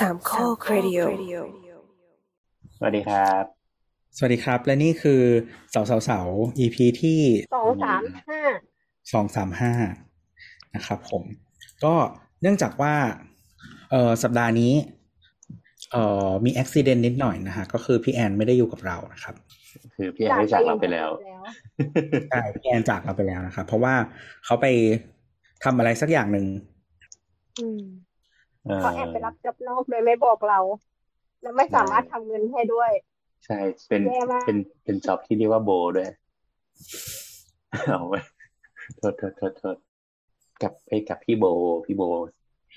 สามข้อครดิโอสวัสดีครับ สวัสดีครับ และนี่คือเสาเสาเสา EP ที่สองสามห้าสองสามห้านะครับผม ก็เนื่องจากว่า เอ่อสัปดาห์นี้ เอ่อมีอุบิเหตุนิดหน่อยนะฮะ ก็คือพี่แอนไม่ได้อยู่กับเรานะครับ คือพี่แอนได้จากเราไปแล้วใช่พี่แอนจากเราไปแล้วนะครับเพราะว่าเขาไปทำอะไรสักอย่างหนึ่งอืม เออเขาแอบไปรับจ็อบนอกโดยไม่บอกเรา แล้วไม่สามารถทำเงินให้ด้วย ใช่ เป็นแย่มากเป็นเป็นจ็อบที่เรียกว่าโบด้วยเอาไว้โทษโทษโทษโทษกับไอ้กับพี่โบ พี่โบ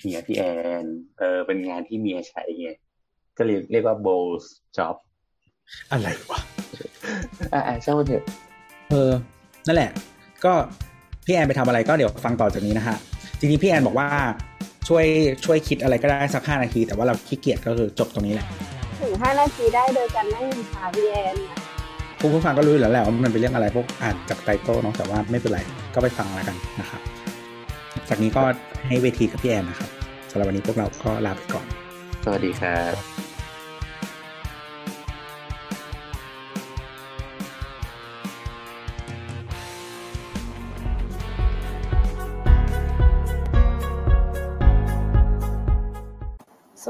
เมียพี่แอนเออเป็นงานที่เมียใช้ไงก็เรียกเรียกว่าโบสจ็อบอะไรวะอ่าช่างมันเถอะเออ นั่นแหละ ก็พี่แอนไปทำอะไรก็เดี๋ยวฟังต่อจากนี้นะฮะจริงๆพี่แอนบอกว่า ช่วยช่วยคิดอะไรก็ได้สักห้านาที แต่ว่าเราขี้เกียจก็คือจบตรงนี้แหละ ถึงห้านาทีได้โดยการนั่งนินทาพี่แอนเนี่ยผู้ผู้ฟังก็รู้อยู่แล้วแหละว่ามันเป็นเรื่องอะไรพวกอ่านจากไตเติลเนาะแต่ว่าไม่เป็นไรก็ไปฟังแล้วกันนะครับจากนี้ก็ให้เวทีกับพี่แอนนะครับสำหรับวันนี้พวกเราก็ลาไปก่อน สวัสดีครับ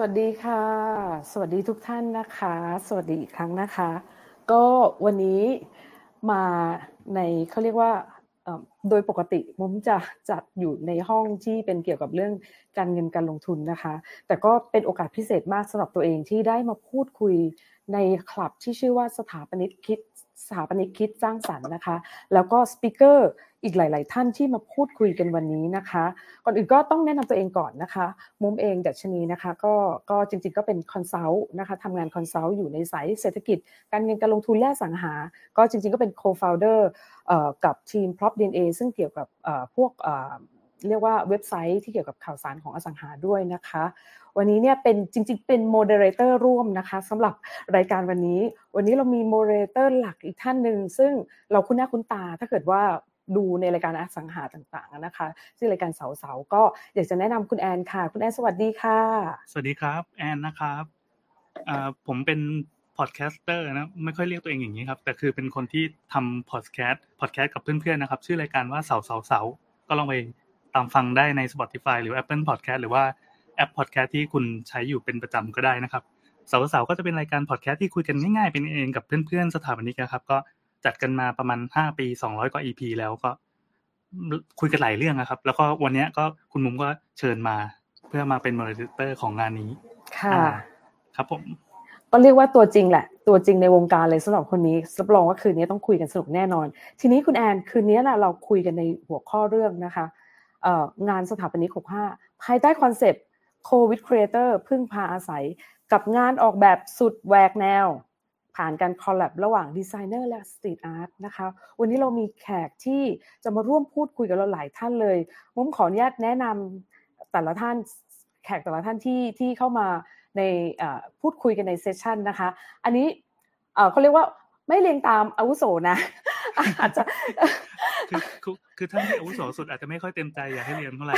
วัสดีค่ะ สวัสดีทุกท่านนะคะ สวัสดีอีกครั้งนะคะ ก็วันนี้มาในเขาเรียกว่าโดยปกติมุมจะจัดอยู่ในห้องที่เป็นเกี่ยวกับเรื่องการเงินการลงทุนนะคะ แต่ก็เป็นโอกาสพิเศษมากสำหรับตัวเองที่ได้มาพูดคุยในคลับที่ชื่อว่าสถาปนิกคิดสถาปนิกคิดสร้างสรรค์นะคะ แล้วก็สปิเกอร์ อีกหลาย ๆ ท่านที่มาพูดคุยกันวันนี้นะคะ ก่อนอื่นก็ต้องแนะนำตัวเองก่อนนะคะ มุมเองดัชนีนะคะก็ก็จริง ๆ ก็เป็น consult นะคะทำงาน consult อยู่ในสายเศรษฐกิจ การเงินการลงทุนและสังหา ก็จริง ๆ ก็เป็น co-founder เอ่อกับทีม Prop DNA ซึ่งเกี่ยวกับพวกเอ่อเรียกว่าเว็บไซต์ที่เกี่ยวกับข่าวสารของอสังหาด้วยนะคะ วันนี้เนี่ยเป็นจริง ๆ เป็น moderator ร่วมนะคะสำหรับรายการวันนี้ วันนี้เรามี moderator หลักอีกท่านหนึ่งซึ่งเราคุ้นหน้าคุ้นตา ถ้าเกิดว่า ดูในรายการอสังหาต่างๆนะคะซึ่งรายการเสาๆก็อยากจะแนะนำคุณแอนค่ะ คุณแอนสวัสดีค่ะ สวัสดีครับแอนนะครับผมเป็น podcaster นะไม่ค่อยเรียกตัวเองอย่างนี้ครับแต่คือเป็นคนที่ทำพอดแคสต์พอดแคสต์กับเพื่อนๆนะครับชื่อรายการว่าเสาเสาเสาก็ลองไปตามฟังได้ใน Spotify หรือ Apple Podcast หรือว่าแอปพอดแคสต์ที่คุณใช้อยู่เป็นประจำก็ได้นะครับเสาเสาก็จะเป็นรายการพอดแคสต์ที่คุยกันง่ายๆเป็นเองกับเพื่อนๆสถาปนิกนะครับก็ จัดกันมาประมาณ5ปี200กว่า EP แล้วก็ คุยกันหลายเรื่องนะครับ แล้วก็วันเนี้ยก็คุณมุมก็เชิญมา เพื่อมาเป็น moderator ของงานนี้ ค่ะอ่าครับผมก็เรียกว่าตัวจริงแหละ ตัวจริงในวงการเลยสำหรับคนนี้รับรองว่าคืนนี้ต้องคุยกันสนุกแน่นอน ทีนี้คุณแอนคืนนี้นะเราคุยกันในหัวข้อเรื่องนะคะเอ่องานสถาปนิก65ภายใต้คอนเซปต์ Co-with Creators พึ่งพาอาศัย กับงานออกแบบสุดแหวกแนว ผ่านการ collab ระหว่างดีไซเนอร์และ street art นะคะ วันนี้เรามีแขกที่จะมาร่วมพูดคุยกับเราหลายท่านเลยมุมขออนุญาตแนะนำแต่ละท่านแขกแต่ละท่านที่ที่เข้ามาในพูดคุยกันใน session นะคะ อันนี้เขาเรียกว่าไม่เรียงตามอาวุโสนะอาจจะคือคือท่านที่อาวุโสสุดอาจจะไม่ค่อยเต็มใจอยากให้เรียงเท่าไหร่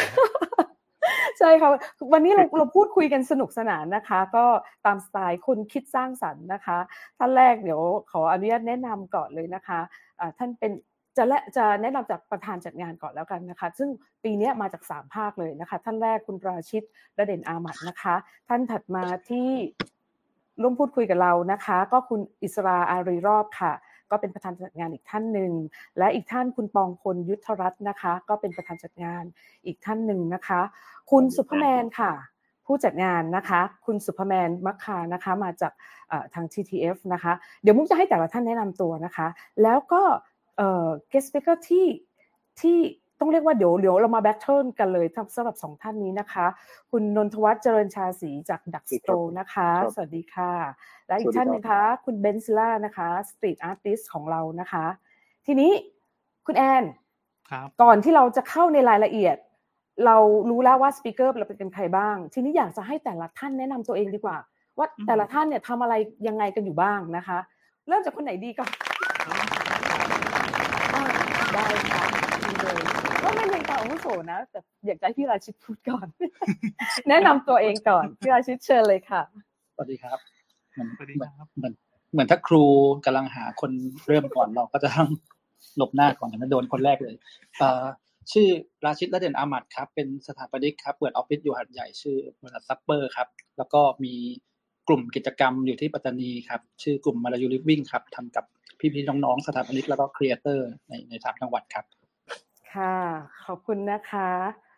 ใช่ค่ะวันนี้เราเราพูดคุยกันสนุกสนานนะคะ ก็ตามสไตล์คุณคิดสร้างสรรค์นะคะ ท่านแรกเดี๋ยวขออนุญาตแนะนำก่อนเลยนะคะท่านเป็นจะและจะแนะนำจากประธานจัดงานก่อนแล้วกันนะคะ ซึ่งปีนี้มาจาก 3 ภาคเลยนะคะ ท่านแรกคุณราชิตระเด่นอามัดนะคะ ท่านถัดมาที่ร่วมพูดคุยกับเรานะคะ ก็คุณอิสราอารีรอบค่ะ ก็เป็นประธานจัดงานอีกท่านหนึ่ง และอีกท่านคุณปองพลยุทธรัตน์นะคะ ก็เป็นประธานจัดงานอีกท่านหนึ่งนะคะ คุณสุภแมนค่ะ ผู้จัดงานนะคะ คุณสุภแมนมัคคานะคะมาจากทาง TTF นะคะ เดี๋ยวมุกจะให้แต่ละท่านแนะนำตัวนะคะ แล้วก็เอ่อ guest speaker ที่ที่ ต้องเรียกว่าเดี๋ยวเดี๋ยวเรามาแบทเทิลกันเลยสำหรับสองท่านนี้นะคะ คุณนนทวัฒน์เจริญชาศรีจากดักสโตรนะคะครับสวัสดีค่ะ และอีกท่านหนึงคะคุณเบนซิล่านะคะสตรีทอาร์ติสของเรานะคะ ทีนี้คุณแอนครับก่อนที่เราจะเข้าในรายละเอียด เรารู้แล้วว่าสปีกเกอร์เราเป็นใครบ้าง ทีนี้อยากจะให้แต่ละท่านแนะนำตัวเองดีกว่า ว่าอืมแต่ละท่านเนี่ยทำอะไรยังไงกันอยู่บ้างนะคะ เริ่มจากคนไหนดีก่อนอ่าได้ค่ะ อาวุโสนะ แต่อยากให้พี่ราชิตพูดก่อน แนะนำตัวเองก่อนพี่ราชิตเชิญเลยค่ะสวัสดีครับเหมือนสวัสดีเหมือนครับเหมือนเหมือนถ้าครูกำลังหาคนเริ่มก่อนเราก็จะต้องหลบหน้าก่อนแต่ไม่โดนคนแรกเลยเอ่อชื่อราชิต ระเด่นอาหมัดครับ เป็นสถาปนิกครับ เปิดออฟฟิศอยู่หาดใหญ่ชื่อบริษัทซัปเปอร์ครับ แล้วก็มีกลุ่มกิจกรรมอยู่ที่ปัตตานีครับ ชื่อกลุ่ม Melayu Living ครับทำกับพี่ๆน้องๆสถาปนิกแล้วก็ creator ในในสามจังหวัดครับ ค่ะ ขอบคุณนะคะ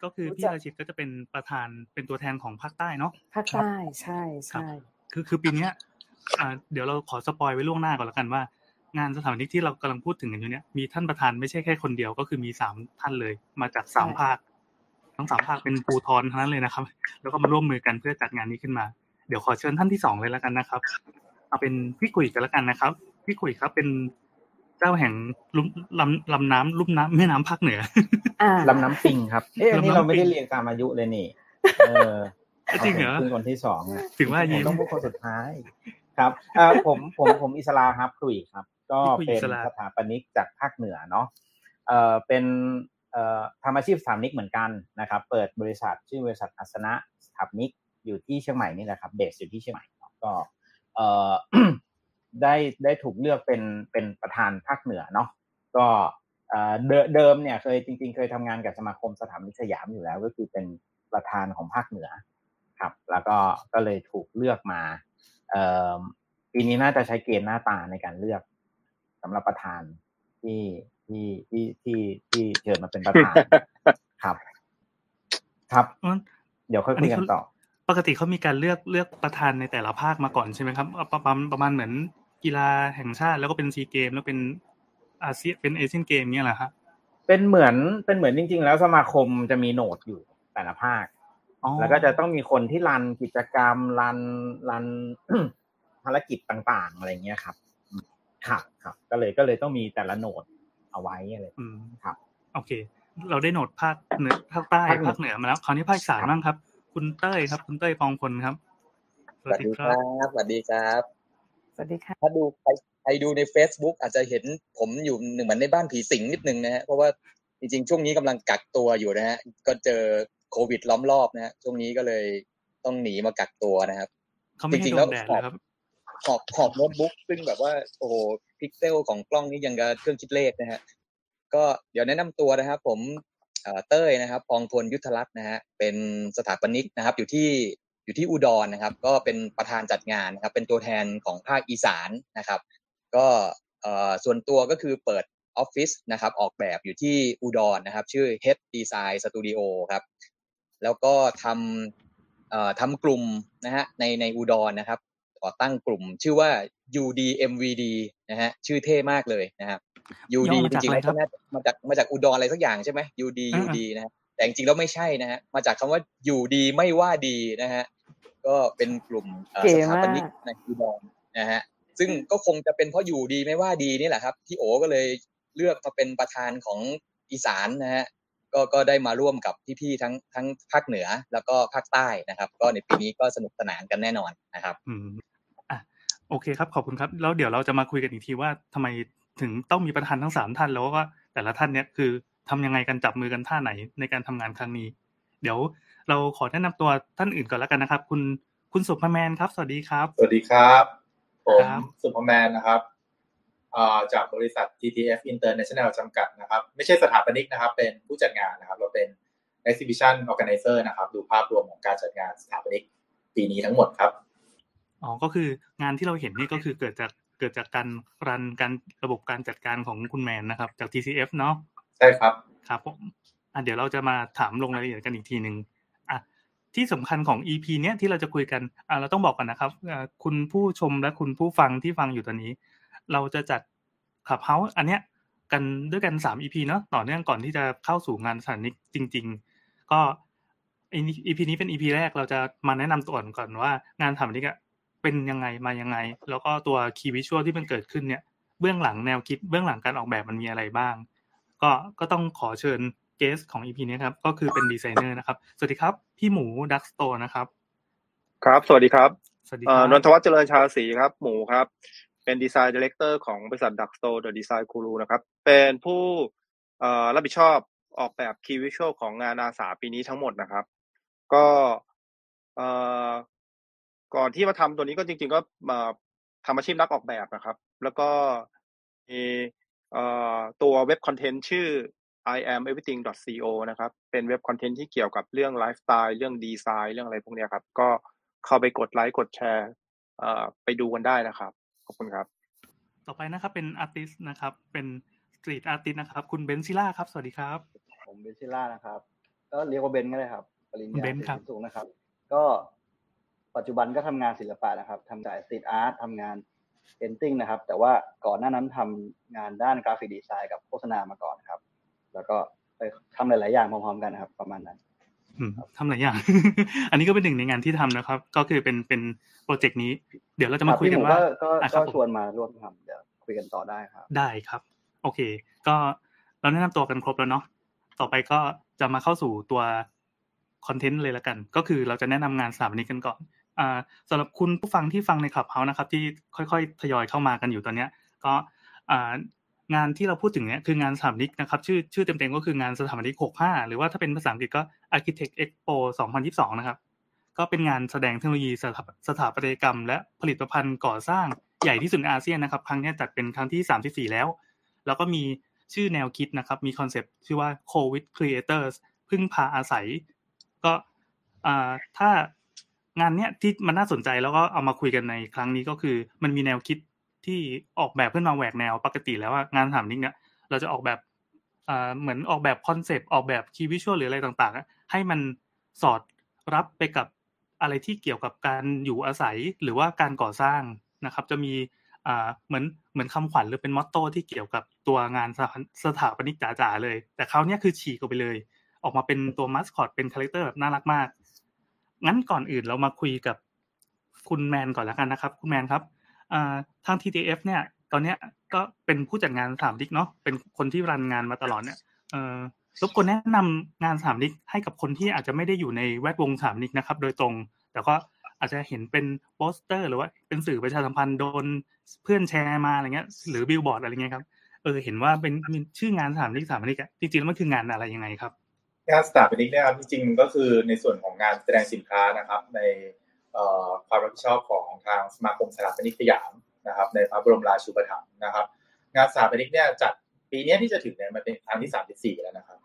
ก็คือพี่ราชิตก็จะเป็นประธานเป็นตัวแทนของภาคใต้เนาะภาคใต้ใช่ใช่คือคือปีเนี้ยอ่าเดี๋ยวเราขอสปอยไว้ล่วงหน้าก่อนแล้วกันว่า งานสถาปนิกที่เรากำลังพูดถึงกันอยู่เนี้ยมีท่านประธานไม่ใช่แค่คนเดียวก็คือมีสามท่านเลย มาจากสามภาคทั้งสามภาคเป็นปูทอนทั้งนั้นเลยนะครับ แล้วก็มาร่วมมือกันเพื่อจัดงานนี้ขึ้นมา เดี๋ยวขอเชิญท่านที่สองเลยแล้วกันนะครับ เอาเป็นพี่กุยกันแล้วกันนะครับ พี่กุยครับเป็น เจ้าแห่งลุ่มลำลำน้ำลุ่มน้ำแม่น้ำภาคเหนืออ่าลำน้ำปิงครับเอ๊ะอันนี้ลำน้ำปิงเราไม่ได้เรียงตามอายุเลยนี่เออจริงเหรอผมคือคนที่สองอะถึงว่าผมยิ้มต้องพูดคนสุดท้าย ครับเอ่อผมผมผมอิสลาครับครุยครับ ก็พี่คุยเป็นอิสลาสถาปนิกจากภาคเหนือเนาะเอ่อเป็นเอ่อทำอาชีพสถาปนิกเหมือนกันนะครับ เปิดบริษัทชื่อบริษัทอัสนะสถาปนิกอยู่ที่เชียงใหม่นี่แหละครับเบสอยู่ที่เชียงใหม่เนาะก็เอ่อ ได้ได้ถูกเลือกเป็นเป็นประธานภาคเหนือเนาะก็เอ่อเดิเดิมเนี่ยเคยจริง ๆ เคยทำงานกับสมาคมสถาปนิกสยามอยู่แล้ว ก็คือเป็นประธานของภาคเหนือครับ แล้วก็ก็เลยถูกเลือกมาเอ่อปีนี้น่าจะใช้เกณฑ์หน้าตาในการเลือกสำหรับประธานที่ที่ที่ที่ที่เชิญมาเป็นประธานครับ ครับอืมเดี๋ยวค่อยคุยกันต่อ ปกติเขามีการเลือกเลือกประธานในแต่ละภาคมาก่อนใช่ไหมครับเอาประมาณประมาณเหมือน กีฬาแห่งชาติแล้วก็เป็นซีเกมแล้วเป็นอาเซียนเป็นเอเชียนเกมเนี่ยแหละครับเป็นเหมือนเป็นเหมือนจริง ๆ แล้วสมาคมจะมีโหนดอยู่แต่ละภาคอ๋อแล้วก็จะต้องมีคนที่รันกิจกรรมรันรันภารกิจต่าง ๆ อะไรเงี้ยครับครับครับก็เลยก็เลยต้องมีแต่ละโหนดเอาไว้อะไรอืมครับ โอเค เราได้โหนดภาคเหนือภาคใต้ภาคเหนือภาคเหนือมาแล้วคราวนี้ภาคอีสานบ้างครับ คุณเต้ยครับ คุณเต้ยปองพลครับสวัสดีครับสวัสดีครับ สวัสดีค่ะถ้าดูใครใครดูใน Facebook อาจจะเห็นผมอยู่หนึ่งเหมือนในบ้านผีสิงนิดนึงนะฮะเพราะว่าจริงๆ ช่วงนี้กำลังกักตัวอยู่นะฮะก็เจอโควิดล้อมรอบนะฮะช่วงนี้ก็เลยต้องหนีมากักตัวนะครับเขาไม่ให้จริงๆโดแล้วนแดดขอบนะครับขอบขอบโน้ตบุ๊กซึ่งแบบว่าโอ้โหพิกเซลของกล้องนี่ยังกับเครื่องคิดเลขนะฮะก็เดี๋ยวแนะนำตัวนะครับ ผมเอ่อเต้ยนะครับ ปองพลยุทธรัตน์นะฮะเป็นสถาปนิกนะครับ อยู่ที่ อยู่ที่อุดรนะครับ ก็เป็นประธานจัดงานนะครับ เป็นตัวแทนของภาคอีสานนะครับ ก็เอ่อส่วนตัวก็คือเปิดออฟฟิศนะครับ ออกแบบอยู่ที่อุดรนะครับ ชื่อ Head Design Studio ครับ แล้วก็ทำเอ่อทำกลุ่มนะฮะในในอุดรนะครับก่อตั้งกลุ่มชื่อว่า UDMVD นะฮะชื่อเท่มากเลยนะครับ UD ย่อมาจจากริงๆอะไรแล้วครัก็บน่าจะมาจากมาจากอุดรอะไรสักอย่างใช่ไหม UD อ่า UD นะฮะ แต่จริงๆแล้วไม่ใช่นะฮะมาจากคำว่าอยู่ดีไม่ว่าดีนะฮะก็เป็นกลุ่มเอ่อเก๋สมากถาปนิกในอุดรนะฮะซึ่งก็คงจะเป็นเพราะอยู่ดีไม่ว่าดีนี่แหละครับที่โอก็เลยเลือกมาเป็นประธานของอีสานนะฮะก็ก็ได้มาร่วมกับพี่ๆทั้งทั้งภาคเหนือแล้วก็ภาคใต้นะครับ ก็ในปีนี้ก็สนุกสนานกันแน่นอนนะครับอืมอะโอเคครับขอบคุณครับแล้วเดี๋ยวเราจะมาคุยกันอีกทีว่าทำไมถึงต้องมีประธานทั้งสามท่านแล้วว่าแต่ละท่านเนี่ยคือ ทำยังไงกันจับมือกันท่าไหนในการทำงานครั้งนี้ เดี๋ยวเราขอแนะนำตัวท่านอื่นก่อนแล้วกันนะครับ คุณคุณสุภแมนครับ สวัสดีครับ สวัสดีครับผมครับสุภแมนนะครับเอ่อจากบริษัท TTF International จำกัดนะครับ ไม่ใช่สถาปนิกนะครับ เป็นผู้จัดงานนะครับ เราเป็น Exhibition Organizer นะครับ ดูภาพรวมของการจัดงานสถาปนิกปีนี้ทั้งหมดครับอ๋อก็คืองานที่เราเห็นนี่ก็คือเกิดจากเกิดจากการรันการระบบการจัดการของคุณแมนนะครับ จาก TCF เนาะใช่ครับครับผมอะเดี๋ยวเราจะมาถามลงรายละเอียดกันอีกทีหนึ่งอะที่สำคัญของ EP เนี้ยที่เราจะคุยกันอะเราต้องบอกกันนะครับคุณผู้ชมและคุณผู้ฟังที่ฟังอยู่ตอนนี้ เราจะจัดขับเฮาส์อันเนี้ยกันด้วยกันสาม EP เนาะต่อเนื่องก่อนที่จะเข้าสู่งานสถานิกจริง ๆ ก็อ้นี่ EP นี้เป็น EP แรกเราจะมาแนะนำตัวก่อนว่างานสถาปนิกอะเป็นยังไงมายังไง แล้วก็ตัว key visual ที่มันเกิดขึ้นเนี่ยเบื้องหลังแนวคิดเบื้องหลังการออกแบบมันมีอะไรบ้าง ก็ก็ต้องขอเชิญ guest ของ EP นี้ครับ ก็คือเป็นดีไซเนอร์นะครับ สวัสดีครับ พี่หมู Ductstore นะครับ ครับ สวัสดีครับสวัสดีครับ เอ่อนนทวัฒน์เจริญชาศรีครับ หมูครับ เป็น design director ของบริษัท Ductstore The Design Guru นะครับ เป็นผู้เอ่อรับผิดชอบออกแบบ key visual ของงานอาษาปีนี้ทั้งหมดนะครับ ก็เอ่อก่อนที่มาทำตัวนี้ก็จริง ๆ ก็มาทำอาชีพนักออกแบบนะครับ แล้วก็มีเอ่อ ตัว web content ชื่อ i am everything co นะครับ เป็น web content ที่เกี่ยวกับเรื่องไลฟ์สไตล์เรื่องดีไซน์เรื่องอะไรพวกเนี้ยครับ ก็เข้าไปกดไลค์กดแชร์เอ่อไปดูกันได้นะครับ ขอบคุณครับ ต่อไปนะครับเป็น artist นะครับ เป็น street artist นะครับ คุณเบนซิล่าครับ สวัสดีครับ ผมเบนซิล่านะครับ ก็เรียกว่าเบนก็ได้ครับปริญคุณญาเบนครับสูงนะครับ ก็ปัจจุบันก็ทำงานศิลปะนะครับทำสาย street art ทำงาน painting นะครับ แต่ว่าก่อนหน้านั้นทำงานด้าน graphic design กับโฆษณามาก่อนครับ แล้วก็ไปทำหลาย ๆ อย่างพร้อม ๆ กันนะครับ ประมาณนั้นอืมทำหลายอย่าง อันนี้ก็เป็นหนึ่งในงานที่ทำนะครับ ก็คือเป็นเป็นโปรเจกต์นี้ เดี๋ยวเราจะมาคุยกันว่ารับพี่หมูก็อะคก็รับผมชวนมาร่วมทำเดี๋ยวคุยกันต่อได้ครับ ได้ครับ โอเค ก็เราแนะนำตัวกันครบแล้วเนาะ ต่อไปก็จะมาเข้าสู่ตัวคอนเทนต์เลยละกัน ก็คือเราจะแนะนำงานสถาปนิกกันก่อนอ่า สำหรับคุณผู้ฟังที่ฟังใน Clubhouse นะครับ ที่ค่อยๆทยอยเข้ามากันอยู่ตอนเนี้ย ก็งานที่เราพูดถึงเนี้ยคืองานสถาปนิกนะครับ ชื่อชื่อเต็มๆก็คืองานสถาปนิก65 หรือว่าถ้าเป็นภาษาอังกฤษก็ Architect Expo 2022 นะครับ ก็เป็นงานแสดงเทคโนโลยีสถาปัตยกรรม และผลิตภัณฑ์ก่อสร้างใหญ่ที่สุดในอาเซียนนะครับ ครั้งนี้จัดเป็นครั้งที่ 34 แล้ว แล้วก็มีชื่อแนวคิดนะครับ มีคอนเซปต์ชื่อว่า Co-with Creators พึ่งพาอาศัย ก็ถ้า งานเนี้ยที่มันน่าสนใจแล้วก็เอามาคุยกันในครั้งนี้ก็คือ มันมีแนวคิดที่ออกแบบขึ้นมาแหวกแนวปกติแล้วอะงานสถาปนิกเนี่ยเราจะออกแบบเหมือนออกแบบคอนเซปต์ออกแบบ key visual หรืออะไรต่างๆอะให้มันสอดรับไปกับอะไรที่เกี่ยวกับการอยู่อาศัยหรือว่าการก่อสร้างนะครับ จะมีเหมือนเหมือนคำขวัญหรือเป็น motto ที่เกี่ยวกับตัวงานสถาปนิกจ๋าๆเลย แต่คราวนี้คือฉีกออกไปเลย ออกมาเป็นตัวมัสคอตเป็น character แบบน่ารักมาก งั้นก่อนอื่นเรามาคุยกับคุณแมนก่อนแล้วกันนะครับ คุณแมนครับทาง TTF เนี่ย ตอนเนี้ยก็เป็นผู้จัดงานสถาปนิกเนาะเป็นคนที่รันงานมาตลอดเนี่ยรบกวนแนะนำงานสถาปนิกให้กับคนที่อาจจะไม่ได้อยู่ในแวดวงสถาปนิกนะครับ โดยตรง แต่ก็อาจจะเห็นเป็นโปสเตอร์ หรือว่าเป็นสื่อประชาสัมพันธ์โดนเพื่อนแชร์มาอะไรเงี้ย หรือบิลบอร์ดอะไรเงี้ยครับเออเห็นว่าเป็นชื่องานสถาปนิกสถาปนิกอะจริงๆแล้วมันคืองานอะไรยังไงครับ งานสถาปนิกเนี่ยครับจริงๆก็คือในส่วนของงานแสดงสินค้านะครับ ในความรับผิดชอบของทางสมาคมสถาปนิกสยามนะครับ ในพระบรมราชูปถัมภ์นะครับ งานสถาปนิกเนี่ยจัดปีนี้ที่จะถึงเนี่ยมันเป็นครั้งที่ 34 แล้วนะครับ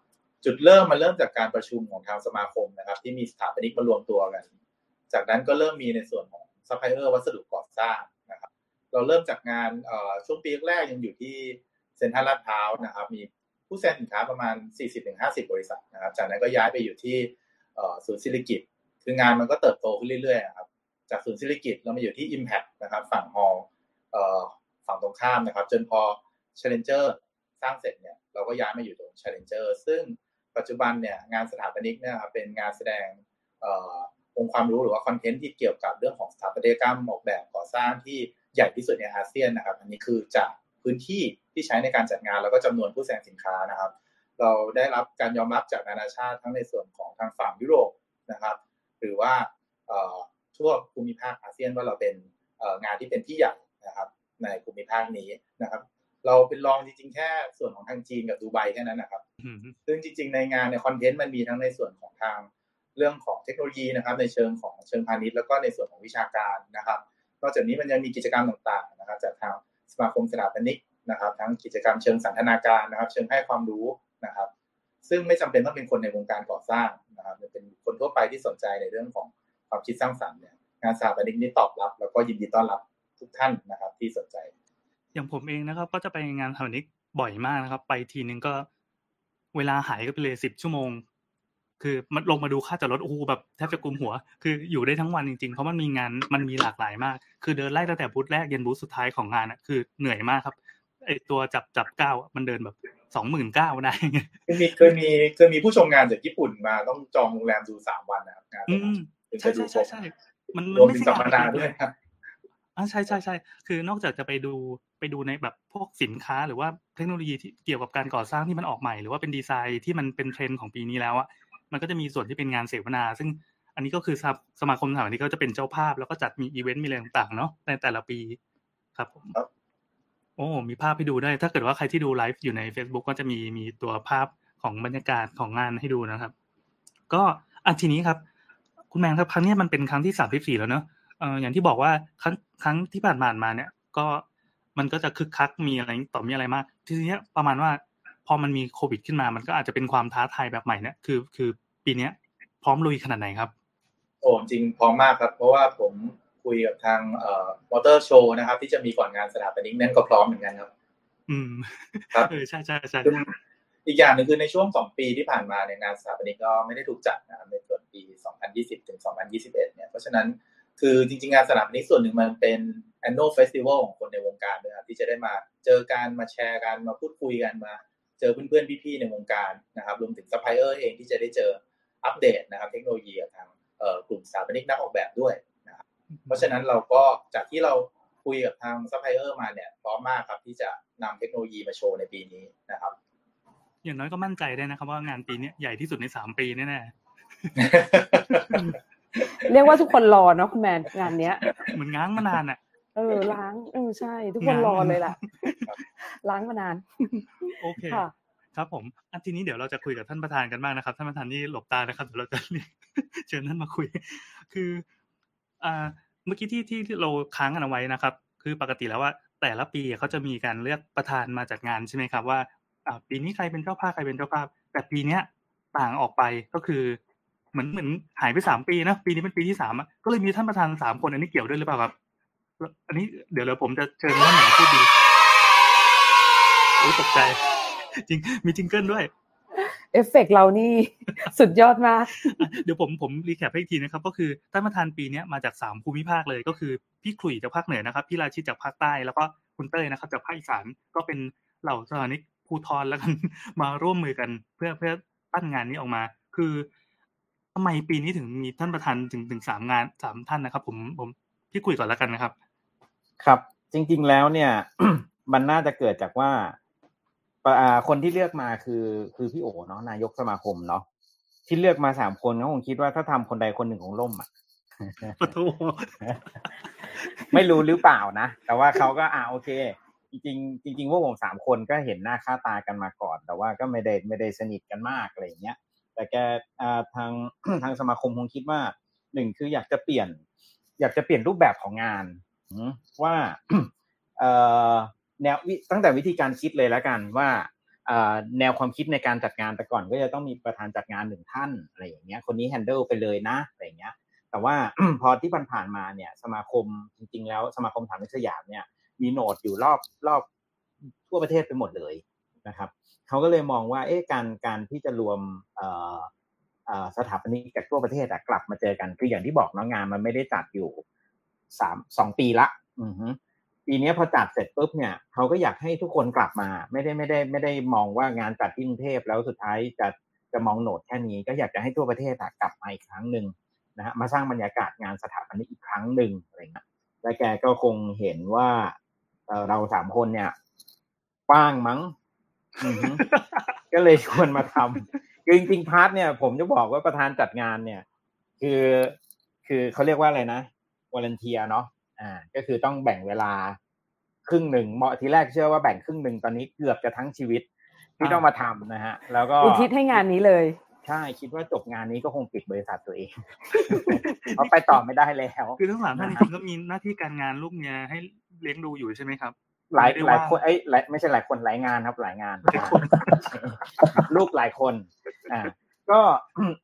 จุดเริ่มมันเริ่มจากการประชุมของทางสมาคมนะครับ ที่มีสถาปนิกมารวมตัวกัน จากนั้นก็เริ่มมีในส่วนของซัพพลายเออร์วัสดุก่อสร้างนะครับ เราเริ่มจากงานช่วงปีแรกยังอยู่ที่เซ็นทรัลลาดพร้าวนะครับ มี ผู้แสดงสินค้าประมาณ 40-50 บริษัทนะครับ จากนั้นก็ย้ายไปอยู่ที่ศูนย์สิริกิติ์คืองานมันก็เติบโตขึ้นเรื่อยๆครับ จากศูนย์สิริกิติ์เรามาอยู่ที่ Impact นะครับ ฝั่ง hall ฝั่งตรงข้ามนะครับ จนพอ Challenger สร้างเสร็จเนี่ยเราก็ย้ายมาอยู่ตรง Challenger ซึ่งปัจจุบันเนี่ยงานสถาปนิกเนี่ยครับเป็นงานแสดงเอ่อองค์ความรู้หรือว่า content ที่เกี่ยวกับเรื่องของสถาปัตยกรรมออกแบบก่อสร้างที่ใหญ่ที่สุดในอาเซียนนะครับ อันนี้คือจาก พื้นที่ที่ใช้ในการจัดงานแล้วก็จำนวนผู้แสดงสินค้านะครับ เราได้รับการยอมรับจากนานาชาติทั้งในส่วนของทางฝั่งยุโรปนะครับ หรือว่าเอ่อทั่วภูมิภาคอาเซียนว่าเราเป็นเอ่องานที่เป็นที่ใหญ่นะครับในภูมิภาคนี้นะครับ เราเป็นรองจริงๆ แค่ส่วนของทางจีนกับดูไบแค่นั้นนะครับอืมซึ่งจริง ๆ ในงานในคอนเทนต์มันมีทั้งในส่วนของทางเรื่องของเทคโนโลยีนะครับ ในเชิงของเชิงพาณิชย์แล้วก็ในส่วนของวิชาการนะครับ นอกจากนี้มันยังมีกิจกรรมต่างๆนะครับจากทาง สมาคมสถาปนิกนะครับ ทั้งกิจกรรมเชิงสันทนาการนะครับ เชิงให้ความรู้นะครับ ซึ่งไม่จำเป็นต้องเป็นคนในวงการก่อสร้างนะครับเป็นคนทั่วไปที่สนใจในเรื่องของความคิดสร้างสรรค์เนี่ยงานสถาปนิกนี่ตอบรับ แล้วก็ยินดีต้อนรับทุกท่านนะครับ ที่สนใจ อย่างผมเองนะครับ ก็จะไปงานสถาปนิกบ่อยมากนะครับ ไปทีนึงก็เวลาหายก็ไปเลยสิบชั่วโมง คือมันลงมาดูค่าจอดรถโอ้โหแบบแทบจะกุมหัว คืออยู่ได้ทั้งวันจริงๆ เพราะมันมีงานมันมีหลากหลายมาก คือเดินไล่ตั้งแต่บูธแรกยันบูธสุดท้ายของงานอะคือเหนื่อยมากครับไอตัวจับจับก้าวอะมันเดินแบบสองหมื่นเก้าได้เคยมีเคยมีเคยมีผู้ชมงานจากญี่ปุ่นมาต้องจองโรงแรมดูสามวันนะครับงานอืมถึงใช่จะดูใช่ครใช่บใช่มันรวมไม่ถึงใช่สัมมนาด้วยครับอ่าใช่ใช่ใช่คือนอกจากจะไปดูไปดูในแบบพวกสินค้าหรือว่าเทคโนโลยีที่เกี่ยวกับการก่อสร้างที่มันออกใหม่ หรือว่าเป็นดีไซน์ที่มันเป็นเทรนด์ของปีนี้แล้วอะ มันก็จะมีส่วนที่เป็นงานเสวนา ซึ่งอันนี้ก็คือสมาสมาคมสถาปนิกก็จะเป็นเจ้าภาพ แล้วก็จัดมีอีเวนต์มีอะไรต่างๆเนาะในแต่ละปีครับผมโอ้ มีภาพให้ดูได้วยถ้าเกิดว่าใครที่ดูไลฟ์อยู่ใน Facebook ก็จะมีมีตัวภาพของบรรยากาศของงานให้ดูนะครับ ก็อันทีนี้ครับ คุณแมงครับครั้งนี้มันเป็นครั้งที่สามสิบสี่แล้วเนอะเอออย่างที่บอกว่าครั้งครั้งที่ผ่านมามาเนี่ย ก็มันก็จะคึกคักมีอะไรต่อมีอะไรมาก ทีนี้ประมาณว่า พอมันมีโควิดขึ้นมา มันก็อาจจะเป็นความท้าทายแบบใหม่เนี่ยคือคือปีเนี้ย พร้อมลุยขนาดไหนครับโอ้จริงพร้อมมากครับ เพราะว่าผมคุยกับทางเอ่อมอเตอร์โชว์นะครับ ที่จะมีก่อนงานสถาปนิกนั่นก็พร้อมเหมือนกันครับ อืมครับเออใช่ใช่ใช่ซึ่งอีกอย่างหนึ่งคือในช่วงสองปีที่ผ่านมาเนี่ยงานสถาปนิกก็ไม่ได้ถูกจัดนะครับในส่วนปี 2020 ถึง 2021 เนี่ยเพราะฉะนั้นคือจริงๆ งานสถาปนิกส่วนหนึ่งมันเป็น annual festival ของคนในวงการด้วยครับที่จะได้มาเจอกันมาแชร์กันมาพูดคุยกันมา เจอเพื่อนๆพี่ๆในวงการนะครับรวมถึงซัพพลายเออร์เองที่จะได้เจออัปเดตนะครับ เทคโนโลยีกับทางเอ่อกลุ่มสถาปนิกนักออกแบบด้วยนะครับเพราะฉะนั้นเราก็จากที่เราคุยกับทางซัพพลายเออร์มาเนี่ยพร้อมมากครับที่จะนำเทคโนโลยีมาโชว์ในปีนี้นะครับ อย่างน้อยก็มั่นใจได้นะครับ ว่างานปีนี้ใหญ่ที่สุดในสามปีแน่เรียกว่าทุกคนรอเนาะคุณแมนงานเนี้ยๆเหมือนง้างมานานอะ เออล้างเออใช่ ทุกคนรอเลยล่ะ ล้างมานาน โอเคค่ะครับผมอันทีนี้เดี๋ยวเราจะคุยกับท่านประธานกันบ้างนะครับ ท่านประธานนี่หลบตานะครับเดี๋ยวเราจะเรียกเชิญท่านมาคุย คืออ่าเมื่อกี้ที่ที่ที่เราค้างกันเอาไว้นะครับ คือปกติแล้วว่า แต่ละปีเขาจะมีการเลือกประธานมาจัดงานใช่ไหมครับว่าอ่าปีนี้ใครเป็นเจ้าภาพใครเป็นเจ้าภาพ แต่ปีเนี้ยต่างออกไปก็คือ เหมือนเหมือนหายไปสามปีนะปีนี้เป็นปีที่สามอะก็เลยมีท่านประธานสามคนอันนี้เกี่ยวด้วยหรือเปล่าครับ อันนี้เดี๋ยวเดี๋ยวผมจะเชิญท่านไหนพูดดีโอ้ตกใจ จริง มี jingle ด้วย เอฟเฟกต์เรานี่สุดยอดมาก เดี๋ยวผมผม recap ให้อีกทีนะครับ ก็คือท่านประธานปีเนี้ยมาจากสามภูมิภาคเลยก็คือพี่ขลุ่ยจากภาคเหนือนะครับ พี่ราชิตจากภาคใต้แล้วก็คุณเต้ยนะครับ จากภาคอีสานก็เป็นเหล่าสถาปนิกภูธรแล้วกันมาร่วมมือกันเพื่อเพื่อปั้นงานนี้ออกมา คือทำไมปีนี้ถึงมีท่านประธานถึงถึงสามงานสามท่านนะครับ ผมผมพี่คุยก่อนแล้วกันนะครับ ครับ จริง ๆ แล้วเนี่ย มันน่าจะเกิดจากว่าคนที่เลือกมาคือคือพี่โอเนาะนายกสมาคมเนาะที่เลือกมาสามคนเขาคงคิดว่าถ้าทำคนใดคนหนึ่งของล่มอะไม่รู้หรือเปล่านะ แต่ว่าเขาก็อ่าโอเค จริงจริงๆพวกผมสามคนก็เห็นหน้าค่าตากันมาก่อน แต่ว่าก็ไม่ได้ไม่ได้สนิทกันมากอะไรอย่างเงี้ย แต่แกทางทางสมาคมคงคิดว่าหนึ่งคืออยากจะเปลี่ยน อยากจะเปลี่ยนรูปแบบของงาน ว่าแนวตั้งแต่วิธีการคิดเลยแล้วกันว่าแนวความคิดในการจัดงานแต่ก่อนก็จะต้องมีประธานจัดงานหนึ่งท่านอะไรอย่างเงี้ยคนนี้แฮนเดิลไปเลยนะอะไรอย่างเงี้ยแต่ว่าพอที่ผ่านมาเนี่ยสมาคมจริงๆ แล้วสมาคมถามนิสยามเนี่ยมีโหนดอยู่รอบรอบทั่วประเทศไปหมดเลยนะครับเขาก็เลยมองว่าเอ๊ะการการที่จะรวมสถาปนิกจากทั่วประเทศกลับมาเจอกันคืออย่างที่บอกน้องงานมันไม่ได้จัดอยู่ สามสองปีละปีนี้พอจัดเสร็จปุ๊บเนี่ยเขาก็อยากให้ทุกคนกลับมา ไม่ได้ไม่ได้ไม่ได้มองว่างานจัดที่กรุงเทพแล้วสุดท้ายจะจะมองโหนดแค่นี้ ก็อยากจะให้ทั่วประเทศกลับมาอีกครั้งหนึ่งนะฮะมาสร้างบรรยากาศงานสถาปนิกอีกครั้งหนึ่งอะไรเงี้ยและแกก็คงเห็นว่าเราสามคนเนี่ยว่างมั้งก็เลยชวนมาทำคือจริงๆ part เนี่ย ผมจะบอกว่าประธานจัดงานเนี่ย คือ คือเขาเรียกว่าอะไรนะ volunteer เนาะอ่าก็คือต้องแบ่งเวลาครึ่งหนึ่งเนาะทีแรกเชื่อว่าแบ่งครึ่งหนึ่งตอนนี้เกือบจะทั้งชีวิตที่ต้องมาทำนะฮะ แล้วก็อุทิศให้งานนี้เลยใช่คิดว่าจบงานนี้ก็คงปิดบริษัทตัวเองเพราะไปต่อไม่ได้แล้ว คือทั้งสามท่านจริงๆก็มีหน้าที่การงานลูกเมียให้เลี้ยงดูอยู่ใช่ไหมครับ หลายไม่ได้หลายว่างคนเอ้ยหลายไม่ใช่หลายคนหลายงานครับหลายงาน ลูกหลายคนอ่า ก็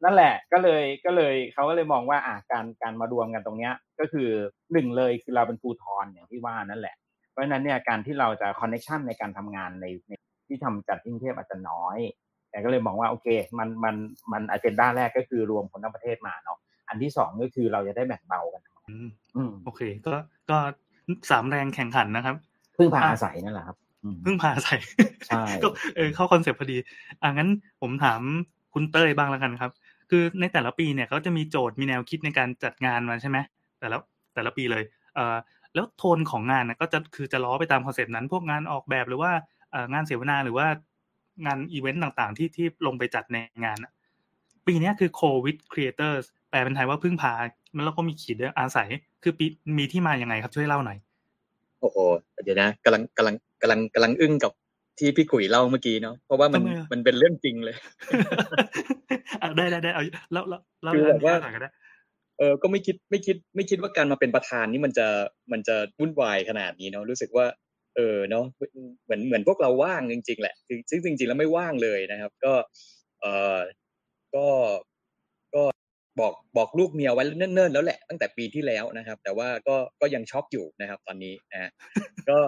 นั่นแหละก็เลยก็เลยเขาก็เลยมองว่าอ่าการการมารวมกันตรงเนี้ย ก็คือหนึ่งเลยคือเราเป็นภูทรอย่างที่ว่านั่นแหละ เพราะฉะนั้นเนี่ยการที่เราจะคอนเน t ชันในการทำงานในในที่ทำจัดที่กรุงเทพอาจจะน้อย แต่ก็เลยมองว่าโอเค มันมันมัน agenda แรกก็คือรวมคนทั้งประเทศมาเนาะอันที่สองก็คือเราจะได้แบ่งเบากันอืมอืมโอเค ก็ก็สามแรงแข็งขันนะครับพึ่งพาอาศัยนั่นแหละครับอืมพึ่งพาอาศัยใช่ก็เออเข้า concept พอดีอะงั้นผมถาม คุณเต้ยบ้างแล้วกันครับ คือในแต่ละปีเนี่ยเขาจะมีโจทย์มีแนวคิดในการจัดงานมาใช่ไหมแต่ละแต่ละปีเลยเอ่อแล้วโทนของงานนะก็จะคือจะล้อไปตาม concept นั้น พวกงานออกแบบหรือว่างานเสวนาหรือว่างานอีเวนต์ต่างๆ ที่ที่ลงไปจัดในงานปีนี้คือ COVID Creators แปลเป็นไทยว่าพึ่งพาแล้วก็มีขีดด้วยอาศัย คือปีมีที่มาอย่างไงครับช่วยเล่าหน่อย โอ้โหเดี๋ยวนะกำลังกำลังกำลังกำลังอึ้งกับ ที่พี่กุ๋ยเล่าเมื่อกี้เนาะเพราะว่ามันทำไมอะมันเป็นเรื่องจริงเลยอะได้ได้ได้เอาแล้วแล้วแล้วคือแบบว่าหน่อยก็ได้เออก็ไม่คิดไม่คิด ไม่คิดว่าการมาเป็นประธานนี่มันจะมันจะวุ่นวายขนาดนี้เนาะรู้สึกว่า เออเนาะเหมือนเหมือนพวกเราว่างจริง ๆ แหละคือซึ่งจริง ๆ แล้วไม่ว่างเลยนะครับ ก็ เออก็ก็บอกบอกลูกเมียไว้เนิ่นๆแล้วแหละตั้งแต่ปีที่แล้วนะครับ แต่ว่าก็ก็ยังช็อกอยู่นะครับ ตอนนี้นะฮะก็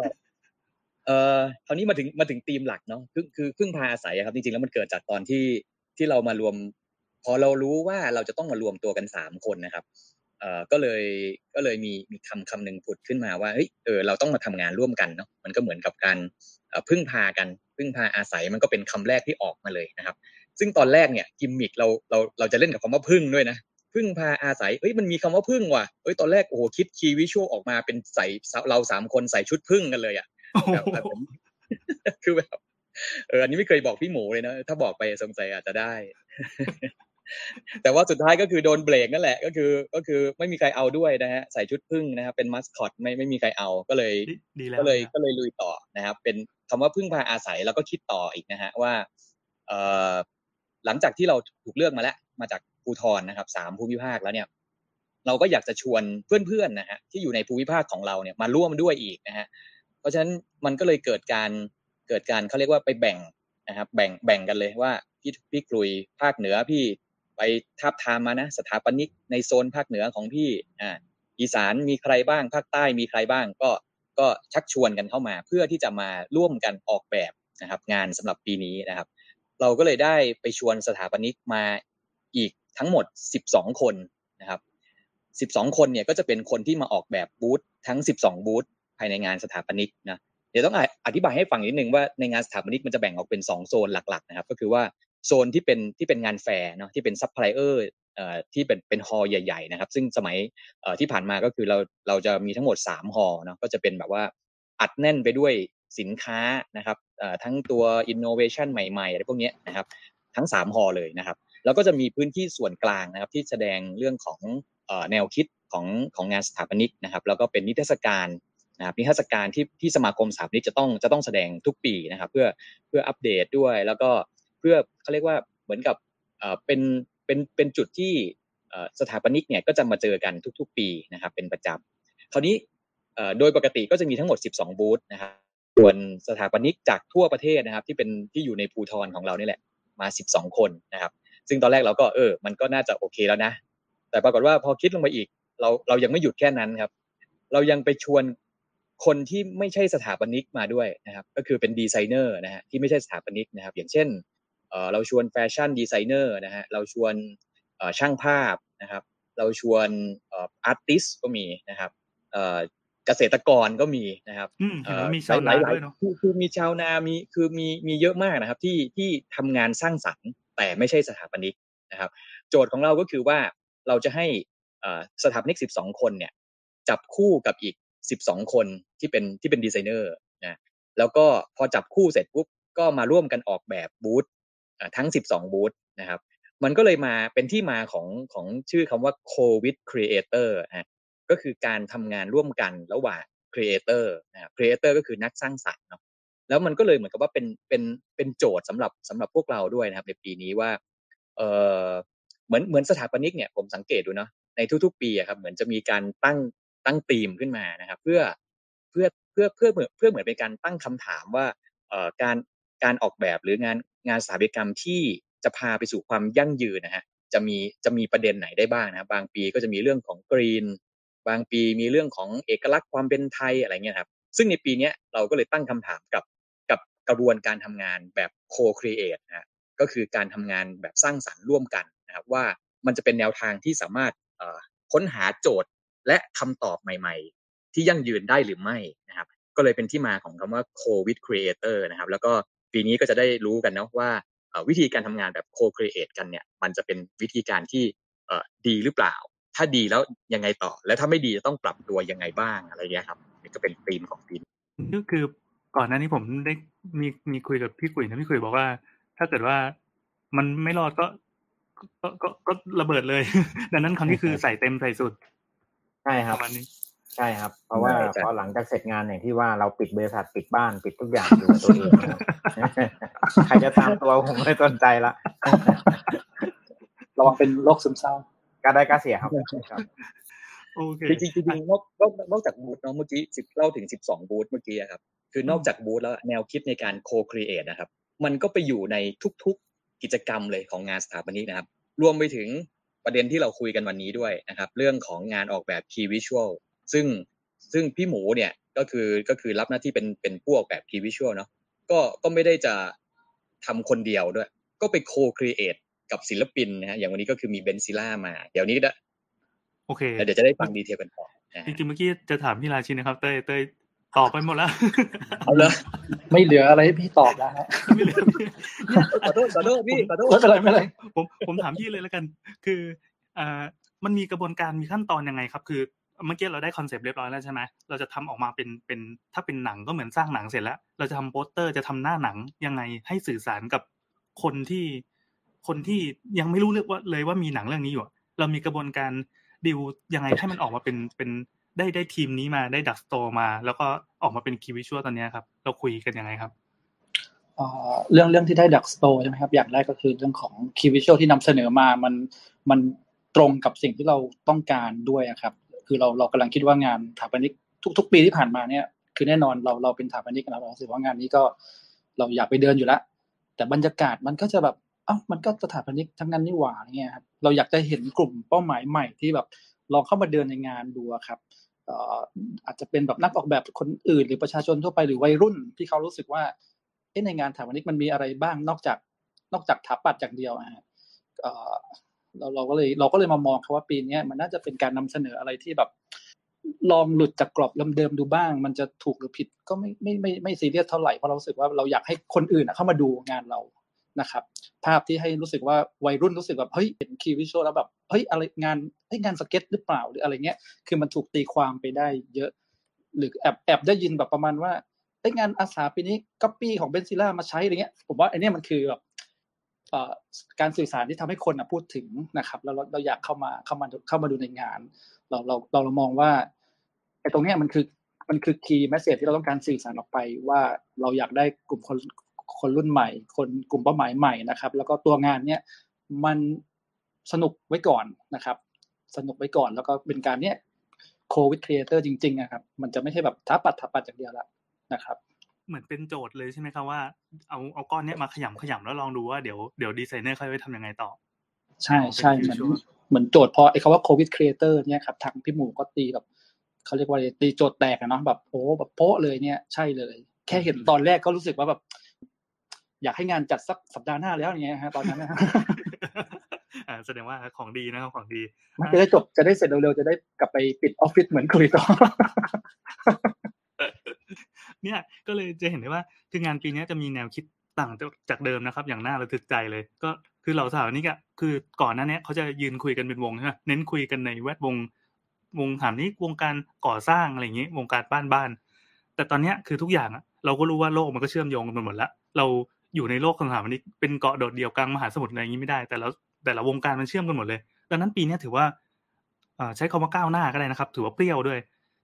เอ่อคราวนี้มาถึงมาถึงธีมหลักเนาะคือคือพึ่งพาอาศัยครับจริงๆแล้วมันเกิดจากตอนที่ที่เรามารวม พอเรารู้ว่าเราจะต้องมารวมตัวกันสามคนนะครับเอ่อก็เลยก็เลยมีมีคำคำหนึ่งผุดขึ้นมาว่าเฮ้ยเออเราต้องมาทำงานร่วมกันเนาะมันก็เหมือนกับการพึ่งพากันพึ่งพาอาศัยมันก็เป็นคำแรกที่ออกมาเลยนะครับ ซึ่งตอนแรกเนี่ยกิมมิกเราเราเราจะเล่นกับคำว่าพึ่งด้วยนะพึ่งพาอาศัยเอ้ยมันมีคำว่าพึ่งว่ะเอ้ยตอนแรกโอ้โหคิดคีย์วิชวลออกมาเป็นใส่เราสามคนใส่ชุดพึ่งกันเลยอะ แบบแบบผมคือแบบเอออันนี้ไม่เคยบอกพี่หมูเลยนะถ้าบอกไปสงสัยอาจจะได้ แต่ว่าสุดท้ายก็คือโดนเบรกนั่นแหละก็คือก็คือไม่มีใครเอาด้วยนะฮะใส่ชุดพึ่งนะครับเป็นมัสคอตไม่ไม่มีใครเอาก็เลยดีดีแล้วก็เลยดีแล้วก็เลยลุยต่อนะครับ เป็นคำว่าพึ่งพาอาศัยแล้วก็คิดต่ออีกนะฮะว่าเอ่อหลังจากที่เราถูกเลือกมาแล้วมาจากภูทรนะครับสามภูมิภาคแล้วเนี่ย เราก็อยากจะชวนเพื่อนๆนะฮะที่อยู่ในภูมิภาคของเราเนี่ยมาร่วมด้วยอีกนะฮะเพ ราะฉะนั้นมันก็เลยเกิดการเกิดการเขาเรียกว่าไปแบ่งนะครับแบ่งแบ่งกันเลยว่าพี่พี่กลุยภาคเหนือพี่ไปทับทามมานะสถาปนิกในโซนภาคเหนือของพี่อ่าอีสานมีใครบ้างภาคใต้มีใครบ้างก็ก็ชักชวนกันเข้ามา เพื่อที่จะมาร่วมกันออกแบบนะครับ งานสำหรับปีนี้นะครับ เราก็เลยได้ไปชวนสถาปนิกมาอีกทั้งหมด 12 คนนะครับ 12 คนเนี่ยก็จะเป็นคนที่มาออกแบบบูธทั้ง 12 บูธ ภายในงานสถาปนิกนะเดี๋ยวต้องอธิบายให้ฟังนิดนึงว่าในงานสถาปนิกมันจะแบ่งออกเป็น 2 โซนหลักๆนะครับ ก็คือว่าโซนที่เป็นที่เป็นงานแฟร์เนาะที่เป็นซัพพลายเออร์ที่เป็นเป็น hall ใหญ่ๆนะครับ ซึ่งสมัยที่ผ่านมาก็คือเราเราจะมีทั้งหมด3 hall เนาะก็จะเป็นแบบว่าอัดแน่นไปด้วยสินค้านะครับทั้งตัว innovation ใหม่ๆอะไรพวกนี้นะครับทั้ง3 hall เลยนะครับแล้วก็จะมีพื้นที่ส่วนกลางนะครับ ที่แสดงเรื่องของแนวคิดของของงานสถาปนิกนะครับ แล้วก็เป็นนิทรรศการ นะครับนิทรรศการที่ที่สมาคมสถาปนิกจะต้องจะต้องแสดงทุกปีนะครับ เพื่อเพื่ออัปเดตด้วย แล้วก็เพื่อเขาเรียกว่าเหมือนกับเออเป็นเป็นเป็นจุดที่สถาปนิกเนี่ยก็จะมาเจอกันทุก ๆ ปีนะครับ เป็นประจำคราวนี้โดยปกติก็จะมีทั้งหมด 12 บูธนะครับส่วนสถาปนิกจากทั่วประเทศนะครับ ที่เป็นที่อยู่ในภูทรของเรานี่แหละมา 12 คนนะครับ ซึ่งตอนแรกเราก็เออ มันก็น่าจะโอเคแล้วนะ แต่ปรากฏว่าพอคิดลงไปอีก เราเรายังไม่หยุดแค่นั้นครับ เรายังไปชวน คนที่ไม่ใช่สถาปนิกมาด้วยนะครับ ก็คือเป็นดีไซเนอร์นะฮะที่ไม่ใช่สถาปนิกนะครับ อย่างเช่นเออเราชวน fashion designer นะฮะเราชวนเอ่อช่างภาพนะครับ เราชวนเอ่อ artist ก็มีนะครับเอ่อเกษตรกรก็มีนะครับอืมเห็นว่ามีเอ่อชาวนาเลยด้วยเนาะคือคือมีชาวนามีคือมีมีเยอะมากนะครับ ที่ที่ทำงานสร้างสรรค์แต่ไม่ใช่สถาปนิกนะครับ โจทย์ของเราก็คือว่าเราจะให้เอ่อสถาปนิก 12 คนเนี่ยจับคู่กับอีก 12 คนที่เป็นที่เป็นดีไซเนอร์นะแล้วก็พอจับคู่เสร็จปุ๊บก็มาร่วมกันออกแบบบูธทั้ง 12 บูธนะครับ มันก็เลยมาเป็นที่มาของของชื่อคำว่า COVID Creator นะฮะก็คือการทำงานร่วมกันระหว่าง Creator นะครับ Creator ก็คือนักสร้างสรรค์เนาะแล้วมันก็เลยเหมือนกับว่าเป็นเป็นเป็นโจทย์สำหรับสำหรับพวกเราด้วยนะครับ ในปีนี้ว่าเออเหมือนเหมือนสถาปนิกเนี่ยผมสังเกตดูเนาะในทุกๆ ปีอะครับเหมือนจะมีการตั้ง ตั้งธีมขึ้นมานะครับ เพื่อเพื่อเพื่อเพื่อเหมือนเพื่อเหมือนเป็นการตั้งคำถามว่าเอ่อการการออกแบบหรืองานงานสถาปัตยกรรมที่จะพาไปสู่ความยั่งยืนนะฮะจะมีจะมีประเด็นไหนได้บ้างนะครับบางปีก็จะมีเรื่องของกรีน บางปีมีเรื่องของเอกลักษณ์ความเป็นไทยอะไรเงี้ยครับ ซึ่งในปีนี้เราก็เลยตั้งคำถามกับกับกระบวนการทำงานแบบ co-create นะฮะก็คือการทำงานแบบสร้างสรรค์ร่วมกันนะครับว่ามันจะเป็นแนวทางที่สามารถค้นหาโจทย์ และคำตอบใหม่ ๆ ที่ยั่งยืนได้หรือไม่นะครับก็เลยเป็นที่มาของคำว่า co-with creator นะครับ แล้วก็ปีนี้ก็จะได้รู้กันนะว่าวิธีการทำงานแบบ co-create กันเนี่ย มันจะเป็นวิธีการที่ดีหรือเปล่า ถ้าดีแล้วยังไงต่อ และถ้าไม่ดีจะต้องปรับตัวยังไงบ้างอะไรเงี้ยครับนี่ก็เป็นธีมของปีนี้ก็คือก่อนหน้านี้ผมได้มีมีคุยกับพี่กุยนะพี่กุยบอกว่า ถ้าเกิดว่ามันไม่รอดก็ก็ก็ก็ระเบิดเลย ดังนั้นครั้งนี้คือใส่เต็มใส่สุด ใช่คปรับระมาณนี้ ใช่ครับ เพราะว่าใช่ใช่พอหลังจากเสร็จงานอย่างที่ว่าเราปิดบริษัทปิดบ้านปิดทุกอย่างอยู่กับตัวเองนะครับ ใครจะตามตัวผมไม่สนใจละระวังเป็นโรคซึมเศร้าก็ได้ก็เสียครับครับ โอเค จริงๆจริงๆนอกนอกนอกจากบูธเนาะเมื่อกี้สิบเล่าถึงสิบสองบูธเมื่อกี้อะครับ คือนอกจากบูธแล้วแนวคิดในการโคครีเอทนะครับ มันก็ไปอยู่ในทุกๆกิจกรรมเลยของงานสถาปนิกนะครับ รวมไปถึง ประเด็นที่เราคุยกันวันนี้ด้วยนะครับ เรื่องของงานออกแบบ Key Visual ซึ่งซึ่งพี่หมูเนี่ยก็คือก็คือรับหน้าที่เป็นเป็นผู้ออกแบบ Key Visual เนาะก็ก็ไม่ได้จะทำคนเดียวด้วย ก็ไป co-create กับศิลปินนะฮะอย่างวันนี้ก็คือมี Benzilla มา เดี๋ยวนี้ก็โอเคเดี๋ยวจะได้ฟัง detail กันต่อนะฮะจริงๆเมื่อกี้จะถามพี่ราชินนะครับ เต้ยเต้ย ตอบไปหมดแล้ว เอาเลยไม่เหลืออะไรให้พี่ตอบแล้วฮะไม่เหลือพี่ขอโทษขอโทษพี่ขอโทษไม่เป็นไรไม่เป็นไรผมผมถามพี่เลยแล้วกัน คืออ่ามันมีกระบวนการมีขั้นตอนยังไงครับ คือเมื่อกี้เราได้ concept เรียบร้อยแล้วใช่ไหมเราจะทำออกมาเป็นเป็นถ้าเป็นหนังก็เหมือนสร้างหนังเสร็จแล้ว เราจะทำโปสเตอร์จะทำหน้าหนังยังไงให้สื่อสารกับคนที่คนที่ยังไม่รู้เรื่องว่าเลยว่ามีหนังเรื่องนี้อยู่อะเรามีกระบวนการดิวยังไงให้มันออกมาเป็นเป็น ได้ได้ทีมนี้มาได้ดักสโตมา แล้วก็ออกมาเป็นคีวิชวลตอนนี้ครับ เราคุยกันยังไงครับเอ่อเรื่องเรื่องที่ได้ดักสโตใช่ไหมครับ อย่างแรกก็คือเรื่องของคีวิชวลที่นำเสนอมามันมันตรงกับสิ่งที่เราต้องการด้วยครับ คือเราเรากำลังคิดว่างานถาปนิกทุก ๆ ปีที่ผ่านมาเนี่ย คือแน่นอนเราเราเป็นถาปนิกนะเรารู้สึกว่างานนี้ก็เราอยากไปเดินอยู่แล้วแต่บรรยากาศมันก็จะแบบเอ้ามันก็สถาปนิกทั้งนั้นนี่หว่าอะไรเงี้ยครับเราอยากจะเห็นกลุ่มเป้าหมายใหม่ที่แบบลองเข้ามาเดินในงานดูครับ อาจจะเป็นแบบนักออกแบบคนอื่น หรือประชาชนทั่วไปหรือวัยรุ่นที่เขารู้สึกว่าในงานถาปนิกมันมีอะไรบ้างนอกจากนอกจากถาปัดอย่างเดียวอะฮะเราเราก็เลยเราก็เลยมามองครับว่าปีนี้มันน่าจะเป็นการนำเสนออะไรที่แบบ ลองหลุดจากกรอบเดิมๆดูบ้าง มันจะถูกหรือผิดก็ไม่ไม่ไม่ไม่ซีเรียสเท่าไหร่เพราะเรารู้สึกว่าเราอยากให้คนอื่นเข้ามาดูงานเรา นะครับ ภาพที่ให้รู้สึกว่าวัยรุ่นรู้สึกแบบเฮ้ยเป็น key visual แล้วแบบเฮ้ยอะไรงานเฮ้ยงานสเก็ตหรือเปล่าหรืออะไรเงี้ยคือมันถูกตีความไปได้เยอะ หรือแอบแอบได้ยินแบบประมาณว่าเฮ้ยงานอาษาปีนี้ก๊อปปี้ของ Benzilla มาใช้อะไรเงี้ยผมว่าไอ้เนี่ยมันคือแบบการสื่อสารที่ทำให้คนพูดถึงนะครับแล้วเราเราอยากเข้ามาเข้ามาเข้ามาดูในงานเราเราเราเรามองว่าไอ้ตรงเนี้ยมันคือมันคือ key message ที่เราต้องการสื่อสารออกไปว่าเราอยากได้กลุ่มคน คนรุ่นใหม่ คนกลุ่มเป้าหมายใหม่นะครับ แล้วก็ตัวงานเนี้ยมันสนุกไว้ก่อนนะครับ สนุกไว้ก่อนแล้วก็เป็นการเนี้ยco-with creator จริงๆนะครับ มันจะไม่ใช่แบบถาปัตย์ถาปัตย์อย่างเดียวละนะครับเหมือนเป็นโจทย์เลยใช่ไหมครับว่าเอาเอาก้อนเนี้ยมาขยำขยำแล้วลองดูว่าเดี๋ยวเดี๋ยวดีไซเนอร์เขาจะไปทำยังไงต่อ ใช่ใช่เหมือนเหมือนโจทย์พอไอ้คำว่า co-with creator เนี่ยครับทางพี่หมูก็ตีแบบเขาเรียกว่าอะไรตีโจทย์แตกอะเนาะแบบโอ้แบบโป๊ะเลยเนี่ยใช่เลย แค่เห็นตอนแรกก็รู้สึกว่าแบบ อยากให้งานจัดสักสัปดาห์หน้าแล้วอย่างเงี้ยฮะตอนนั้นนะอ่าแสดงว่าของดีนะครับของดีมันจะได้จบจะได้เสร็จเร็วๆจะได้กลับไปปิดออฟฟิศเหมือนคุยต่อเนี่ยก็เลยจะเห็นได้ว่าคืองานปีนี้จะมีแนวคิดต่างจากเดิมนะครับ อย่างน่าระทึกใจเลย ก็คือเหล่าสาวนี่ก็คือก่อนหน้านี้เขาจะยืนคุยกันเป็นวงใช่ไหมเน้นคุยกันในแวดวงวงถามนี้วงการก่อสร้างอะไรอย่างนี้ วงการบ้านบ้านแต่ตอนเนี้ยคือทุกอย่างอะเราก็รู้ว่าโลกมันก็เชื่อมโยงกันหมดแล้วเรา อยู่ในโลกสถาปนิกเป็นเกาะโดดเดี่ยวกลางมหาสมุทรอะไรอย่างนี้ไม่ได้ แต่ละแต่ละวงการมันเชื่อมกันหมดเลยดังนั้นปีนี้ถือว่าใช้คำว่าก้าวหน้าก็ได้นะครับ ถือว่าเปรี้ยวด้วย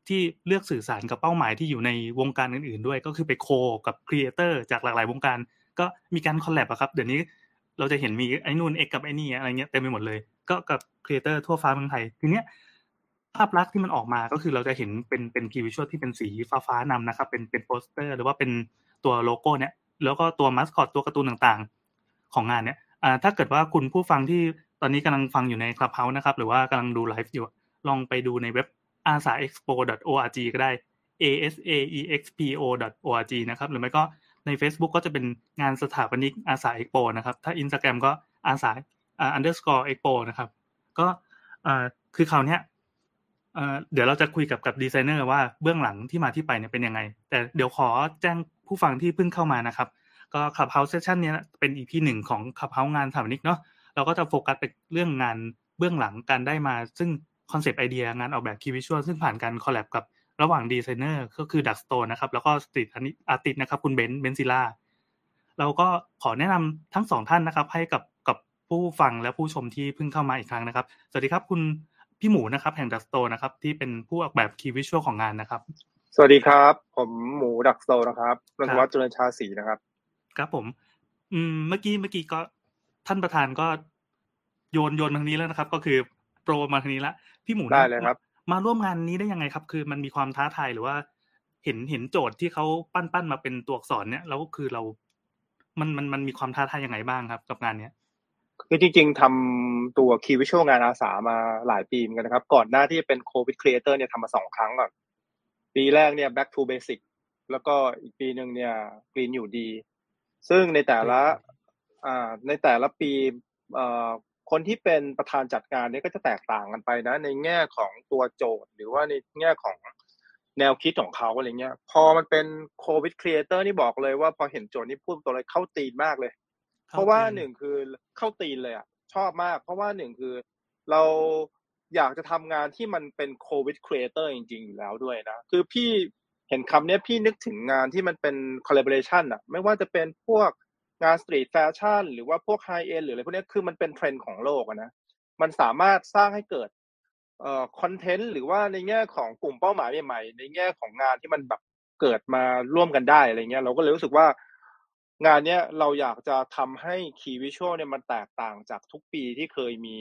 ที่เลือกสื่อสารกับเป้าหมายที่อยู่ในวงการอื่นๆด้วย ก็คือไป co กับ creator จากหลากหลายวงการ ก็มีการ collab อะครับเดี๋ยวนี้เราจะเห็นมีไอ้นู่น X กับไอ้นี่อะไรเงี้ยเต็มไปหมดเลย ก็กับ creator ทั่วฟ้าเมืองไทยทีเนี้ยภาพลักษณ์ที่มันออกมาก็คือเราจะเห็นเป็นเป็น key visual ที่เป็นสีฟ้าฟ้านำนะครับเป็นเป็นโปสเตอร์ หรือว่าเป็นตัวโลโก้เนี่ย แล้วก็ตัวมัสคอตตัวการ์ตูนต่างๆ ของงานเนี่ยถ้าเกิดว่าคุณผู้ฟังที่ตอนนี้กำลังฟังอยู่ใน Clubhouse นะครับ หรือว่ากำลังดูไลฟ์อยู่ ลองไปดูในเว็บ asaexpo.org ก็ได้ asaexpo.org นะครับ หรือไม่ก็ใน Facebook ก็จะเป็นงานสถาปนิก ASA Expo นะครับ ถ้า Instagram ก็ ASA อ่า underscore expo นะครับ ก็อ่าคือคราวนี้เดี๋ยวเราจะคุยกับกับดีไซเนอร์ว่าเบื้องหลังที่มาที่ไปเนี่ยเป็นยังไง แต่เดี๋ยวขอแจ้ง ผู้ฟังที่เพิ่งเข้ามานะครับ ก็ Clubhouse session นี้เป็น EP หนึ่งของ Clubhouse งานสถาปนิกเนาะเราก็จะโฟกัสไปเรื่องงานเบื้องหลังการได้มา ซึ่งคอนเซปต์ไอเดียงานออกแบบ key visual ซึ่งผ่านการ collab กับระหว่างดีไซเนอร์ก็คือ Ductstore นะครับ แล้วก็ street artist นะครับ คุณเบนซ์ Benzilla เราก็ขอแนะนำทั้งสองท่านนะครับ ให้กับกับผู้ฟังและผู้ชมที่เพิ่งเข้ามาอีกครั้งนะครับ สวัสดีครับคุณพี่หมูนะครับแห่ง Ductstore นะครับ ที่เป็นผู้ออกแบบ key visual ของงานนะครับ สวัสดีครับ ผมหมูดักโซนะครับนนทวัฒน์จุลชาศรีนะครับ ครับผม อืม เมื่อกี้เมื่อกี้ก็ท่านประธานก็โยนโยนมาทางนี้แล้วนะครับ ก็คือโปรมาทางนี้ละพี่หมูได้เลยครับ มาร่วมงานนี้ได้ยังไงครับ คือมันมีความท้าทายหรือว่า เห็นเห็นโจทย์ที่เขาปั้นปั้นมาเป็นตัวอักษรเนี่ยแล้วก็คือเรา มันมันมันมีความท้าทายยังไงบ้างครับ กับงานเนี้ยคือจริง ๆทำตัวคีย์วิชวลงานอาสามาหลายปีเหมือนกันนะครับ ก่อนหน้าที่จะเป็น co-with creator เนี่ยทำมาสองครั้งก่อน ปีแรกเนี่ย back to basic แล้วก็อีกปีหนึ่งเนี่ย green อยู่ดี ซึ่งในแต่ละอ่าในแต่ละปีเอ่อคนที่เป็นประธานจัดงานเนี่ยก็จะแตกต่างกันไปนะ ในแง่ของตัวโจทย์ หรือว่าในแง่ของแนวคิดของเขาอะไรเงี้ย พอมันเป็น co-with creator นี่บอกเลยว่าพอเห็นโจทย์นี่พูดตัวเลยเข้าตีนมากเลย เพราะว่าหนึ่งคือเข้าตีนเลยอะชอบมาก เพราะว่าหนึ่งคือเรา อยากจะทำงานที่มันเป็น co-with creator จริง ๆ อยู่แล้วด้วยนะ คือพี่เห็นคำนี้พี่นึกถึงงานที่มันเป็น collaboration อะไม่ว่าจะเป็นพวกงาน street fashion หรือว่าพวก high-end หรืออะไรพวกนี้คือมันเป็นเทรนด์ของโลกนะมันสามารถสร้างให้เกิดเอ่อคอนเทนต์หรือว่าในแง่ของกลุ่มเป้าหมายใหม่ๆในแง่ของงานที่มันแบบเกิดมาร่วมกันได้อะไรเงี้ยเราก็เลยรู้สึกว่างานเนี้ยเราอยากจะทำให้ key visual เนี่ยมันแตกต่างจากทุกปีที่เคยมี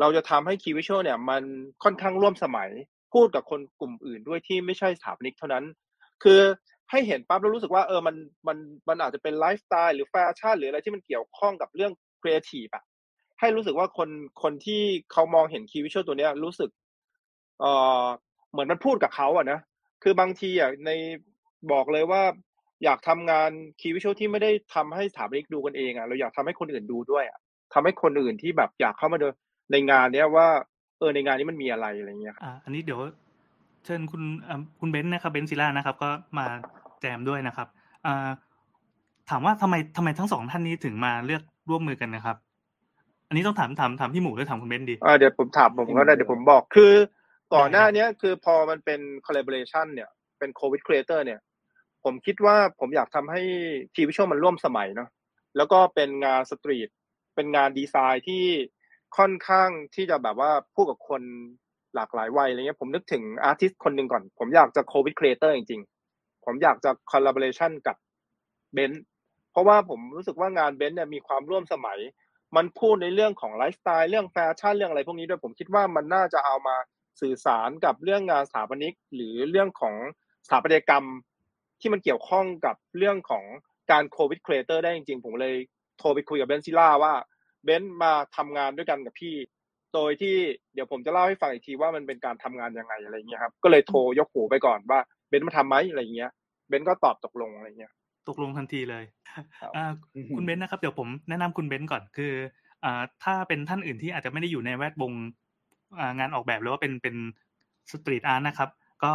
เราจะทำให้ key visual เนี่ยมันค่อนข้างร่วมสมัยพูดกับคนกลุ่มอื่นด้วยที่ไม่ใช่สถาปนิกเท่านั้น คือให้เห็นปั๊บแล้วรู้สึกว่าเออมันมันมันอาจจะเป็นไลฟ์สไตล์หรือแฟชั่นหรืออะไรที่มันเกี่ยวข้องกับเรื่องครีเอทีฟอะให้รู้สึกว่าคนคนที่เขามองเห็น key visual ตัวเนี้ยรู้สึกเออเหมือนมันพูดกับเขาอะนะคือบางทีอะในบอกเลยว่าอยากทำงาน key visual ที่ไม่ได้ทำให้สถาปนิกดูกันเองอะเราอยากทำให้คนอื่นดูด้วยอะทำให้คนอื่นที่แบบอยากเข้ามาดู ในงานเนี้ยว่า เออในงานนี้มันมีอะไรอะไรเงี้ยครับอ่าอันนี้เดี๋ยวเชิญคุณอ่าคุณเบนซ์นะครับ Benzilla นะครับ ก็มาแจมด้วยนะครับอ่าถามว่าทำไมทำไมทั้งสองท่านนี้ถึงมาเลือกร่วมมือกันนะครับ อันนี้ต้องถามถามถามพี่หมูหรือถามคุณเบนซ์ดีอ่าเดี๋ยวผมถามผมก็ได้เดี๋ยวผมบอกคือ ก่อนหน้าเนี้ยคือพอมันเป็น collaboration เนี่ยเป็น co-with creator เนี่ยผมคิดว่าผมอยากทำให้ key visual มันร่วมสมัยเนาะแล้วก็เป็นงาน street เป็นงานดีไซน์ที่ ค่อนข้างที่จะแบบว่าพูดกับคนหลากหลายวัยอะไรเงี้ยผมนึกถึง artist คนหนึ่งก่อน ผมอยากจะ co-with creator จริงๆ ผมอยากจะ collaboration กับเบนซ์เพราะว่าผมรู้สึกว่างานเบนซ์เนี่ยมีความร่วมสมัย มันพูดในเรื่องของไลฟ์สไตล์เรื่องแฟชั่นเรื่องอะไรพวกนี้ด้วยผมคิดว่ามันน่าจะเอามาสื่อสารกับเรื่องงานสถาปนิก หรือเรื่องของสถาปัตยกรรมที่มันเกี่ยวข้องกับเรื่องของการ co-with creator ได้จริงๆ ผมเลยโทรไปคุยกับ Benzilla ว่า เบนซ์มาทำงานด้วยกันกับพี่ โดยที่เดี๋ยวผมจะเล่าให้ฟังอีกทีว่ามันเป็นการทำงานยังไงอะไรเงี้ยครับ ก็เลยโทรยกหูไปก่อนว่าเบนซ์มาทำไหมอะไรเงี้ย เบนซ์ก็ตอบตกลงอะไรเงี้ย ตกลงทันทีเลยอ่าคุณเบนซ์นะครับ เดี๋ยวผมแนะนำคุณเบนซ์ก่อนคืออ่าถ้าเป็นท่านอื่นที่อาจจะไม่ได้อยู่ในแวดวงอ่างานออกแบบหรือว่าเป็นเป็น street art นะครับ ก็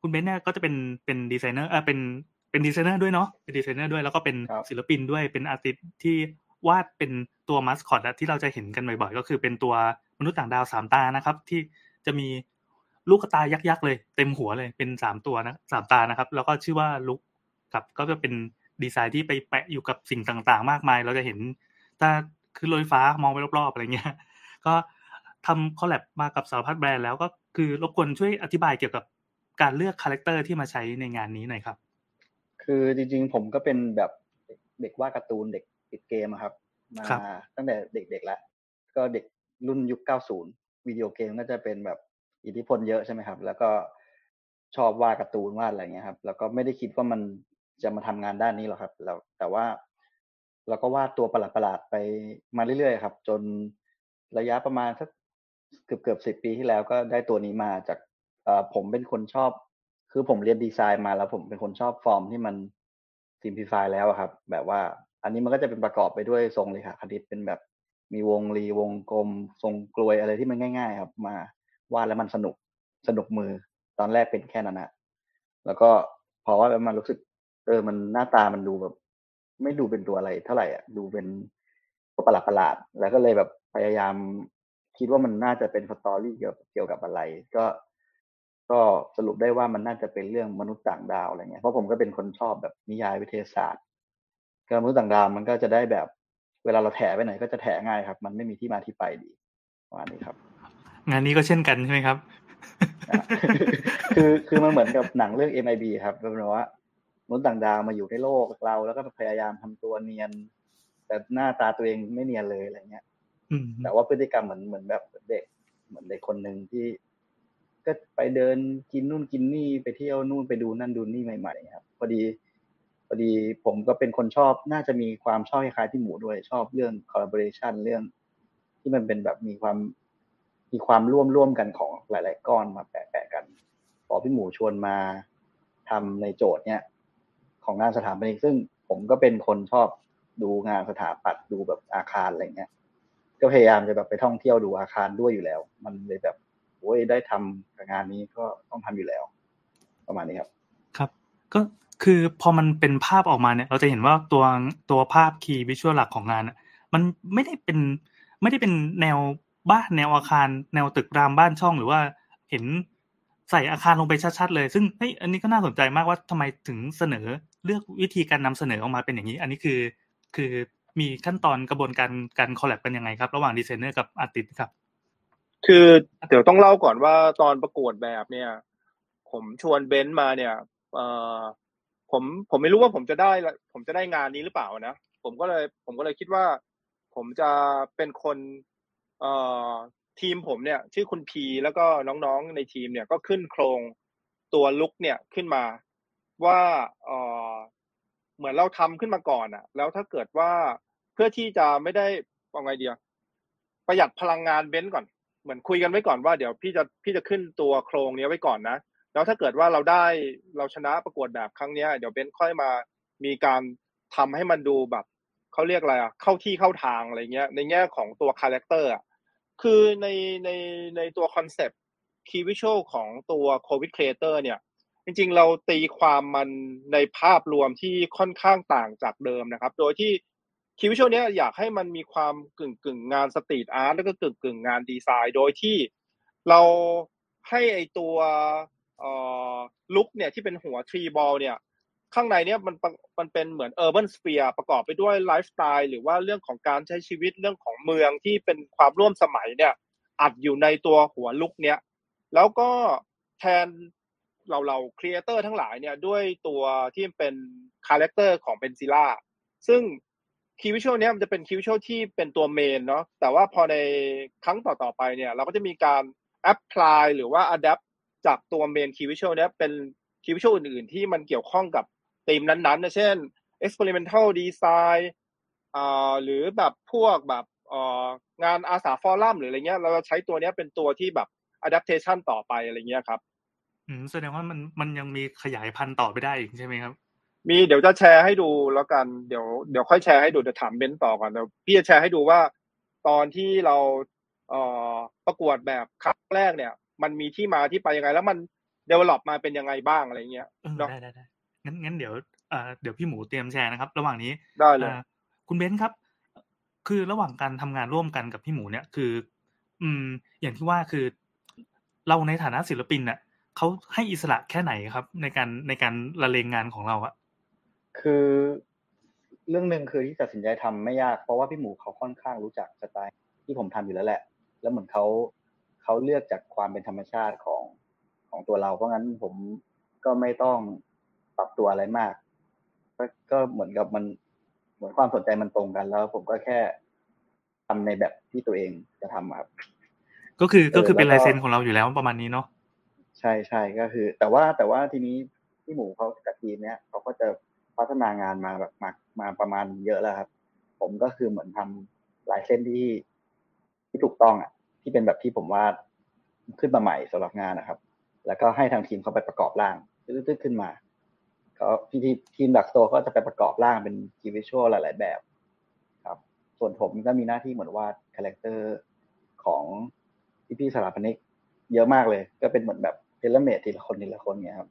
คุณเบนซ์เนี่ยก็จะเป็นเป็นดีไซเนอร์เออเป็นเป็นดีไซเนอร์ด้วยเนาะเป็นดีไซเนอร์ด้วยแล้วก็เป็นศิลปินด้วยเป็น artist ที่วาดเป็น ตัวมัสคอตที่เราจะเห็นกันบ่อยๆ ก็คือเป็นตัวมนุษย์ต่างดาวสามตานะครับ ที่จะมีลูกตายักษ์ๆเลย เต็มหัวเลยเป็นสามตัวนะสามตานะครับ แล้วก็ชื่อว่า LOOOK ครับก็จะเป็นดีไซน์ที่ไปแปะอยู่กับสิ่งต่างๆ มากมาย เราจะเห็นถ้าขึ้นรถไฟฟ้ามองไปรอบๆอะไรเงี้ย ก็ทำ collab มากับสารพัดแบรนด์แล้วก็คือรบกวนช่วยอธิบายเกี่ยวกับการเลือกคาแรคเตอร์ที่มาใช้ในงานนี้หน่อยครับ คือจริงๆผมก็เป็นแบบเด็กวาดการ์ตูนเด็กติดเกมครับ มาครับตั้งแต่เด็กๆแล้วก็เด็กรุ่นยุค 90 วิดีโอเกมก็จะเป็นแบบอิทธิพลเยอะใช่ไหมครับ แล้วก็ชอบวาดการ์ตูนวาดอะไรเงี้ยครับ แล้วก็ไม่ได้คิดว่ามันจะมาทำงานด้านนี้หรอกครับ แล้วแต่ว่าเราก็วาดตัวประหลาดๆไปมาเรื่อยๆครับ จนระยะประมาณสักเกือบเกือบสิบปีที่แล้วก็ได้ตัวนี้มาจากเอ่อผมเป็นคนชอบ คือผมเรียนดีไซน์มาแล้วผมเป็นคนชอบฟอร์มที่มันซิมพลิฟายแล้วอะครับ แบบว่า อันนี้มันก็จะเป็นประกอบไปด้วยทรงเลยค่ะคณิตเป็นแบบมีวงรีวงกลม ทรงกลวยอะไรที่มันง่าย ๆ ครับ มาวาดแล้วมันสนุกสนุกมือตอนแรกเป็นแค่นั้นนะแล้วก็พอว่าแล้วมันรู้สึก เออมันหน้าตามันดูแบบ ไม่ดูเป็นตัวอะไรเท่าไหร่อะดูเป็นตัวประหลาดประหลาดๆแล้วก็เลยแบบพยายามคิดว่ามันน่าจะเป็นสตอรี่เกี่ยวเกี่ยวกับอะไร ก็ ก็สรุปได้ว่ามันน่าจะเป็นเรื่องมนุษย์ต่างดาวอะไรเงี้ยเพราะผมก็เป็นคนชอบแบบนิยายวิทยาศาสตร์ ก็มนุษย์ต่างดาวมันก็จะได้แบบ เวลาเราแถไปไหนก็จะแถง่ายครับ มันไม่มีที่มาที่ไปดีประมาณนี้ครับ งานนี้ก็เช่นกันใช่ไหมครับ คือคือมันเหมือนกับหนังเรื่อง MIB ครับเป็นว่ามนุษย์ต่างดาวมาอยู่ในโลกเราแล้วก็พยายามทำตัวเนียน แต่หน้าตาตัวเองไม่เนียนเลยอะไรเงี้ยอืมแต่ว่าพฤติกรรมเหมือนเหมือนแบบเด็ก เหมือนเด็กคนหนึ่งที่ ก็ไปเดินกินนู่นกินนี่ไปเที่ยวนู่นไปดูนั่นดูนี่ใหม่ๆครับพอดี พอดีผมก็เป็นคนชอบน่าจะมีความชอบคล้ายๆพี่หมูด้วยชอบเรื่อง collaboration เรื่อง ที่มันเป็นแบบมีความมีความร่วมร่วมกันของหลาย ๆ ก้อนมาแปะๆกันพอพี่หมูชวนมาทำในโจทย์เนี้ยของงานสถาปนิกซึ่งผมก็เป็นคนชอบดูงานสถาปัตย์ดูแบบอาคารอะไรเงี้ย ก็พยายามจะแบบไปท่องเที่ยวดูอาคารด้วยอยู่แล้ว มันเลยแบบโอ้ยได้ทำกับงานนี้ก็ต้องทำอยู่แล้ว ประมาณนี้ครับ ครับ ก็ คือพอมันเป็นภาพออกมาเนี่ย เราจะเห็นว่าตัวตัวภาพคีย์วิชวลหลักของงานอะมันไม่ได้เป็นไม่ได้เป็นแนวบ้านแนวอาคาร แนวตึกรามบ้านช่องหรือว่าเห็นใส่อาคารลงไปชัดๆเลย ซึ่งเฮ้ยอันนี้ก็น่าสนใจมากว่าทำไมถึงเสนอเลือกวิธีการนำเสนอออกมาเป็นอย่างนี้ อันนี้คือคือมีขั้นตอนกระบวนการการ collab กันยังไงครับ ระหว่างดีไซเนอร์กับ artist ครับ คือเดี๋ยวต้องเล่าก่อนว่าตอนประกวดแบบเนี่ย ผมชวนเบนซ์มาเนี่ย เอ่อ ผมผมไม่รู้ว่าผมจะได้ ผมจะได้งานนี้หรือเปล่านะผมก็เลย ผมก็เลยคิดว่า ผมจะเป็นคนเอ่อทีมผมเนี่ย ชื่อคุณพีแล้วก็น้องๆในทีมเนี่ยก็ขึ้นโครงตัว LOOOK เนี่ยขึ้นมาว่าเอ่อเหมือนเราทำขึ้นมาก่อนอะแล้วถ้าเกิดว่าเพื่อที่จะไม่ได้ว่าไงเดี๋ยวประหยัดพลังงานเบนซ์ก่อน เหมือนคุยกันไว้ก่อนว่าเดี๋ยวพี่จะพี่จะขึ้นตัวโครงเนี้ยไว้ก่อนนะ แล้วถ้าเกิดว่าเราได้เราชนะประกวดแบบครั้งเนี้ย เดี๋ยวเบนซ์ค่อยมามีการทำให้มันดูแบบเขาเรียกอะไรอะเข้าที่เข้าทางอะไรเงี้ย ในแง่ของตัว character อะคือในในในตัว concept key visual ของตัว Co-with Creators เนี่ย จริงๆ เราตีความมันในภาพรวมที่ค่อนข้างต่างจากเดิมนะครับ โดยที่ key visual เนี้ยอยากให้มันมีความกึ่งกึ่งงาน street art แล้วก็กึ่งกึ่งงานดีไซน์ โดยที่เราให้ไอตัว LOOOK เนี่ยที่เป็นหัว three ball เนี่ยข้างในเนี่ยมันมันเป็นเหมือน urban sphere ประกอบไปด้วยไลฟ์สไตล์หรือว่าเรื่องของการใช้ชีวิตเรื่องของเมืองที่เป็นความร่วมสมัยเนี่ย อัดอยู่ในตัวหัว LOOOK เนี่ยแล้วก็แทนเราเรา creator ทั้งหลายเนี่ยด้วยตัวที่เป็น character ของ Benzilla ซึ่ง key visual เนี้ยมันจะเป็น key visual ที่เป็นตัว main เนาะแต่ว่าพอในครั้งต่อๆไปเนี่ย เราก็จะมีการ apply หรือว่า adapt จากตัว main key visual เนี้ยเป็น key visual อื่นๆ ที่มันเกี่ยวข้องกับธีมนั้นๆนะเช่น experimental design อ่าหรือแบบพวกแบบเอ่องานอาสาฟอรัมหรืออะไรเงี้ย เราจะใช้ตัวเนี้ยเป็นตัวที่แบบ adaptation ต่อไปอะไรเงี้ยครับอืมแสดงว่ามันมันยังมีขยายพันธุ์ต่อไปได้อีกใช่ไหมครับ มีเดี๋ยวจะแชร์ให้ดูแล้วกันเดี๋ยวเดี๋ยวค่อยแชร์ให้ดูเดี๋ยวถามเบนซ์ต่อก่อนเดี๋ยวพี่จะแชร์ให้ดูว่า ตอนที่เราเอ่อประกวดแบบครั้งแรกเนี่ย มันมีที่มาที่ไปยังไง แล้วมัน develop มาเป็นยังไงบ้างอะไรเงี้ยเออเนาะได้ได้ได้งั้นงั้นเดี๋ยวเอ่อเดี๋ยวพี่หมูเตรียมแชร์นะครับ ระหว่างนี้ได้เลยอ่าคุณเบนซ์ครับ คือระหว่างการทำงานร่วมกันกับพี่หมูเนี่ยคือ อืม อย่างที่ว่าคือ เราในฐานะศิลปินเนี่ยเขาให้อิสระแค่ไหนครับ ในการในการละเลงงานของเราอะคือเรื่องหนึ่งคือที่ตัดสินใจทำไม่ยากเพราะว่าพี่หมูเขาค่อนข้างรู้จักสไตล์ที่ผมทำอยู่แล้วแหละ แล้วเหมือนเขา เขาเลือกจากความเป็นธรรมชาติของของตัวเรา เพราะงั้นผมก็ไม่ต้องปรับตัวอะไรมาก ก็ก็เหมือนกับมันเหมือนความสนใจมันตรงกันแล้ว ผมก็แค่ทำในแบบที่ตัวเองจะทำอะครับก็คือก็คือเออเป็นแล้วก็ลายเซ็นของเราอยู่แล้วประมาณนี้เนาะใช่ใช่ก็คือ แต่ว่าแต่ว่าทีนี้พี่หมูเขากับทีมเนี้ยเขาก็จะพัฒนางานมาแบบมามาประมาณเยอะแล้วครับ ผมก็คือเหมือนทำลายเส้นที่ที่ถูกต้องอะ ที่เป็นแบบที่ผมวาดขึ้นมาใหม่สำหรับงานนะครับ แล้วก็ให้ทางทีมเขาไปประกอบร่างตึ๊ดๆขึ้นมาเขาพี่ทีทีม Ductstore ก็จะไปประกอบร่างเป็น key visual หลาย ๆ แบบ ครับ ส่วนผมก็มีหน้าที่เหมือนวาด character ของพี่พี่ๆสถาปนิกเยอะมากเลย ก็เป็นเหมือนแบบ tailor-made ทีละคนทีละคนเงี้ยครับ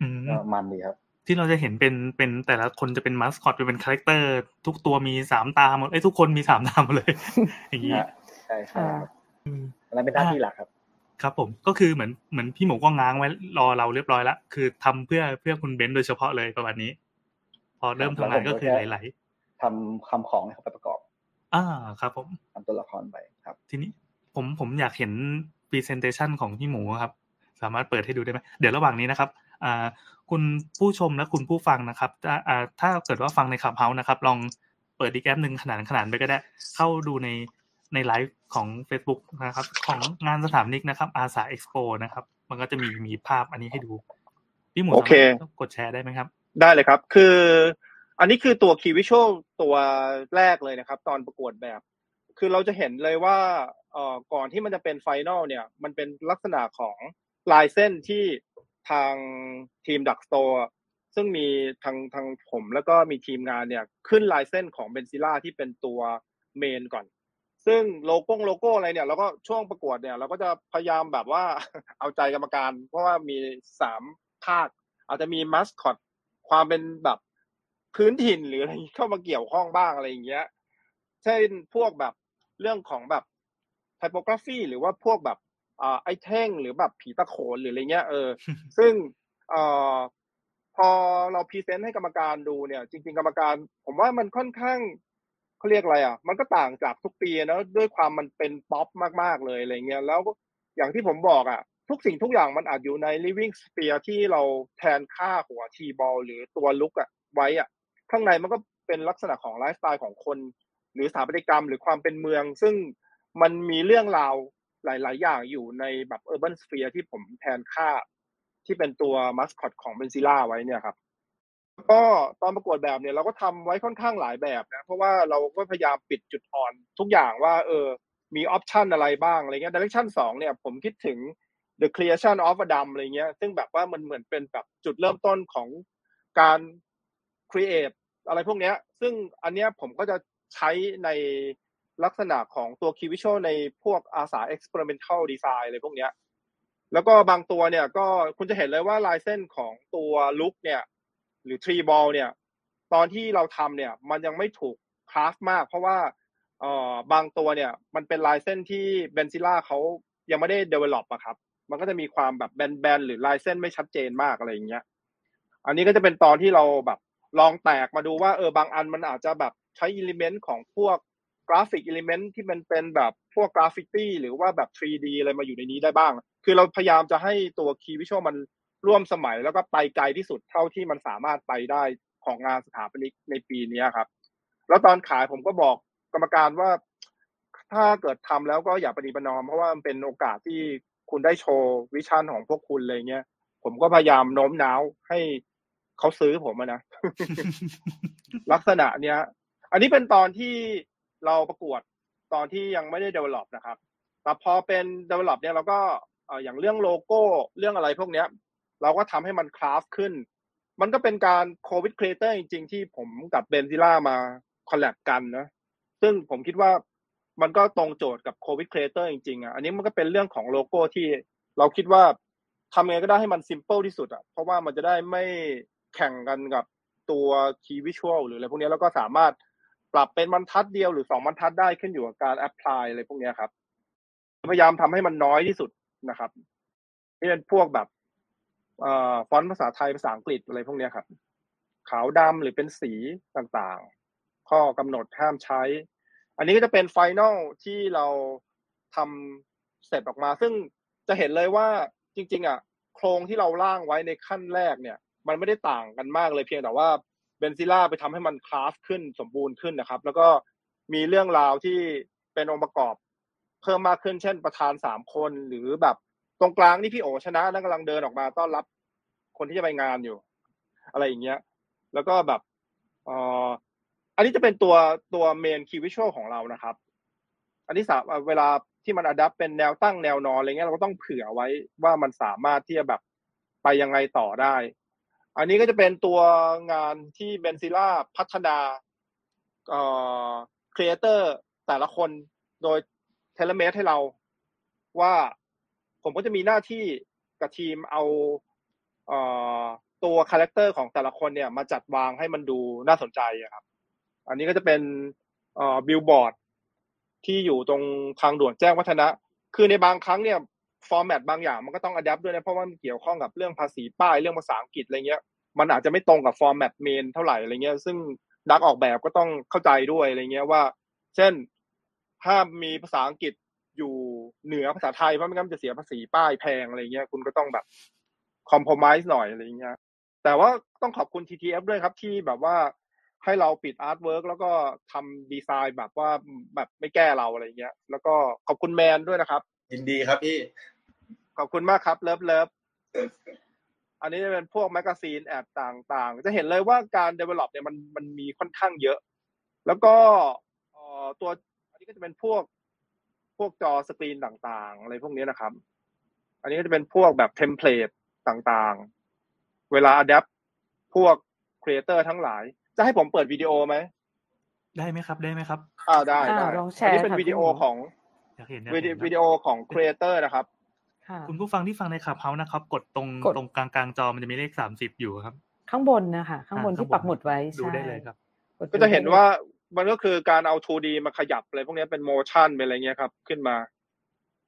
อืมก็มันดีครับ ที่เราจะเห็นเป็นเป็นแต่ละคนจะเป็นมาสคอตเป็น character ทุกตัวมีสามตาหมดไอ้ยทุกคนมีสามตาหมดเลย อย่างนี้ฮะใช่ใช่ครับ อืมอันนั้นเป็นหน้าที่หลักครับ ครับ ผมก็คือเหมือนเหมือนพี่หมูก็ง้างไว้รอเราเรียบร้อยแล้วคือทำเพื่อเพื่อคุณเบนซ์โดยเฉพาะเลยประมาณนี้ พอเริ่มทำงานก็คือไหลทำคำของให้เขาไปประกอบๆอ่าครับ ผมทำตัวละครไปครับ ทีนี้ผมผมอยากเห็น presentation ของพี่หมูครับ สามารถเปิดให้ดูได้ไหมเดี๋ยวระหว่างนี้นะครับอ่าคุณผู้ชมและคุณผู้ฟังนะครับ ถ้าอ่าถ้าเกิดว่าฟังใน Clubhouse นะครับ ลองเปิดอีกแอปหนึ่งขนานขนานไปก็ได้ เข้าดูในในไลฟ์ ของ Facebook นะครับ ของงานสถาปนิกนะครับ ASA Expo นะครับ มันก็จะมีมีภาพอันนี้ให้ดู พี่หมูโอเคสามารถกดแชร์ได้ไหมครับ ได้เลยครับ คือ อันนี้คือตัว Key Visual ตัวแรกเลยนะครับ ตอนประกวดแบบ คือเราจะเห็นเลยว่าเอ่อก่อนที่มันจะเป็น final เนี่ย มันเป็นลักษณะของลายเส้นที่ทางทีม Ductstore ซึ่งมีทางทางผมแล้วก็มีทีมงานเนี่ย ขึ้นลายเส้นของ Benzilla ที่เป็นตัว main ก่อน ซึ่งโลโก้โลโก้อะไรเนี่ยเราก็ช่วงประกวดเนี่ยเราก็จะพยายามแบบว่าเอาใจกรรมการ เพราะว่ามีสามภาค อาจจะมีมัสคอตความเป็นแบบพื้นถิ่นหรืออะไรเข้ามาเกี่ยวข้องบ้างอะไรอย่างเงี้ยเช่นพวกแบบเรื่องของแบบ typography หรือว่าพวกแบบอ่าไอ้แท่งหรือแบบผีตะโขนหรืออะไรเงี้ยเออ ซึ่งเอ่อพอเรา present ให้กรรมการดูเนี่ย จริง ๆ กรรมการ ผมว่ามันค่อนข้าง เขาเรียกอะไรอะ มันก็ต่างจากทุกปีนะด้วยความมันเป็นป๊อปมากๆเลยอะไรเงี้ยแล้วอย่างที่ผมบอกอะ ทุกสิ่งทุกอย่างมันอัดอยู่ใน living sphere ที่เราแทนค่าหัว three ball หรือตัว LOOOK อะไว้อะ ข้างในมันก็เป็นลักษณะของไลฟ์สไตล์ของคน หรือสถาปัตยกรรมหรือความเป็นเมือง ซึ่งมันมีเรื่องราวหลาย ๆ อย่างอยู่ในแบบ urban sphere ที่ผมแทนค่า ที่เป็นตัวมัสคอตของ Benzilla ไว้เนี่ยครับ ก็ตอนประกวดแบบเนี่ยเราก็ทำไว้ค่อนข้างหลายแบบนะเพราะว่าเราก็พยายามปิดจุดอ่อนทุกอย่างว่าเออมี option อะไรบ้างอะไรเงี้ย direction สองเนี่ยผมคิดถึง The Creation of Adam อะไรเงี้ย ซึ่งแบบว่ามันเหมือนเป็นแบบจุดเริ่มต้นของการ create อะไรพวกเนี้ย ซึ่งอันเนี้ยผมก็จะใช้ในลักษณะของตัว key visual ในพวกอาสา experimental design อะไรพวกเนี้ย แล้วก็บางตัวเนี่ยก็คุณจะเห็นเลยว่าลายเส้นของตัวลุกเนี่ย หรือ tree ball เนี่ย ตอนที่เราทำเนี่ย มันยังไม่ถูกคราฟมาก เพราะว่าเอ่อบางตัวเนี่ย มันเป็นลายเส้นที่เบนซิล่าเขายังไม่ได้ develop อะครับ มันก็จะมีความแบบแบนๆหรือลายเส้นไม่ชัดเจนมากอะไรอย่างเงี้ย อันนี้ก็จะเป็นตอนที่เราแบบลองแตกมาดูว่าเออบางอันมันอาจจะแบบใช้ element ของพวก graphic element ที่มันเป็นแบบพวกกราฟิตี้หรือว่าแบบ 3D อะไรมาอยู่ในนี้ได้บ้าง คือเราพยายามจะให้ตัว key visual มัน ร่วมสมัยแล้วก็ไปไกลที่สุดเท่าที่มันสามารถไปได้ของงานสถาปนิกในปีนี้ครับ แล้วตอนขายผมก็บอกกรรมการว่า ถ้าเกิดทำแล้วก็อย่าปฏิบัติ norm เพราะว่ามันเป็นโอกาสที่คุณได้โชว์ vision ของพวกคุณอะไรเงี้ยผมก็พยายามโน้มน้าวให้เขาซื้อผมนะลักษณะเนี้ย อันนี้เป็นตอนที่เราประกวดตอนที่ยังไม่ได้ develop นะครับแต่พอเป็น develop เนี่ยเราก็อย่างเรื่องโลโก้เรื่องอะไรพวกเนี้ย เราก็ทำให้มัน craft ขึ้น มันก็เป็นการ Co-with Creators จริง ๆ ที่ผมกับ Benzilla มา collab กันนะซึ่งผมคิดว่ามันก็ตรงโจทย์กับ Co-with Creators จริงๆอะอันนี้มันก็เป็นเรื่องของโลโก้ที่เราคิดว่าทำไงก็ได้ให้มันซิมเ l ิลที่สุดอะเพราะว่ามันจะได้ไม่แข่งกันกับตัว key visual หรืออะไรพวกนี้แล้วก็สามารถปรับเป็นบรรทัดเดียวหรือสองบรรทัดได้ขึ้นอยู่กับการ apply อะไรพวกนี้ครับ พยายามทำให้มันน้อยที่สุดนะครับนี่เป็นพวกแบบ ฟอนต์ภาษาไทยภาษาอังกฤษอะไรพวกนี้ครับ ขาวดำหรือเป็นสีต่างๆ ข้อกำหนดห้ามใช้ อันนี้ก็จะเป็นไฟแนลที่เราทำเสร็จออกมา ซึ่งจะเห็นเลยว่าจริง ๆ อะ โครงที่เราร่างไว้ในขั้นแรกเนี่ย มันไม่ได้ต่างกันมากเลยเพียงแต่ว่าเบนซิล่าไปทำให้มันคราฟขึ้นสมบูรณ์ขึ้นนะครับ แล้วก็มีเรื่องราวที่เป็นองค์ประกอบ เพิ่มมากขึ้นเช่นประธานสามคนหรือแบบ ตรงกลางนี่พี่โอชนะนั่นกำลังเดินออกมาต้อนรับคนที่จะไปงานอยู่ อะไรอย่างเงี้ย แล้วก็แบบเอ่ออันนี้จะเป็นตัวตัวเมนคีย์วิชวลของเรานะครับ อันที่สามเวลาที่มันอัดเป็นแนวตั้งแนวนอนอะไรเงี้ยเราก็ต้องเผื่อไว้ว่ามันสามารถที่จะแบบไปยังไงต่อได้ อันนี้ก็จะเป็นตัวงานที่เบนซิล่าพัฒนาเอ่อครีเอเตอร์แต่ละคนโดย tailor-made ให้เราว่า ผมก็จะมีหน้าที่กับทีมเอาเอ่อตัว character ของแต่ละคนเนี่ยมาจัดวางให้มันดูน่าสนใจครับ อันนี้ก็จะเป็นเอ่อบิลบอร์ดที่อยู่ตรงทางด่วนแจ้งวัฒนะ คือในบางครั้งเนี่ย format บางอย่างมันก็ต้อง adapt ด้วยนะเพราะว่ามันเกี่ยวข้องกับเรื่องภาษีป้ายเรื่องภาษาอังกฤษอะไรเงี้ย มันอาจจะไม่ตรงกับ format main เท่าไหร่อะไรเงี้ย ซึ่งนักออกแบบก็ต้องเข้าใจด้วยอะไรเงี้ยว่า เช่นถ้ามีภาษาอังกฤษอยู่ เหนือภาษาไทยเพราะไม่งั้นมันจะเสียภาษีป้ายแพงอะไรเงี้ยคุณก็ต้องแบบคอม p r o m i s e หน่อยอะไรเงี้ย แต่ว่าต้องขอบคุณ TTF ด้วยครับที่แบบว่าให้เราปิด artwork แล้วก็ทำดีไซน์แบบว่าแบบไม่แก้เราอะไรเงี้ย แล้วก็ขอบคุณแมนด้วยนะครับ ยินดีครับพี่ ขอบคุณมากครับ love loveอันนี้จะเป็นพวก magazine ad ต่างๆ จะเห็นเลยว่าการ develop เนี่ยมันมันมีค่อนข้างเยอะ แล้วก็เอ่อตัวอันนี้ก็จะเป็นพวก พวกจอสกรีนต่างๆ อะไรพวกนี้นะครับ อันนี้ก็จะเป็นพวกแบบ template ต่างๆ เวลา adapt พวก creator ทั้งหลาย จะให้ผมเปิดวิดีโอไหม ได้ไหมครับได้ไหมครับอ่าได้อ่าได้ลองแชร์อันนี้เป็นค่ะวิดีโอคุณหมอของอยากเห็นอยากวิดีเห็นนะวิดีโอของ creator นะครับค่ะคุณผู้ฟังที่ฟังใน Clubhouse นะครับ กดตรงกดตรงกลางกลางๆจอมันจะมีเลขสามสิบอยู่ครับ ข้างบนนะคะข้างบนอ่าที่ข้างบนปักหมุดไว้ดูใช่ได้เลยครับกดก็จะเห็นดูได้ลยว่า มันก็คือการเอา 2D มาขยับอะไรพวกนี้เป็น motion เป็นอะไรเงี้ยครับ ขึ้นมา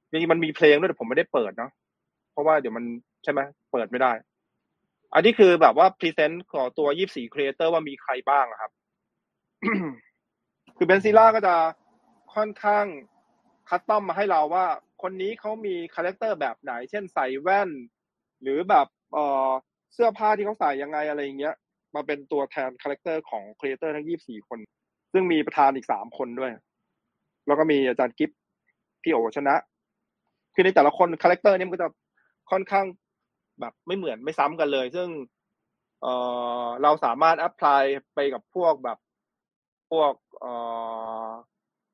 จริงมันมีเพลงด้วยแต่ผมไม่ได้เปิดเนาะเพราะว่าเดี๋ยวมันใช่ไหมเปิดไม่ได้ อันนี้คือแบบว่า present ของตัว24 creator ว่ามีใครบ้างครับ คือ Benzilla ก็จะค่อนข้าง custom มาให้เราว่า คนนี้เขามี character แบบไหน เช่นใส่แว่น หรือแบบเออเสื้อผ้าที่เขาใส่ยังไงอะไรอย่างเงี้ย มาเป็นตัวแทน character ของ creator ทั้ง24คน ซึ่งมีประธานอีก3คนด้วย แล้วก็มีอาจารย์กิฟพี่โอชนะ คือในแต่ละคน character เนี่ยมันก็จะค่อนข้างแบบไม่เหมือนไม่ซ้ำกันเลย ซึ่งเอ่อเราสามารถ applyไปกับพวกแบบพวกเอ่อ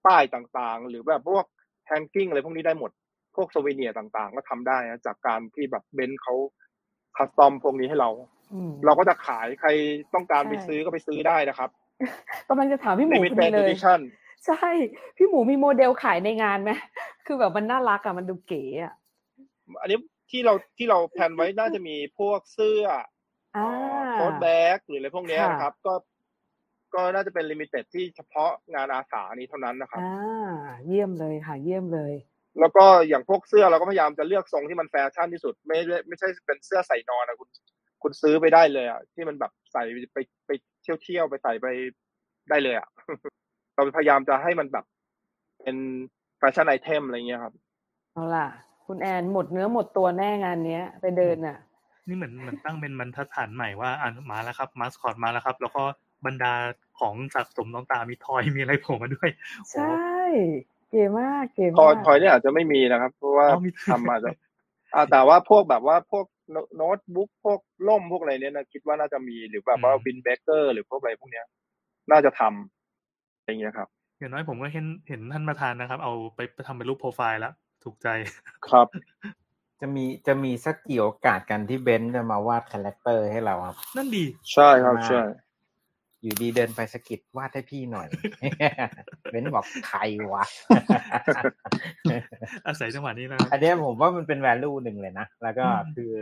ป้ายต่างๆ หรือแบบพวก hanging อะไรพวกนี้ได้หมด พวก souvenir ต่างๆ ก็ทำได้นะจากการที่แบบเบนซ์เขา custom พวกนี้ให้เราอืมเราก็จะขายใครต้องการไปใช่ซื้อก็ไปซื้อได้นะครับ กำลังจะถามพี่หมูพอดี Limited เลย Edition ใช่ พี่หมูมีโมเดลขายในงานไหมคือแบบมันน่ารักอะมันดูเก๋อะอันนี้ที่เราที่เรา plan ไว้น่าจะมีพวกเสื้ออ่าโค้ดแบ็กหรืออะไรพวกเนี้ยค่ะนะครับ ก็ก็น่าจะเป็น limited ที่เฉพาะงานอาสานี้เท่านั้นนะครับอ่าเยี่ยมเลยค่ะ เยี่ยมเลย แล้วก็อย่างพวกเสื้อเราก็พยายามจะเลือกทรงที่มันแฟชั่นที่สุด ไม่ได้ไม่ใช่เป็นเสื้อใส่นอนนะคุณ คุณซื้อไปได้เลยอะที่มันแบบใส่ไปไปเที่ยวเที่ยวไปใส่ไปได้เลยอะเราพยายามจะให้มันแบบเป็นแฟชั่น item อะไรเงี้ยครับเอาล่ะ คุณแอนหมดเนื้อหมดตัวแน่งานเนี้ย ไปเดินอะ นี่เหมือนเหมือนตั้งเป็นบรรทัดฐานใหม่ว่าอ่ามาแล้วครับมาสคอตมาแล้วครับ แล้วก็บรรดาของสะสมต่างๆมีทอยมีอะไรโผล่มาด้วย ใช่ เก๋มากเก๋ทอยมากทอยเนี่ยอาจจะไม่มีนะครับ เพราะว่าอ๋อมีทำมาจะอ่าแต่ว่าพวกแบบว่าพวก โน้ตบุ๊กพวกล่มพวกอะไรเนี่ยนะคิดว่าน่าจะมีหรือแบบว่าวินเบเกอร์หรือพวกอะไรพวกเนี้ย น่าจะทำอะไรเงี้ยครับอย่างน้อยผมก็เห็นเห็นท่านประธานนะครับ เอาไปไปทำเป็นรูปโปรไฟล์แล้วถูกใจครับ จะมีจะมีสักกี่โอกาสกันที่เบนซ์จะมาวาด character ให้เราครับ นั่นดี ใช่ครับใช่ อยู่ดีเดินไปสะกิดวาดให้พี่หน่อยเบนซ์บอกใครวะ อาศัยจังหวะนี้นะอันเนี้ยผมว่ามันเป็น value หนึ่งเลยนะ แล้วก็อืมคือ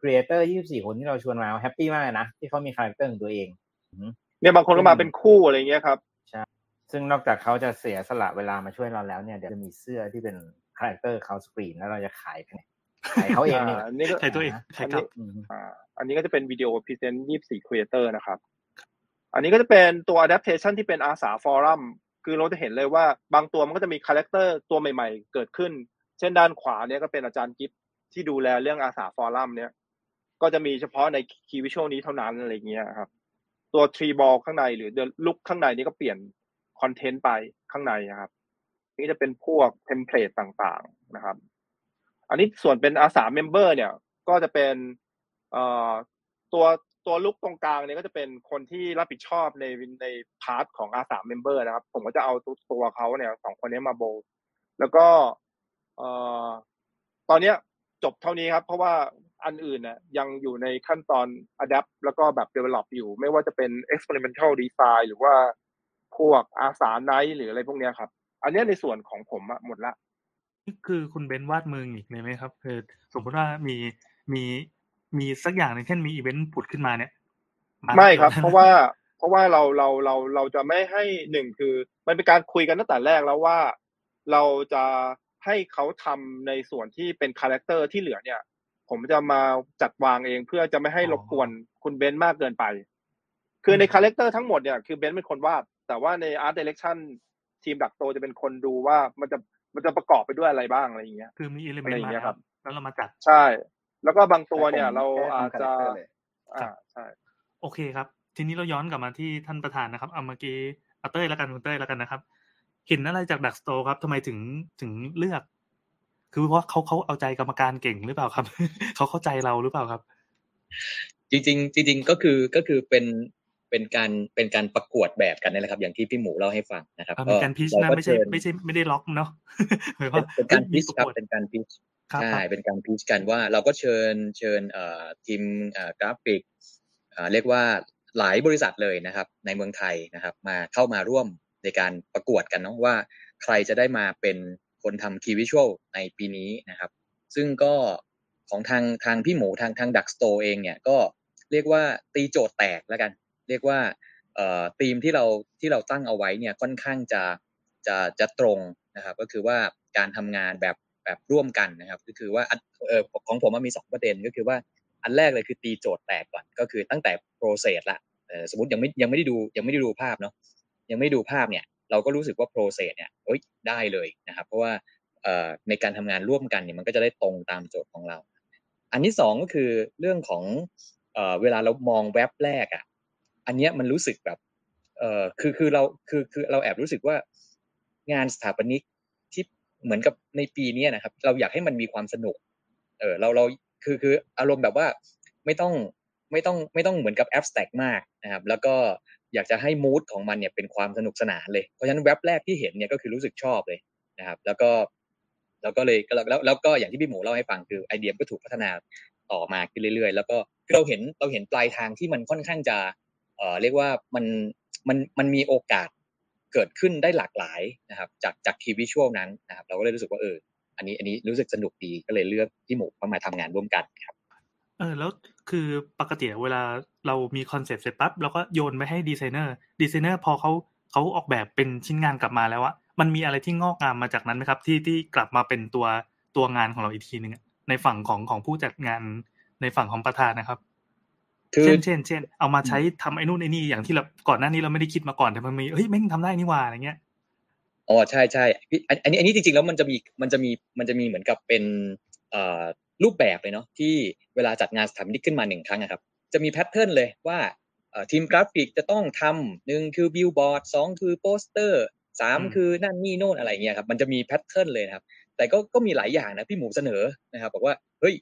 creator 24คนที่เราชวนมา happy มากเลยนะ ที่เขามี character ของตัวเองอืมเนี่ยบางคนก็มาเป็นคู่อะไรเงี้ยครับซึ่งนอกจากเขาจะเสียสละเวลามาช่วยเราแล้วเนี่ยเดี๋ยวจะมีเสื้อที่เป็น character เขาสกรีนแล้วเราจะขายกันขายเขาเองนี่แหละอ่านี่ก็ใครตัวเองใครอันครันี้บอืมอ่าอันนี้ก็จะเป็นวิดีโอ present 24 creator นะครับ อันนี้ก็จะเป็นตัว adaptation ที่เป็นอาสา forum คือเราจะเห็นเลยว่าบางตัวมันก็จะมี character ตัวใหม่ๆ เกิดขึ้น เช่นด้านขวาเนี่ยก็เป็นอาจารย์กิฟที่ดูแลเรื่องอาสา forum เนี่ยก็จะมีเฉพาะใน key visual นี้เท่านั้นอะไรเงี้ยครับ ตัวทรีบอลข้างในหรือเดลุกข้างในนี่ก็เปลี่ยน content ไปข้างในนะครับ นี่จะเป็นพวก template ต่างๆนะครับ อันนี้ส่วนเป็นอาสา member เนี่ยก็จะเป็นเอ่อตัว ตัวลุกตรงกลางเนี่ยก็จะเป็นคนที่รับผิดชอบในใน part ของอาสา member นะครับ ผมก็จะเอาตัวตัวเขาเนี่ยสองคนนี้มาโบ แล้วก็เอ่อตอนเนี้ยจบเท่านี้ครับ เพราะว่าอันอื่นเนี่ยยังอยู่ในขั้นตอน adapt แล้วก็แบบ develop อยู่ ไม่ว่าจะเป็น experimental design หรือว่าพวกอาสาไนท์หรืออะไรพวกเนี้ยครับ อันเนี้ยในส่วนของผมอะหมดละนี่คือคุณเบนซ์วาดมืออีกไหมครับคือสมมติว่ามีมี มีสักอย่างหนึ่งเช่นมีอีเวนต์ผุดขึ้นมาเนี่ยาไม่ครับแล้วเพราะว่าเพราะว่าเราเราเราเราจะไม่ให้หนึ่งคือ มันเป็นการคุยกันตั้งแต่แรกแล้วว่าเราจะให้เขาทำในส่วนที่เป็น character ที่เหลือเนี่ย ผมจะมาจัดวางเองเพื่อจะไม่ให้รบกวนคุณเบนซ์มากเกินไป คือใน character ทั้งหมดเนี่ยคือเบนซ์เป็นคนวาด แต่ว่าใน art direction ทีมดักโตจะเป็นคนดูว่ามันจะมันจะประกอบไปด้วยอะไรบ้างอะไรอย่างเงี้ย คือมี element มอะนไรอย่างเงี้ยครับ แล้วเรามาจัด ใช่ แล้วก็บางตัวเนี่ยแต่ผมเราแค่อาจทำจะ character เลยอ่าใช่โอเคครับ ทีนี้เราย้อนกลับมาที่ท่านประธานนะครับเอาเมื่อกี้เอาเต้ยแล้วกันคุณเต้ยแล้วกันนะครับ เห็นอะไรจากดักสโตครับทำไมถึงถึงเลือก คือเพราะเขาเขาเอาใจกรรมการเก่งหรือเปล่าครับเขาเข้าใจเราหรือเปล่าครับ จริงๆ จริง ๆ ก็คือก็คือเป็นเป็นการเป็นการประกวดแบบกันนี่แหละครับ อย่างที่พี่หมูเล่าให้ฟังนะครับอ่าเป็นการพิชเรานะก็ไม่ใช่เชิญไม่ใช่ไม่ได้ล็อกเนาะหมายเป็นว่าเป็นการเฮ้พิยชมีประครับกวดเป็นการพิชครับ ใช่เป็นการพิชกันว่าเราก็เชิญเชิญทีมกราฟิกเรียกว่าหลายบริษัทเลยนะครับ ในเมืองไทยนะครับ มาเข้ามาร่วมในการประกวดกันเนาะว่าใครจะได้มาเป็นคนทำคีวิชวลในปีนี้นะครับ ซึ่งก็ของทางทางพี่หมูทางทางดักสโตเองเนี่ยก็เรียกว่าตีโจทย์แตกแล้วกัน เรียกว่าเอ่อธีมที่เราที่เราตั้งเอาไว้เนี่ยค่อนข้างจะจะจะตรงนะครับ ก็คือว่าการทำงานแบบ แบบร่วมกันนะครับ ก็คือว่าเออของผมมันมีสองประเด็นก็คือว่าอันแรกเลยคือตีโจทย์แตกก่อนก็คือตั้งแต่ process ละเออสมมติยังไม่ยังไม่ได้ดูยังไม่ได้ดูภาพเนาะยังไม่ดูภาพเนี่ยเราก็รู้สึกว่า process เนี่ยเอ้ยได้เลยนะครับ เพราะว่าเอ่อในการทำงานร่วมกันเนี่ยมันก็จะได้ตรงตามโจทย์ของเรา อันที่สองก็คือเรื่องของเอ่อเวลาเรามองแว็บแรกอะอันเนี้ยมันรู้สึกแบบเอ่อคือคือเราคือคือเราแอบรู้สึกว่างานสถาปนิก เหมือนกับในปีนี้นะครับ เราอยากให้มันมีความสนุก เออเราเราคือคืออารมณ์แบบว่าไม่ต้องไม่ต้องไม่ต้องเหมือนกับแอปสแต็กมากนะครับ แล้วก็อยากจะให้มูดของมันเนี่ยเป็นความสนุกสนานเลย เพราะฉะนั้นเว็บแรกที่เห็นเนี่ยก็คือรู้สึกชอบเลยนะครับ แล้วก็แล้วก็เลยแล้วแล้วแล้วก็อย่างที่พี่หมูเล่าให้ฟังคือไอเดียก็ถูกพัฒนาต่อมาขึ้นเรื่อยๆ แล้วก็คือเราเห็นเราเห็นปลายทางที่มันค่อนข้างจะเอ่อเรียกว่ามันมันมันมีโอกาส เกิดขึ้นได้หลากหลายนะครับ จากจาก key visual นั้นนะครับ เราก็เลยรู้สึกว่าเออ อันนี้อันนี้รู้สึกสนุกดีก็เลยเลือกพี่หมูเข้ามาทำงานร่วมกันครับเออแล้วคือปกติเวลาเรามีคอนเซปต์เสร็จปั๊บเราก็โยนไปให้ดีไซเนอร์ดีไซเนอร์พอเขาเขาออกแบบเป็นชิ้นงานกลับมาแล้วอะมันมีอะไรที่งอกงามมาจากนั้นไหมครับ ที่ที่กลับมาเป็นตัวตัวงานของเราอีกทีหนึ่งในฝั่งของของผู้จัดงานในฝั่งของประธานนะครับ เช่นเช่นเช่นเอามาใช้ทำไอ้นู่นไอ้นี่อย่างที่เราก่อนหน้านี้เราไม่ได้คิดมาก่อนแต่มันมีเฮ้ยแม่งทำได้นี่หว่าอะไรเงี้ยอ๋อใช่ใช่พี่อันอันนี้อันนี้จริงๆแล้วมันจะมีมันจะมีมันจะมีเหมือนกับเป็นเอ่อรูปแบบเลยเนาะที่เวลาจัดงานสถาปนิกขึ้นมาหนึ่งครั้งอะครับจะมี pattern เลยว่าเอ่อทีมกราฟิกจะต้องทำหนึ่งคือบิลบอร์ดสองคือโปสเตอร์สามอืมคือนั่นนี่โน่นอะไรเงี้ยครับมันจะมีแพทเทิร์นเลยนะครับแต่ก็ก็มีหลายอย่างนะพี่หมูเสนอนะครับบอกว่าเฮ้ย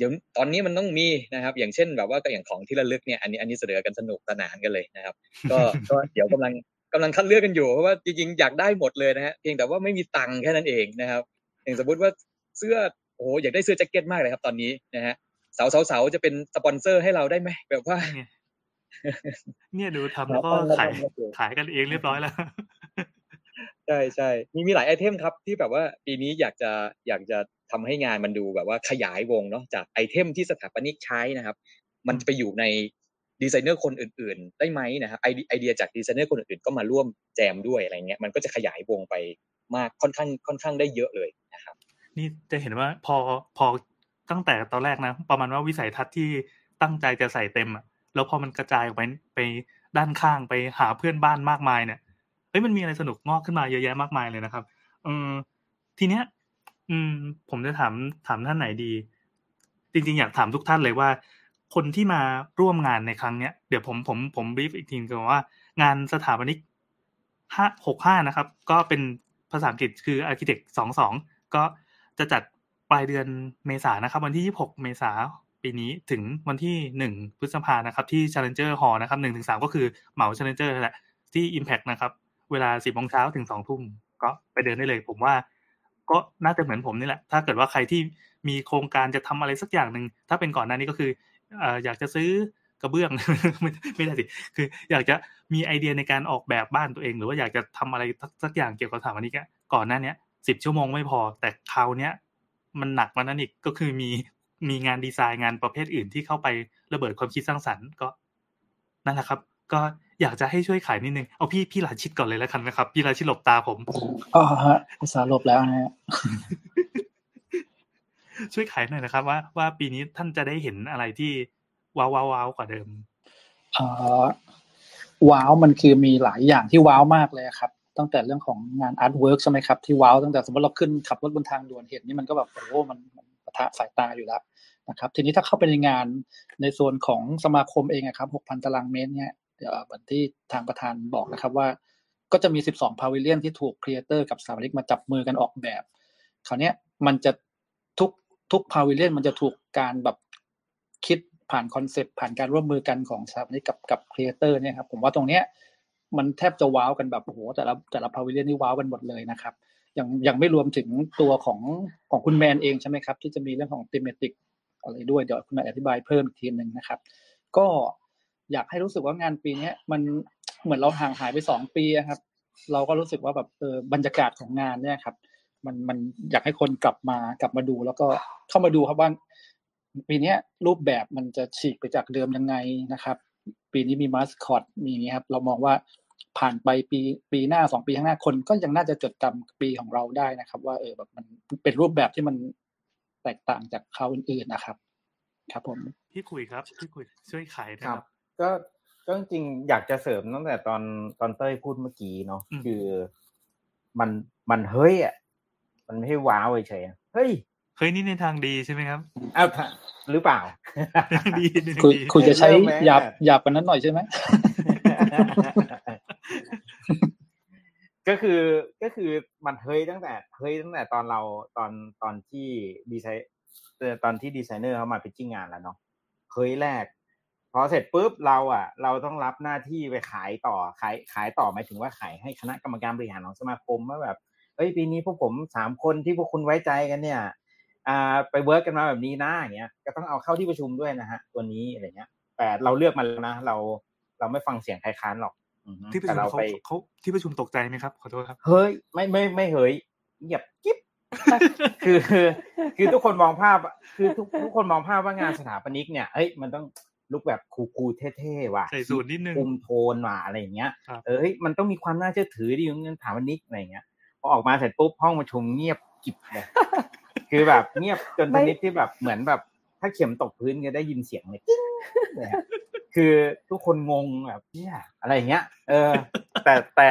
เดี๋ยวตอนนี้มันต้องมีนะครับ อย่างเช่นแบบว่าก็อย่างของที่ระลึกเนี่ยอันนี้อันนี้เสนอกันสนุกสนานกันเลยนะครับ ก็ก็เดี๋ยวกำลังกำลังคัดเลือกกันอยู่เพราะว่าจริงๆอยากได้หมดเลยนะฮะเพียงแต่ว่าไม่มีตังค์แค่นั้นเองนะครับ อย่างสมมติว่าเสื้อโอ้โหอยากได้เสื้อแจ็คเก็ตมากเลยครับ ตอนนี้นะฮะเสาเสาเสาจะเป็นสปอนเซอร์ให้เราได้ไหมแบบว่านี่ไงเนี่ยดูทำแล้วก็ขายขายกันเองเรียบร้อยแล้วใช่ใช่มีมีหลายไอเทมครับที่แบบว่าปีนี้อยากจะอยากจะ ทำให้งานมันดูแบบว่าขยายวงเนาะจากไอเทมที่สถาปนิกใช้นะครับ มันจะไปอยู่ในดีไซเนอร์คนอื่น ๆ ได้ไหมนะครับไอเดียไอเดียจากดีไซเนอร์คนอื่นๆก็มาร่วมแจมด้วยอะไรเงี้ยมันก็จะขยายวงไปมากค่อนข้างค่อนข้างได้เยอะเลยนะครับ นี่จะเห็นว่าพอพอตั้งแต่ตอนแรกนะ ประมาณว่าวิสัยทัศน์ที่ตั้งใจจะใส่เต็มอะแล้วพอมันกระจายออกไปไปด้านข้างไปหาเพื่อนบ้านมากมายเนี่ยเอ้ยมันมีอะไรสนุกงอกขึ้นมาเยอะแยะมากมายเลยนะครับเออทีเนี้ย อืม ผมจะถามถามท่านไหนดี จริง ๆ อยากถามทุกท่านเลยว่า คนที่มาร่วมงานในครั้งเนี้ยเดี๋ยวผมผมผมบรีฟอีกทีก็ว่า งานสถาปนิกห้าหกห้านะครับ ก็เป็นภาษาอังกฤษคือ Architect สองสองก็จะจัดปลายเดือนเมษานะครับ วันที่ 26 เมษาปีนี้ถึงวันที่ 1 พฤษภานะครับ ที่ Challenger Hall นะครับ1ถึง3ก็คือเหมา Challenger แหละที่ Impact นะครับ เวลา 10โมงเช้าถึง 2 ทุ่มก็ไปเดินได้เลย ผมว่า ก็น่าจะเหมือนผมนี่แหละ ถ้าเกิดว่าใครที่มีโครงการจะทำอะไรสักอย่างหนึ่งถ้าเป็นก่อนหน้านี้ก็คืออยากจะซื้อกระเบื้องไม่ได้สิคือ อยากจะมีไอเดียในการออกแบบบ้านตัวเอง หรือว่าอยากจะทำอะไรสักอย่างเกี่ยวกับสถาปนิกก่อนหน้าเนี้ยสิบชั่วโมงไม่พอ แต่คราวเนี้ยมันหนักกว่านั้นอีกก็คือมีมีงานดีไซน์งานประเภทอื่นที่เข้าไประเบิดความคิดสร้างสรรค์ก็นั่นแหละครับ ก็ อยากจะให้ช่วยขายนิดนึงเอาพี่พี่ราชิตก่อนเลยแล้วกันนะครับ พี่ราชิตหลบตาผมอ๋อฮะอุตสาห์หลบแล้วนะฮะช่วยขายหน่อยนะครับ ว่าว่าปีนี้ท่านจะได้เห็นอะไรที่ว้าวว้าวว้าวกว่าเดิมเอ่อว้าวมันคือมีหลายอย่างที่ว้าวมากเลยครับ ตั้งแต่เรื่องของงาน artwork ใช่ไหมครับที่ว้าวตั้งแต่สมมติเราขึ้นขับรถบนทางด่วนเห็นนี่มันก็แบบโอ้โหมันปะทะสายตาอยู่แล้วนะครับ ทีนี้ถ้าเข้าไปในงานในโซนของสมาคมเองครับ6,000ตารางเมตรเนี่ย เหมือนที่ทางประธานบอกนะครับว่า ก็จะมี 12 pavilion ที่ถูก creator กับสถาปนิกมาจับมือกันออกแบบ คราวนี้มันจะทุกทุก pavilion มันจะถูกการแบบคิดผ่านคอนเซปต์ผ่านการร่วมมือกันของสถาปนิกกับกับ creator เนี่ยครับผมว่าตรงเนี้ยมันแทบจะว้าวกันแบบโอ้โหแต่ละแต่ละ pavilion นี่ว้าวกันหมดเลยนะครับยังยังไม่รวมถึงตัวของของคุณแมนเองใช่ไหมครับ ที่จะมีเรื่องของ thematic อะไรด้วยเดี๋ยวคุณแมนอธิบายเพิ่มอีกทีหนึ่งนะครับ ก็ อยากให้รู้สึกว่างานปีนี้มันเหมือนเราห่างหายไปสองปีครับ เราก็รู้สึกว่าแบบเออบรรยากาศของงานเนี่ยครับ มันมันอยากให้คนกลับมากลับมาดู แล้วก็เข้ามาดูครับว่าปีนี้รูปแบบมันจะฉีกไปจากเดิมยังไงนะครับ ปีนี้มีมาสคอตมีนี้ครับ เรามองว่าผ่านไปปีปีหน้าสองปีข้างหน้าคนก็ยังน่าจะจดจำปีของเราได้นะครับ ว่าเออแบบมันเป็นรูปแบบที่มันแตกต่างจากเขาอื่นๆนะครับ ครับผมพี่คุยครับพี่คุยช่วยขายนะครับ ก็ก็จริงๆอยากจะเสริมตั้งแต่ตอนตอนเต้ยพูดเมื่อกี้เนาะอืมคือมันมันเฮ้ยอะมันไม่ใช่ว้าวเฉยๆเฮ้ยเฮ้ยนี่ในทางดีใช่ไหมครับอ้าวถ้าหรือเปล่าในทางดีในทางคุยดีคุยจะใช้เริ่มไหมหยาบหยาบกันนั้นหน่อยใช่ไหมก็คือก็คือมันเฮ้ยตั้งแต่เฮ้ยตั้งแต่ตอนเราตอนตอนที่ดีไซน์เอ่อตอนที่ดีไซเนอร์เขามาพิจิงงานแล้วเนาะเฮ้ยแรก พอเสร็จปุ๊บเราอะ เราต้องรับหน้าที่ไปขายต่อขายขายต่อหมายถึงว่าขายให้คณะกรรมการบริหารของสมาคมว่าแบบเฮ้ยปีนี้พวกผมสามคนที่พวกคุณไว้ใจกันเนี่ย อ่าไป work กันมาแบบนี้นะอย่างเงี้ยก็ต้องเอาเข้าที่ประชุมด้วยนะฮะตัวนี้อะไรเงี้ย แต่เราเลือกมาแล้วนะเราเราไม่ฟังเสียงใครค้านหรอกอือฮึที่ประแต่ชุมเราเขาไปเขาที่ประชุมตกใจไหมครับขอโทษครับเฮ้ยไม่ไม่ไม่เฮ้ยเงียบกิ๊บคือคือคือทุกคนมองภาพ คือทุกทุกคนมองภาพว่างานสถาปนิกเนี่ยเฮ้ยมันต้อง look แบบ cool ๆเท่ๆว่ะใส่สูทนิดนึงคุมโทนว่ะอะไรอย่างเงี้ยครับเออเฮ้ยมันต้องมีความน่าเชื่อถือดิงานสถาปนิกอะไรอย่างเงี้ยพอออกมาเสร็จปุ๊บห้องประชุมเงียบกิบเลยคือแบบเงียบจนชนิดที่แบบเหมือนแบบ ถ้าเข็มตกพื้นก็ได้ยินเสียงเลยกิ้งเลยอะคือทุกคนงงแบบเนี่ยอะไรอย่างเงี้ย เออ แต่แต่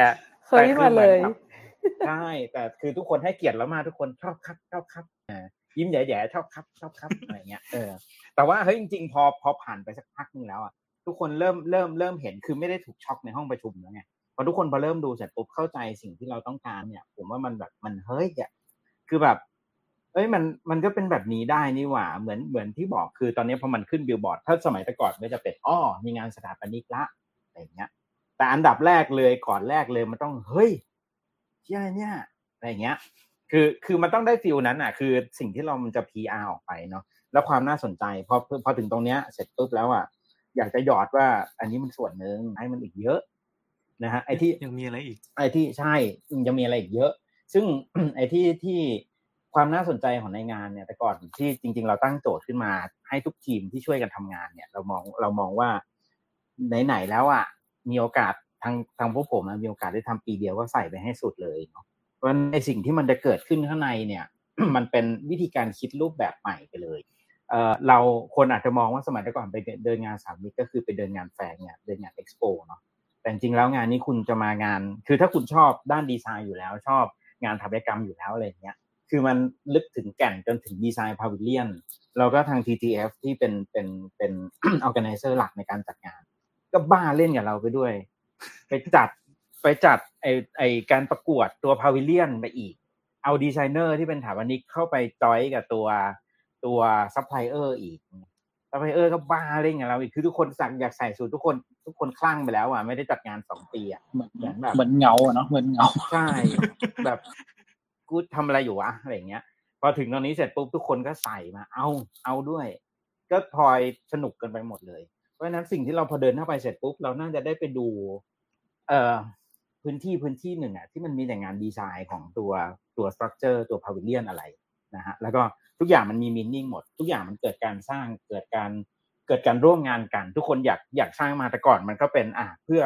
เฮ้ยแต่คือมาเลยหอนกับใช่แต่คือทุกคนให้เกียรติแล้วมากทุกคนชอบครับชอบครับอ่ายิ้มแย่ๆชอบครับชอบครับอะไรเงี้ยเออ แต่ว่าเฮ้ยจริงๆพอพอผ่านไปสักพักหนึงแล้วอะทุกคนเริ่มเริ่มเริ่มเห็นคือไม่ได้ถูกช็อกในห้องประชุมแล้วไงพอทุกคนพอเริ่มดูเสร็จปุ๊บเข้าใจสิ่งที่เราต้องการเนี่ย ผมว่ามันแบบมันเฮ้ยอะคือแบบเอ้ยมันมันก็เป็นแบบนี้ได้นี่หว่าเหมือนเหมือนที่บอกคือตอนนี้พอมันขึ้นบิลบอร์ดถ้าสมัยแต่ก่อนก็จะเป็นอ้อมีงานสถาปนิกละอะไรอย่างเงี้ย แต่อันดับแรกเลยก่อนแรกเลยมันต้องเฮ้ยเชี่ยเนี่ยอะไรเงี้ย คือคือมันต้องได้ฟิลนั้นอะ คือสิ่งที่เรามันจะ PR ออกไปเนาะ แล้วความน่าสนใจพอพอถึงตรงเนี้ยเสร็จปุ๊บแล้วอะอยากจะหยอดว่า อันนี้มันส่วนหนึ่งให้มันอีกเยอะ นะฮะไอ้ที่ยังมีอะไรอีก ไอ้ที่ใช่ยังมีอะไรอีกเยอะ ซึ่งไอ้ที่ที่ความน่าสนใจของในงานเนี่ยแต่ก่อนที่จริง ๆ เราตั้งโจทย์ขึ้นมาให้ทุกทีมที่ช่วยกันทำงานเนี่ย เรามองเรามองว่าไหนๆแล้วอะมีโอกาสทางทางพวกผมอะมีโอกาสได้ทำปีเดียวก็ใส่ไปให้สุดเลยเนาะเพราะฉะนั้นในสิ่งที่มันจะเกิดขึ้นข้างในเนี่ย มันเป็นวิธีการคิดรูปแบบใหม่ไปเลย เราคนอาจจะมองว่าสมัยก่อนไปเดินงานสามมิตรก็คือไปเดินงานแฟร์เนี่ยเดินงานเอ็กซ์โปเนาะแต่จริงแล้วงานนี้คุณจะมางาน คือถ้าคุณชอบด้านดีไซน์อยู่แล้ว ชอบงานสถาปัตยกรรมอยู่แล้วอะไรเงี้ยคือมันลึกถึงแก่นจนถึงดีไซน์พาวิเลียนเราก็ทาง TTF ที่เป็นเป็นเป็น organizer หลักในการจัดงาน ก็บ้าเล่นกับเราไปด้วย ไปจัดไปจัดไอไอการประกวดตัว pavilion ไปอีก เอาดีไซเนอร์ที่เป็นสถาปนิกเข้าไป join กับตัว ตัวซัพพลายเออร์อีกซัพพลายเออร์ก็บ้าเล่นกับเราอีกคือทุกคนสั่งอยากใส่สูททุกคนทุกคนคลั่งไปแล้วอะไม่ได้จัดงานสองปีอะเหมือนเหมือนแบบเหมือนเหงาอะเนาะเหมือนเหงาใช่แบบกูทำอะไรอยู่วะอะไรอย่างเงี้ย พอถึงตอนนี้เสร็จปุ๊บทุกคนก็ใส่มา เอาเอาด้วย ก็พลอยสนุกกันไปหมดเลย เพราะฉะนั้นสิ่งที่เราพอเดินเข้าไปเสร็จปุ๊บเราน่าจะได้ไปดู เอ่อพื้นที่พื้นที่หนึ่งอะที่มันมีแต่งานดีไซน์ของตัวตัวสตรัคเจอร์ตัวพาวิเลียนอะไรนะฮะแล้วก็ ทุกอย่างมันมีมินนิ่งหมด ทุกอย่างมันเกิดการสร้างเกิดการเกิดการร่วมงานกัน ทุกคนอยากอยากสร้างมาแต่ก่อนมันก็เป็นอะเพื่อ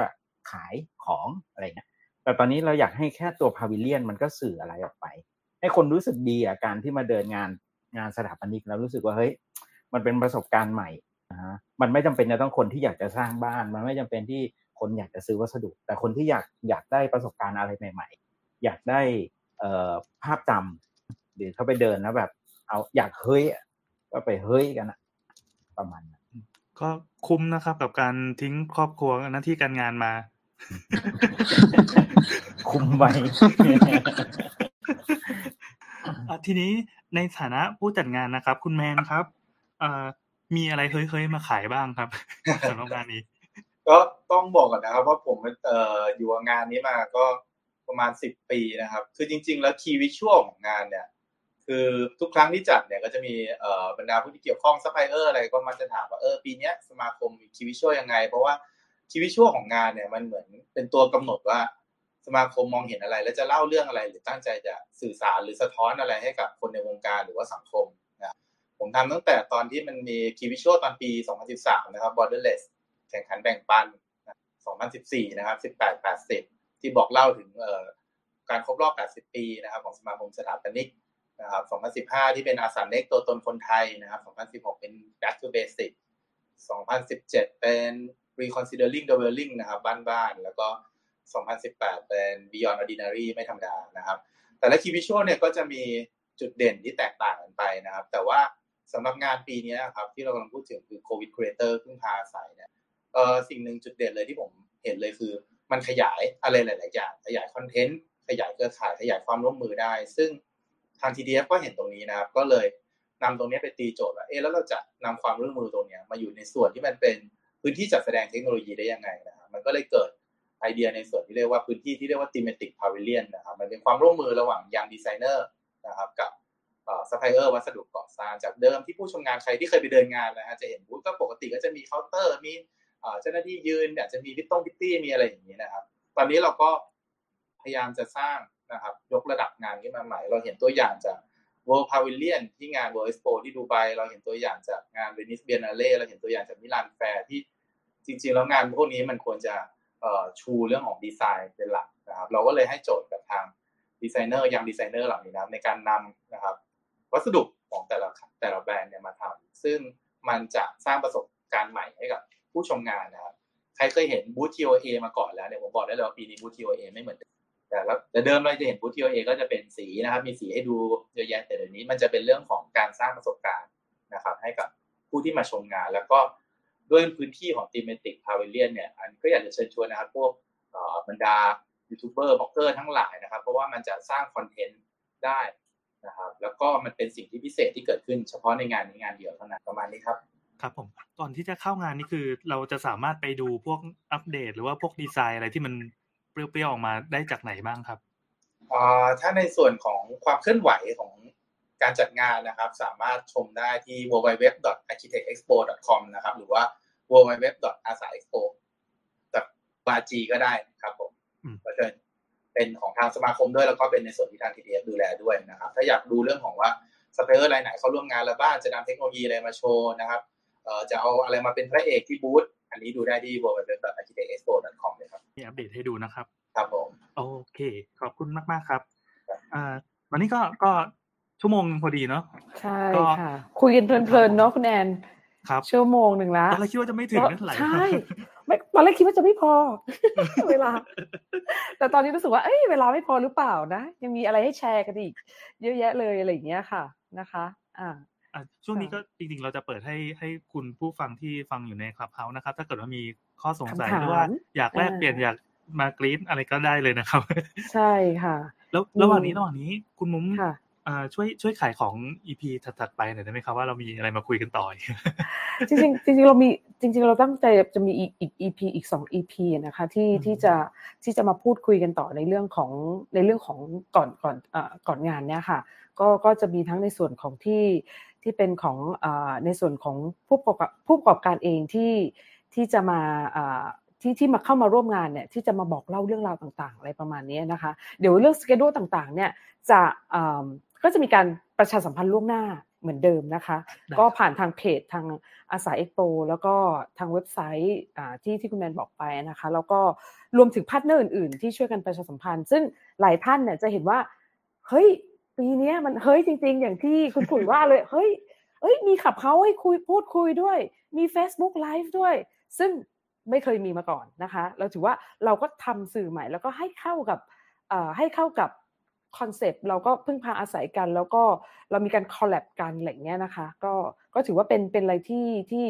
ขายของอะไรเงี้ยแต่ตอนนี้เราอยากให้แค่ตัวพาวิเลียนมันก็สื่ออะไรออกไป ให้คนรู้สึกดีอะการที่มาเดินงานงานสถาปนิกแล้วรู้สึกว่าเฮ้ยมันเป็นประสบการณ์ใหม่นะฮะมันไม่จำเป็นจะต้องคนที่อยากจะสร้างบ้าน มันไม่จำเป็นที่คนคนอยากจะซื้อวัสดุ แต่คนที่อยากอยากได้ประสบการณ์อะไรใหม่ ๆ อยากได้เอ่อภาพจำหรือเขาไปเดินแล้วแบบ เอาอยากเฮ้ยก็ไปเฮ้ยกันอะประมาณนั้นก็คุ้มนะครับกับการทิ้งครอบครัวหน้าที่การงานมา คุ้มไหมอะทีนี้ในฐานะผู้จัดงานนะครับ คุณแมนครับเอ่อมีอะไรเฮ้ยๆมาขายบ้างครับสำหรับงานนี้ ก็ต้องบอกก่อนนะครับ ว่าผมเอ่ออยู่กับงานนี้มาก็ประมาณสิบปีนะครับ คือจริง ๆ แล้วคีย์วิชวลของงานเนี่ย คือทุกครั้งที่จัดเนี่ยก็จะมีเอ่อบรรดาผู้ที่เกี่ยวข้องซัพพลายเออร์อะไรก็มาจะถามว่าเออปีนี้สมาคมมี key visual ยังไง เพราะว่า key visual ของงานเนี่ยมันเหมือนเป็นตัวกำหนดว่าสมาคมมองเห็นอะไร แล้วจะเล่าเรื่องอะไร หรือตั้งใจจะสื่อสารหรือสะท้อนอะไรให้กับคนในวงการหรือว่าสังคมนะผมทำตั้งแต่ตอนที่มันมี key visual ตอนปี 2013 นะครับ Borderless แข่งขันแบ่งปัน 2014 นะครับ 18 80 ที่บอกเล่าถึงการครบรอบ 80 ปีนะครับของสมาคมสถาปนิก นะครับ 2015 ที่เป็นอาสาเน็กตัวตนคนไทยนะครับ 2016 เป็น Back to Basic 2017 เป็น Reconsidering the Welling นะครับ บ้านๆ แล้วก็ 2018 เป็น Beyond Ordinary ไม่ธรรมดานะครับ แต่ละคีย์วิชวลเนี่ยก็จะมีจุดเด่นที่แตกต่างกันไปนะครับ แต่ว่าสำหรับงานปีนี้ครับ ที่เรากำลังพูดถึงคือ COVID Creator พึ่งพาอาศัยเนี่ยเออสิ่งหนึ่งจุดเด่นเลยที่ผมเห็นเลยคือ มันขยายอะไรหลาย ๆ อย่าง ขยายคอนเทนต์ขยายเครือข่ายขยายความร่วมมือได้ ซึ่ง ทาง TDF ก็เห็นตรงนี้นะครับ ก็เลยนำตรงนี้ไปตีโจทย์ว่าเอ๊ะแล้วเราจะนำความร่วมมือตรงนี้มาอยู่ในส่วนที่มันเป็นพื้นที่จัดแสดงเทคโนโลยีได้ยังไงนะครับมันก็เลยเกิดไอเดียในส่วนที่เรียกว่าพื้นที่ที่เรียกว่า thematic pavilion นะครับมันเป็นความร่วมมือระหว่าง young designer นะครับกับซัพพลายเออร์วัสดุก่อสร้างจากเดิมที่ผู้ชมงานใครที่เคยไปเดินงานนะฮะจะเห็นบูธก็ปกติก็จะมีเคาน์เตอร์มีเจ้าหน้าที่ยืนอาจจะมีพิตต้งพิตตี้มีอะไรอย่างนี้นะครับ ตอนนี้เราก็พยายามจะสร้าง นะครับยกระดับงานขึ้นมาใหม่ เราเห็นตัวอย่างจาก World Pavilion ที่งาน World Expo ที่ดูไบเราเห็นตัวอย่างจากงาน Venice Biennale เราเห็นตัวอย่างจากมิลานแฟร์ที่จริงๆแล้วงานพวกนี้มันควรจะชูเรื่องของดีไซน์เป็นหลักนะครับเราก็เลยให้โจทย์กับทางดีไซเนอร์ young designer เหล่านี้นะในการนำนะครับวัสดุของแต่ละแต่ละแบรนด์เนี่ยมาทำซึ่งมันจะสร้างประสบการณ์ใหม่ให้กับผู้ชมงานนะครับใครเคยเห็นบูธ TOA มาก่อนแล้วเนี่ยผมบอกได้เลยว่าปีนี้บูธ TOA ไม่เหมือนเดิม แต่แล้วแต่เดิมเราจะเห็นบูธ TOA ก็จะเป็นสีนะครับ มีสีให้ดูเยอะแยะแต่เดี๋ยวนี้มันจะเป็นเรื่องของการสร้างประสบการณ์นะครับ ให้กับผู้ที่มาชมงาน แล้วก็ด้วยพื้นที่ของ thematic pavilion เนี่ยอันก็อยากจะเชิญชวนนะครับ พวกบรรดายูทูบเบอร์บล็อกเกอร์ทั้งหลายนะครับ เพราะว่ามันจะสร้างคอนเทนต์ได้นะครับ แล้วก็มันเป็นสิ่งที่พิเศษที่เกิดขึ้นเฉพาะในงานนี้งานเดียวเท่านั้นประมาณนี้ครับครับผมก่อนที่จะเข้างานนี่คือเราจะสามารถไปดูพวกอัปเดต หรือว่าพวกดีไซน์อะไรที่มัน เปรี้ยวๆออกมาได้จากไหนบ้างครับถ้าในส่วนของความเคลื่อนไหวของการจัดงานนะครับ สามารถชมได้ที่ www.architectexpo.com นะครับ หรือว่า www.asaexpo.bg ก็ได้ครับผมก็จะเป็นของทางสมาคมด้วยแล้วก็เป็นในส่วนที่ทาง TDF ดูแลด้วยนะครับ ถ้าอยากดูเรื่องของว่าสเปเอร์รายไหนเขาร่วมงานแล้วบ้างจะนำเทคโนโลยีอะไรมาโชว์นะครับเอ่อจะเอาอะไรมาเป็นพระเอกที่บูธ อันนี้ดูได้ที่ www.architectexpo.com เลยครับมีอัปเดตให้ดูนะครับ ครับผม โอเค ขอบคุณมาก ๆ ครับอ่าวันนี้ก็ก็ชั่วโมงพอดีเนาะใช่ค่ะ คุยกันเพลินๆเนาะคุณแอนครับชั่วโมงหนึ่งละตอนแรกคิดว่าจะไม่ถึงนั่นไหลใช่ไม่ตอนแรกคิดว่าจะไม่พอ เวลา แต่ตอนนี้รู้สึกว่าเอ้ยเวลาไม่พอหรือเปล่านะ ยังมีอะไรให้แชร์กันอีก เยอะแยะเลยอะไรอย่างเงี้ยค่ะนะคะ อ่าอะ ช่วงนี้ก็จริงๆ เราจะเปิดให้ให้คุณผู้ฟังที่ฟังอยู่ในคลับเฮาส์นะครับ ถ้าเกิดว่ามีข้อสงสัยคำถามหรือว่าอยากแลกอ่าเปลี่ยนอยากมากรี๊ดอะไรก็ได้เลยนะครับ ใช่ค่ะ แล้วระหว่างนี้ระหว่างนี้คุณมุ้มค่ะอ่าช่วยช่วยขายของ EP ถัดๆไปหน่อยได้ไหมครับว่าเรามีอะไรมาคุยกันต่ออีกจริงๆจริงๆเรามีจริง ๆ เราตั้งใจจะมีอีกอีก EP อีกสอง EP นะคะที่อืมที่จะที่จะมาพูดคุยกันต่อในเรื่องของในเรื่องของก่อนก่อนเอ่อก่อนงานเนี่ยค่ะ ก็ก็จะมีทั้งในส่วนของที่ ที่เป็นของเอ่อในส่วนของผู้ประกอบผู้ประกอบการเองที่ที่จะมาเอ่อที่ที่มาเข้ามาร่วมงานเนี่ยที่จะมาบอกเล่าเรื่องราวต่างๆ อะไรประมาณนี้นะคะ เดี๋ยวเรื่องสเกดูต่างๆเนี่ยจะเอิ่มก็จะมีการประชาสัมพันธ์ล่วงหน้าเหมือนเดิมนะคะได้ก็ครับผ่านทางเพจทางอาสาเอ็กโปแล้วก็ทางเว็บไซต์อ่าที่ที่คุณแมนบอกไปนะคะ แล้วก็รวมถึงพาร์ทเนอร์อื่นๆ ที่ช่วยกันประชาสัมพันธ์ ซึ่งหลายท่านเนี่ยจะเห็นว่าเฮ้ย ปีเนี้ยมันเฮ้ยจริง ๆ อย่างที่คุณปุ๋ยว่าเลยเฮ้ยเอ้ยมี Clubhouse ให้คุยพูดคุยด้วย มี Facebook Live ด้วย ซึ่งไม่เคยมีมาก่อนนะคะ เราถือว่าเราก็ทำสื่อใหม่ แล้วก็ให้เข้ากับให้เข้ากับคอนเซปต์เราก็พึ่งพาอาศัยกัน แล้วก็เรามีการคอลแลบกันอะไรเงี้ยนะคะ ก็ก็ถือว่าเป็นเป็นอะไรที่ที่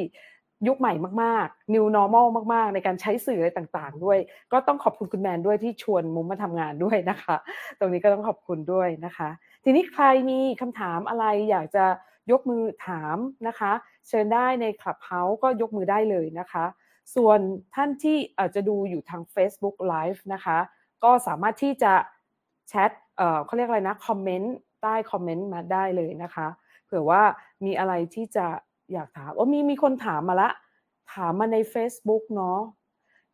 ยุคใหม่มากๆ new normal มากๆ ในการใช้สื่ออะไรต่างๆ ด้วย ก็ต้องขอบคุณคุณแมนด้วยที่ชวนมุมมาทำงานด้วยนะคะ ตรงนี้ก็ต้องขอบคุณด้วยนะคะ ทีนี้ใครมีคำถามอะไรอยากจะยกมือถามนะคะ เชิญได้ใน Clubhouse ก็ยกมือได้เลยนะคะ ส่วนท่านที่อาจจะดูอยู่ทาง Facebook Live นะคะ ก็สามารถที่จะแชทเอ่อเขาเรียกอะไรนะ คอมเมนต์ใต้คอมเมนต์มาได้เลยนะคะ เผื่อว่ามีอะไรที่จะ อยากถามโอ้มีมีคนถามมาละ ถามมาใน Facebook เนาะ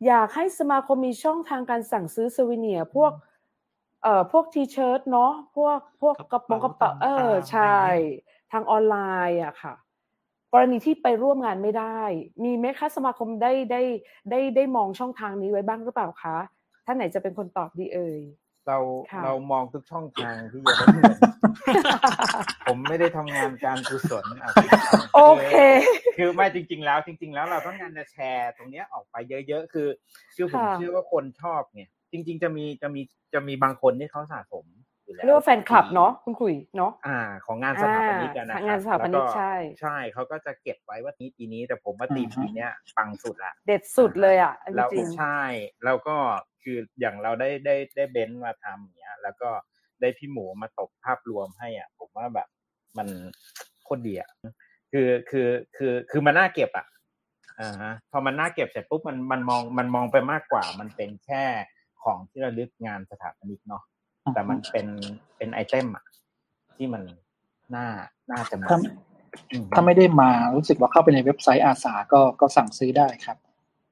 อยากให้สมาคมมีช่องทางการสั่งซื้อสวิเนียพวกเอ่อพวกทีเชิร์ตเนาะพวกพวกกระโปรงกระเป๋าเออใช่ ทางออนไลน์อะค่ะ กรณีที่ไปร่วมงานไม่ได้ มีไหมคะสมาคมได้ได้ได้ได้มองช่องทางนี้ไว้บ้างหรือเปล่าคะท่านไหนจะเป็นคนตอบดีเอ่ย เราค่ะเรามองทุกช่องทางที่จะได้เงินผมไม่ได้ทำงานการกุศลอะโอเค คือไม่จริง ๆ แล้วจริง ๆ แล้วเราต้องการจะแชร์ตรงเนี้ยออกไปเยอะๆคือคือผมค่ะเชื่อว่าคนชอบเนี่ยจริง ๆ จะมีจะมีจะมีบางคนที่เขาสะสม อยู่แล้วเรียกว่าแฟนคลับเนาะคุณคุยเนาะอ่า ของงานสถาปนิกอะนะคอ่ารับงานสถาปนิกแล้วใช่ใช่เขาก็จะเก็บไว้ว่านี้ปีนี้แต่ผมว่าตีมปีเนี้ยปังสุดละเด็ดสุดเลยอะจแล้วริงใช่แล้วก็คืออย่างเราได้ได้ได้เบนซ์มาทำอย่างเงี้ย แล้วก็ได้พี่หมูมาตกภาพรวมให้อะ ผมว่าแบบมันโคตรดีอะคือคือคือคือมันน่าเก็บอะอ่าฮะพอมันน่าเก็บเสร็จปุ๊บมันมันมองมันมองไปมากกว่า มันเป็นแค่ของที่ระลึกงานสถาปนิกเนาะ แต่มันเป็นเป็น item อะที่มันน่าน่าจะมาถ้าถ้าไม่ได้มารู้สึกว่าเข้าไปในเว็บไซต์ ASA ก็ก็สั่งซื้อได้ครับ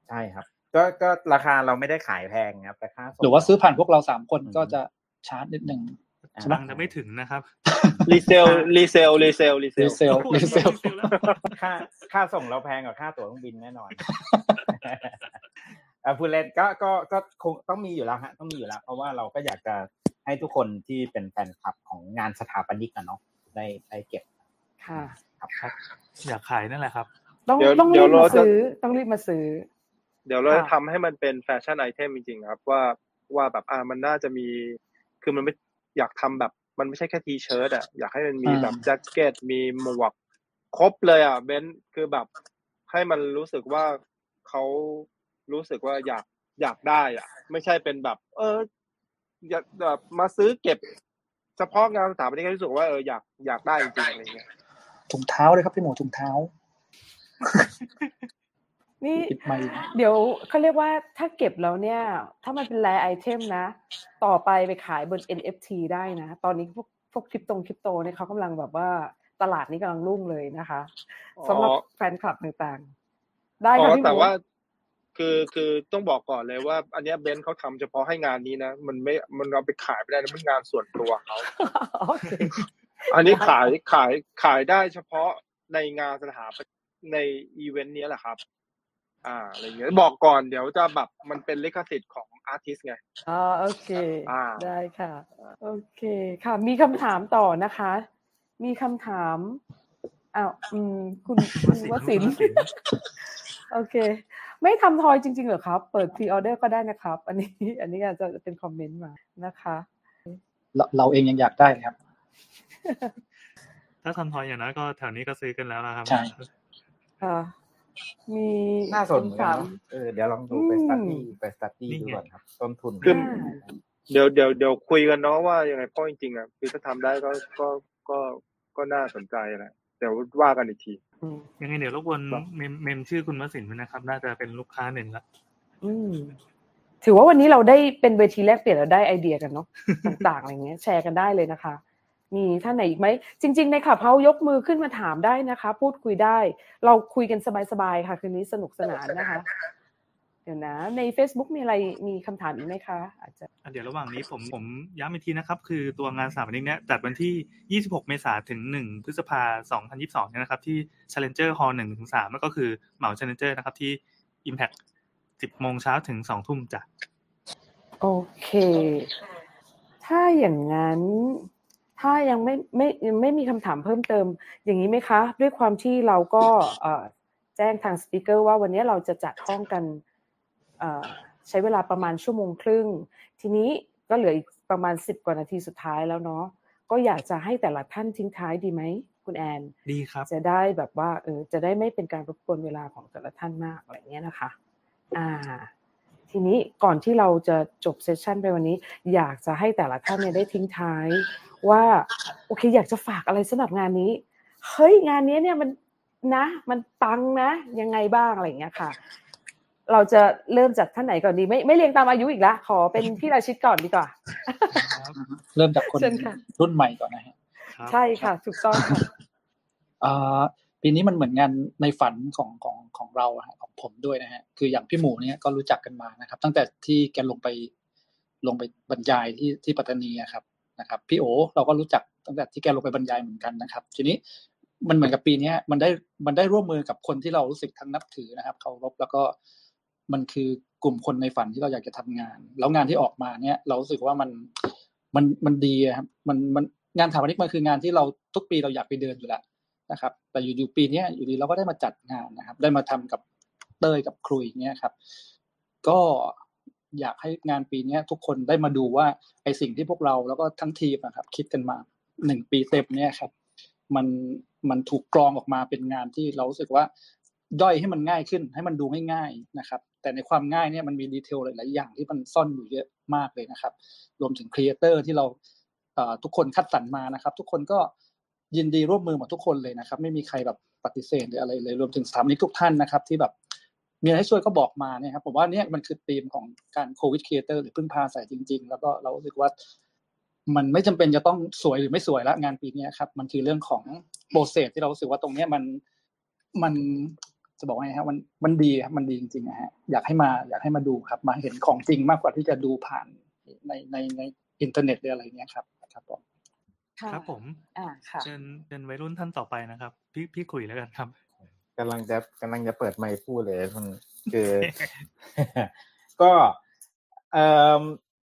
ใช่ครับ ก็ก็ราคาเราไม่ได้ขายแพงครับแต่ค่าส่งหรือว่าซื้อผ่านพวกเราสามคนก็จะชาร์จนิดนึงใช่ไหมตังค์จะไม่ถึงนะครับ resaleล resale resale re resale resaleค่าค่าส่งเราแพงกว่าค่าตั๋วเครื่องบินแน่นอนอะพูดเล่นก็ก็ก็คงต้องมีอยู่แล้วฮะต้องมีอยู่แล้ว เพราะว่าเราก็อยากจะ ให้ทุกคนที่เป็นแฟนคลับของงานสถาปนิกกันเนาะได้ได้เก็บๆค่ะครับอยากขายนั่นแหละครับ ต้องเดี๋ยวต้องเดี๋รียวบมาเราจะซื้อต้องรีบมาซื้อ เดี๋ยวเราจะค่ะทำให้มันเป็นแฟชั่นไอเทมจริงๆครับว่าว่าแบบอ่ามันน่าจะมี คือมันไม่อยากทำแบบมันไม่ใช่แค่ทีเชิ้ตอะอยากให้มันมีอ่าแบบแจ็คเก็ตมีหมวกครบเลยอะเบนซ์คือแบบให้มันรู้สึกว่าเขารู้สึกว่าอยากอยากได้อะ ไม่ใช่เป็นแบบ เออ อยากแบบมาซื้อเก็บ เฉพาะงานสถาปนิกให้รู้สึกว่าเอออยากอยากได้จริงๆอะไรเงี้ยถุงเท้าเลยครับพี่หมูถุงเท้า นี่ปิดไมค์เดี๋ยวเขาเรียกว่าถ้าเก็บแล้วเนี่ย ถ้ามันเป็น rare item นะ ต่อไปไปขายบน NFT ได้นะ ตอนนี้พวกพวกคริปโตคริปโตเนี่ยเขากำลังแบบว่าตลาดนี้กำลังรุ่งเลยนะคะอ๋อสำหรับแฟนคลับต่างๆ ได้อ๋ค่ะ แต่พี่หมูว่า คือคือต้องบอกก่อนเลยว่า อันเนี้ยเบนซ์เขาทำเฉพาะให้งานนี้นะ มันไม่มันเอาไปขายไม่ได้นะมันงานส่วนตัวเขาโอเคอันนี้ขายขายขายได้เฉพาะในงานสถาปนิกในอีเวนต์เนี้ยแหละครับ อ่าอะไรเงี้ยบอกก่อนเดี๋ยวจะแบบมันเป็นลิขสิทธิ์ของ artist ไงอ่าโอเคอ่าได้ค่ะ โอเคค่ะ มีคำถามต่อนะคะ มีคำถามอ้าวอืมคุณคุณวสินทร์โอเค ไม่ทำ toy จริงๆเหรอครับ เปิด pre-order ก็ได้นะครับ อันนี้อันนี้อาจจะเป็น comment มานะคะเราเราเองยังอยากได้เลยครับ ถ้าทำ toy อย่างนั้นก็แถวนี้ก็ซื้อกันแล้วนะครับใช่ค่ะมีน่าสนเหมือนคำกัถามเนอะเออเดี๋ยวลองดูไปอืม study ไป study ดูก่อนครับ ต้นทุนคืออ่าเดี๋ยวเดี๋ยวเดี๋ยวคุยกันเนาะว่ายังไงเพราะจริงๆอะคือถ้าทำได้ก็ก็ก็ก็น่าสนใจแหละเดี๋ยวว่ากันอีกทีอืม ยังไงเดี๋ยวรบกวน mem mem ชื่อคุณวสินทร์ด้วยนะครับ น่าจะเป็นลูกค้าหนึ่งละอืมถือว่าวันนี้เราได้เป็นเวทีแลกเปลี่ยนเราได้ไอเดียกันเนาะต่างๆอะไรเงี้ย แชร์กันได้เลยนะคะ มีท่านไหนอีกไหมจริง ๆ ใน Clubhouse ยกมือขึ้นมาถามได้นะคะ พูดคุยได้ เราคุยกันสบายๆค่ะ คืนนี้สนุกสนานนะคะเดี๋ยวนะ ใน Facebook มีอะไรมีคำถามอีกไหมคะ อาจจะอะเดี๋ยวระหว่างนี้ผมผมย้ำอีกทีนะครับ คือตัวงานสถาปนิกเนี้ยจัดวันที่ 26 เมษายนถึง 1 พฤษภาคม 2022 เนี่ยนะครับ ที่ Challenger Hall 1ถึง3แล้วก็คือเหมา Challenger นะครับ ที่ Impact 10 โมงเช้าถึง 2 ทุ่มจ้ะ โอเค ถ้าอย่างนั้น ถ้ายังไม่ไม่ยังไม่มีคำถามเพิ่มเติม อย่างนี้ไหมคะ ด้วยความที่เราก็เอ่อแจ้งทางสปีกเกอร์ว่าวันนี้เราจะจัดห้องกัน ใช้เวลาประมาณชั่วโมงครึ่ง ทีนี้ก็เหลืออีกประมาณสิบกว่านาทีสุดท้ายแล้วเนาะก็อยากจะให้แต่ละท่านทิ้งท้ายดีไหมคุณแอนดีครับ จะได้แบบว่าเออจะได้ไม่เป็นการรบกวนเวลาของแต่ละท่านมากอะไรเงี้ยนะคะ อ่า ทีนี้ก่อนที่เราจะจบเซสชันไปวันนี้ อยากจะให้แต่ละท่านเนี่ยได้ทิ้งท้าย ว่าโอเค อยากจะฝากอะไรสำหรับงานนี้เฮ้ยงานนี้เนี่ยมันนะ มันปังนะยังไงบ้างอะไรเงี้ยค่ะ เราจะเริ่มจากท่านไหนก่อนดี ไม่ไม่เรียงตามอายุอีกละขอเป็นพี่ราชิตก่อนดีกว่า เริ่มจากคนเชิญค่ะรุ่นใหม่ก่อนนะฮะใช่ค่ะถูกต้องค่ะอ่าปีนี้มันเหมือนงานในฝันของของของเราอะฮะของผมด้วยนะฮะคืออย่างพี่หมูเนี่ยก็รู้จักกันมานะครับ ตั้งแต่ที่แกลงไปลงไปบรรยายที่ที่ปัตตานีอะครับนะครับ พี่โอเราก็รู้จักตั้งแต่ที่แกลงไปบรรยายเหมือนกันนะครับ ทีนี้มันเหมือนกับปีเนี้ยมันได้มันได้ร่วมมือกับคนที่เรารู้สึกทั้งนับถือนะครับเคารพแล้วก็ มันคือกลุ่มคนในฝันที่เราอยากจะทำงาน แล้วงานที่ออกมาเนี่ย เรารู้สึกว่ามันมันมันดีครับมันมันงานถาปนิกมันคืองานที่เราทุกปีเราอยากไปเดินอยู่แล้วนะครับ แต่อยู่ๆปีนี้อยู่ดีเราก็ได้มาจัดงานนะครับ ได้มาทำกับเต้ยกับครุยเนี่ยครับ ก็อยากให้งานปีนี้ทุกคนได้มาดูว่าไอสิ่งที่พวกเราแล้วก็ทั้งทีมนะครับ คิดกันมาหนึ่งปีเต็มเนี่ยครับ มันมันถูกกรองออกมาเป็นงานที่เรารู้สึกว่า ย่อยให้มันง่ายขึ้น ให้มันดูง่ายๆนะครับ แต่ในความง่ายเนี่ยมันมี detail หลายๆอย่างที่มันซ่อนอยู่เยอะมากเลยนะครับ รวมถึง creator ที่เราทุกคนคัดสรรมานะครับ ทุกคนก็ยินดีร่วมมือหมดทุกคนเลยนะครับ ไม่มีใครแบบปฏิเสธหรืออะไรเลยรวมถึงสถาปนิกทุกท่านนะครับ ที่แบบมีอะไรให้ช่วยก็บอกมาเนี่ยครับผมว่าเนี่ยมันคือธีมของการ Co-with Creators หรือพึ่งพาอาศัยจริง ๆ แล้วก็เรารู้สึกว่ามันไม่จำเป็นจะต้องสวยหรือไม่สวยละงานปีนี้ครับ มันคือเรื่องของ process ที่เรารู้สึกว่าตรงเนี้ยมันมัน จะบอกว่าไงครับมันมันดีครับมันดีจริงๆนะฮะอยากให้มาอยากให้มาดูครับ มาเห็นของจริงมากกว่าที่จะดูผ่านในในในอินเทอร์เน็ตหรืออะไรเนี้ยครับครับผมครับผมอ่าค่ะเชิญเชิญวัยรุ่นท่านต่อไปนะครับ พี่พี่คุยแล้วกันครับกำลังจะกำลังจะเปิดไมค์พูดเลยมันคือ ก็เอ่อ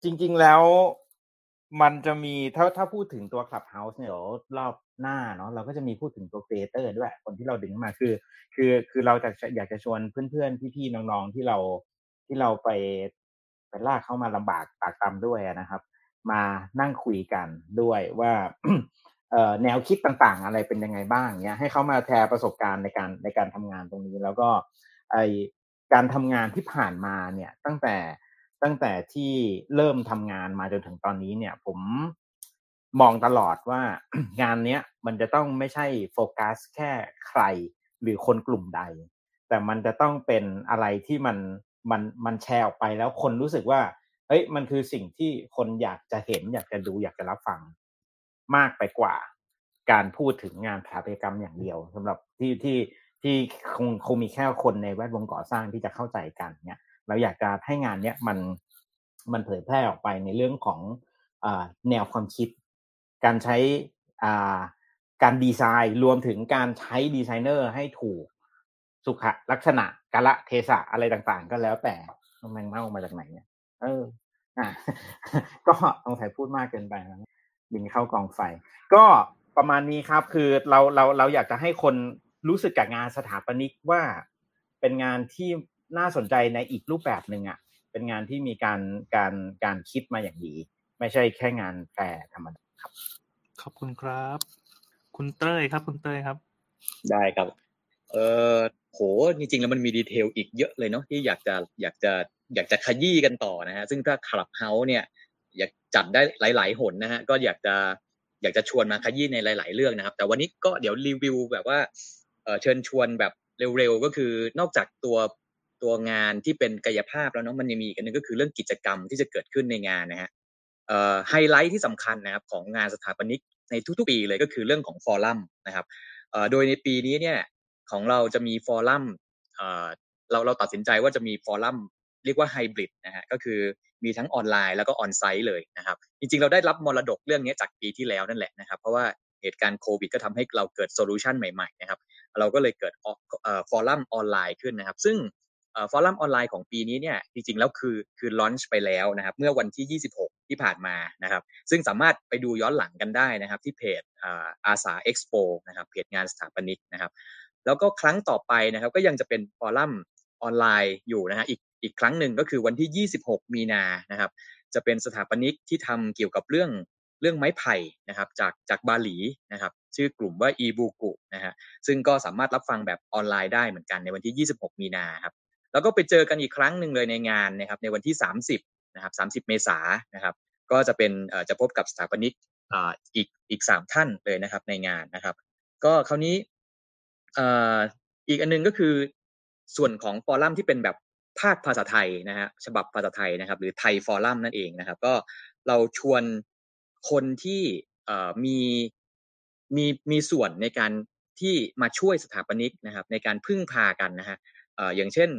จริง ๆแล้วมันจะมีถ้าถ้าพูดถึงตัว Clubhouse เนี่ยเดี๋ยวรอบ หน้าเนาะเราก็จะมีพูดถึงตัว Creator ด้วยคนที่เราดึงมาคือ คือคือเราจะอยากจะชวนเพื่อนๆพี่ๆน้องๆที่เราที่เราไปไปลากเข้ามาลำบากตากตำด้วยนะครับ มานั่งคุยกันด้วยว่าแนวคิดต่างๆ อะไรเป็นยังไงบ้างเนี้ยให้เขามาแชร์ประสบการณ์ในการในการทำงานตรงนี้ แล้วก็ไอการทำงานที่ผ่านมาเนี่ยตั้งแต่ตั้งแต่ที่เริ่มทำงานมาจนถึงตอนนี้เนี่ย ผม มองตลอดว่างานเนี้ยมันจะต้องไม่ใช่โฟกัสแค่ใครหรือคนกลุ่มใด แต่มันจะต้องเป็นอะไรที่มันมันมันแชร์ออกไปแล้วคนรู้สึกว่าเฮ้ยมันคือสิ่งที่คนอยากจะเห็น อยากจะดูอยากจะรับฟังมากไปกว่า การพูดถึงงานสถาปัตยกรรมอย่างเดียวสำหรับที่ที่ที่คงคงมีแค่คนในแวดวงก่อสร้างที่จะเข้าใจกันเนี่ยเราอยากจะให้งานเนี้ยมันมันเผยแพร่ออกไปในเรื่องของอแนวความคิด การใช้การดีไซน์รวมถึงการใช้ดีไซเนอร์ให้ถูกสุขลักษณะกาละเทศะอะไรต่างๆ ก็แล้วแต่แมงเม่ามาจากไหนเนี่ย เออ อะก็ต้องใส่พูดมากเกินไปนะบินเข้ากองไฟ ก็ประมาณนี้ครับ คือเราเราเราอยากจะให้คนรู้สึกกับงานสถาปนิกว่าเป็นงานที่น่าสนใจในอีกรูปแบบหนึ่งอะ เป็นงานที่มีการการการคิดมาอย่างดี ไม่ใช่แค่งานแฟร์ธรรมดา ขอบคุณครับ คุณเต้ยครับ คุณเต้ยครับ ได้ครับ เออโหจริงๆแล้วมันมี detail อีกเยอะเลยเนาะที่อยากจะอยากจะอยากจะขยี้กันต่อนะฮะซึ่งถ้า Clubhouse เนี่ย อยากจัดได้หลาย ๆ หนนะฮะก็อยากจะอยากจะชวนมาขยี้ในหลาย ๆ เรื่องนะครับ แต่วันนี้ก็เดี๋ยวรีวิวแบบว่าเออเชิญชวนแบบเร็วๆก็คือนอกจากตัวตัวงานที่เป็นกายภาพแล้วเนาะมันยังมีอีกอันนึงก็คือเรื่องกิจกรรมที่จะเกิดขึ้นในงานนะฮะเอ่อ ไฮไลท์ที่สำคัญนะครับของงานสถาปนิกในทุกๆปีเลยก็คือเรื่องของ forum นะครับโดยในปีนี้เนี่ยของเราจะมี forum เราเราตัดสินใจว่าจะมี forum เรียกว่าไฮบริดนะฮะก็คือมีทั้งออนไลน์แล้วก็ onsite เลยนะครับ จริงๆ เราได้รับมรดกเรื่องนี้จากปีที่แล้วนั่นแหละนะครับ เพราะว่าเหตุการณ์โควิดก็ทำให้เราเกิด solution ใหม่ๆนะครับ เราก็เลยเกิด forum ออนไลน์ขึ้นนะครับ ซึ่ง forum ออนไลน์ของปีนี้เนี่ยจริงๆแล้วคือคือ launch ไปแล้วนะครับเมื่อวันที่ 26 ที่ผ่านมานะครับซึ่งสามารถไปดูย้อนหลังกันได้นะครับที่เพจ ASA Expo นะครับเพจงานสถาปนิกนะครับแล้วก็ครั้งต่อไปนะครับก็ยังจะเป็น forum ออนไลน์อยู่นะฮะอีกอีกครั้งหนึ่งก็คือวันที่ 26 มีนานะครับจะเป็นสถาปนิกที่ทำเกี่ยวกับเรื่องเรื่องไม้ไผ่นะครับจากจากบาหลีนะครับชื่อกลุ่มว่าอีบูกุนะฮะซึ่งก็สามารถรับฟังแบบออนไลน์ได้เหมือนกันในวันที่ 26 มีนาครับ แล้วก็ไปเจอกันอีกครั้งหนึ่งเลยในงานนะครับในวันที่ 30นะครับ30 เมษายนนะครับ ก็จะเป็นจะพบกับสถาปนิกอีกอีกสามท่านเลยนะครับในงานนะครับ ก็คราวนี้อีกอันนึงก็คือส่วนของฟอรัมที่เป็นแบบภาคภาษาไทยนะฮะฉบับภาษาไทยนะครับ หรือไทยฟอรัมนั่นเองนะครับ ก็เราชวนคนที่มีมีมีส่วนในการที่มาช่วยสถาปนิกนะครับ ในการพึ่งพากันนะฮะอย่างเช่น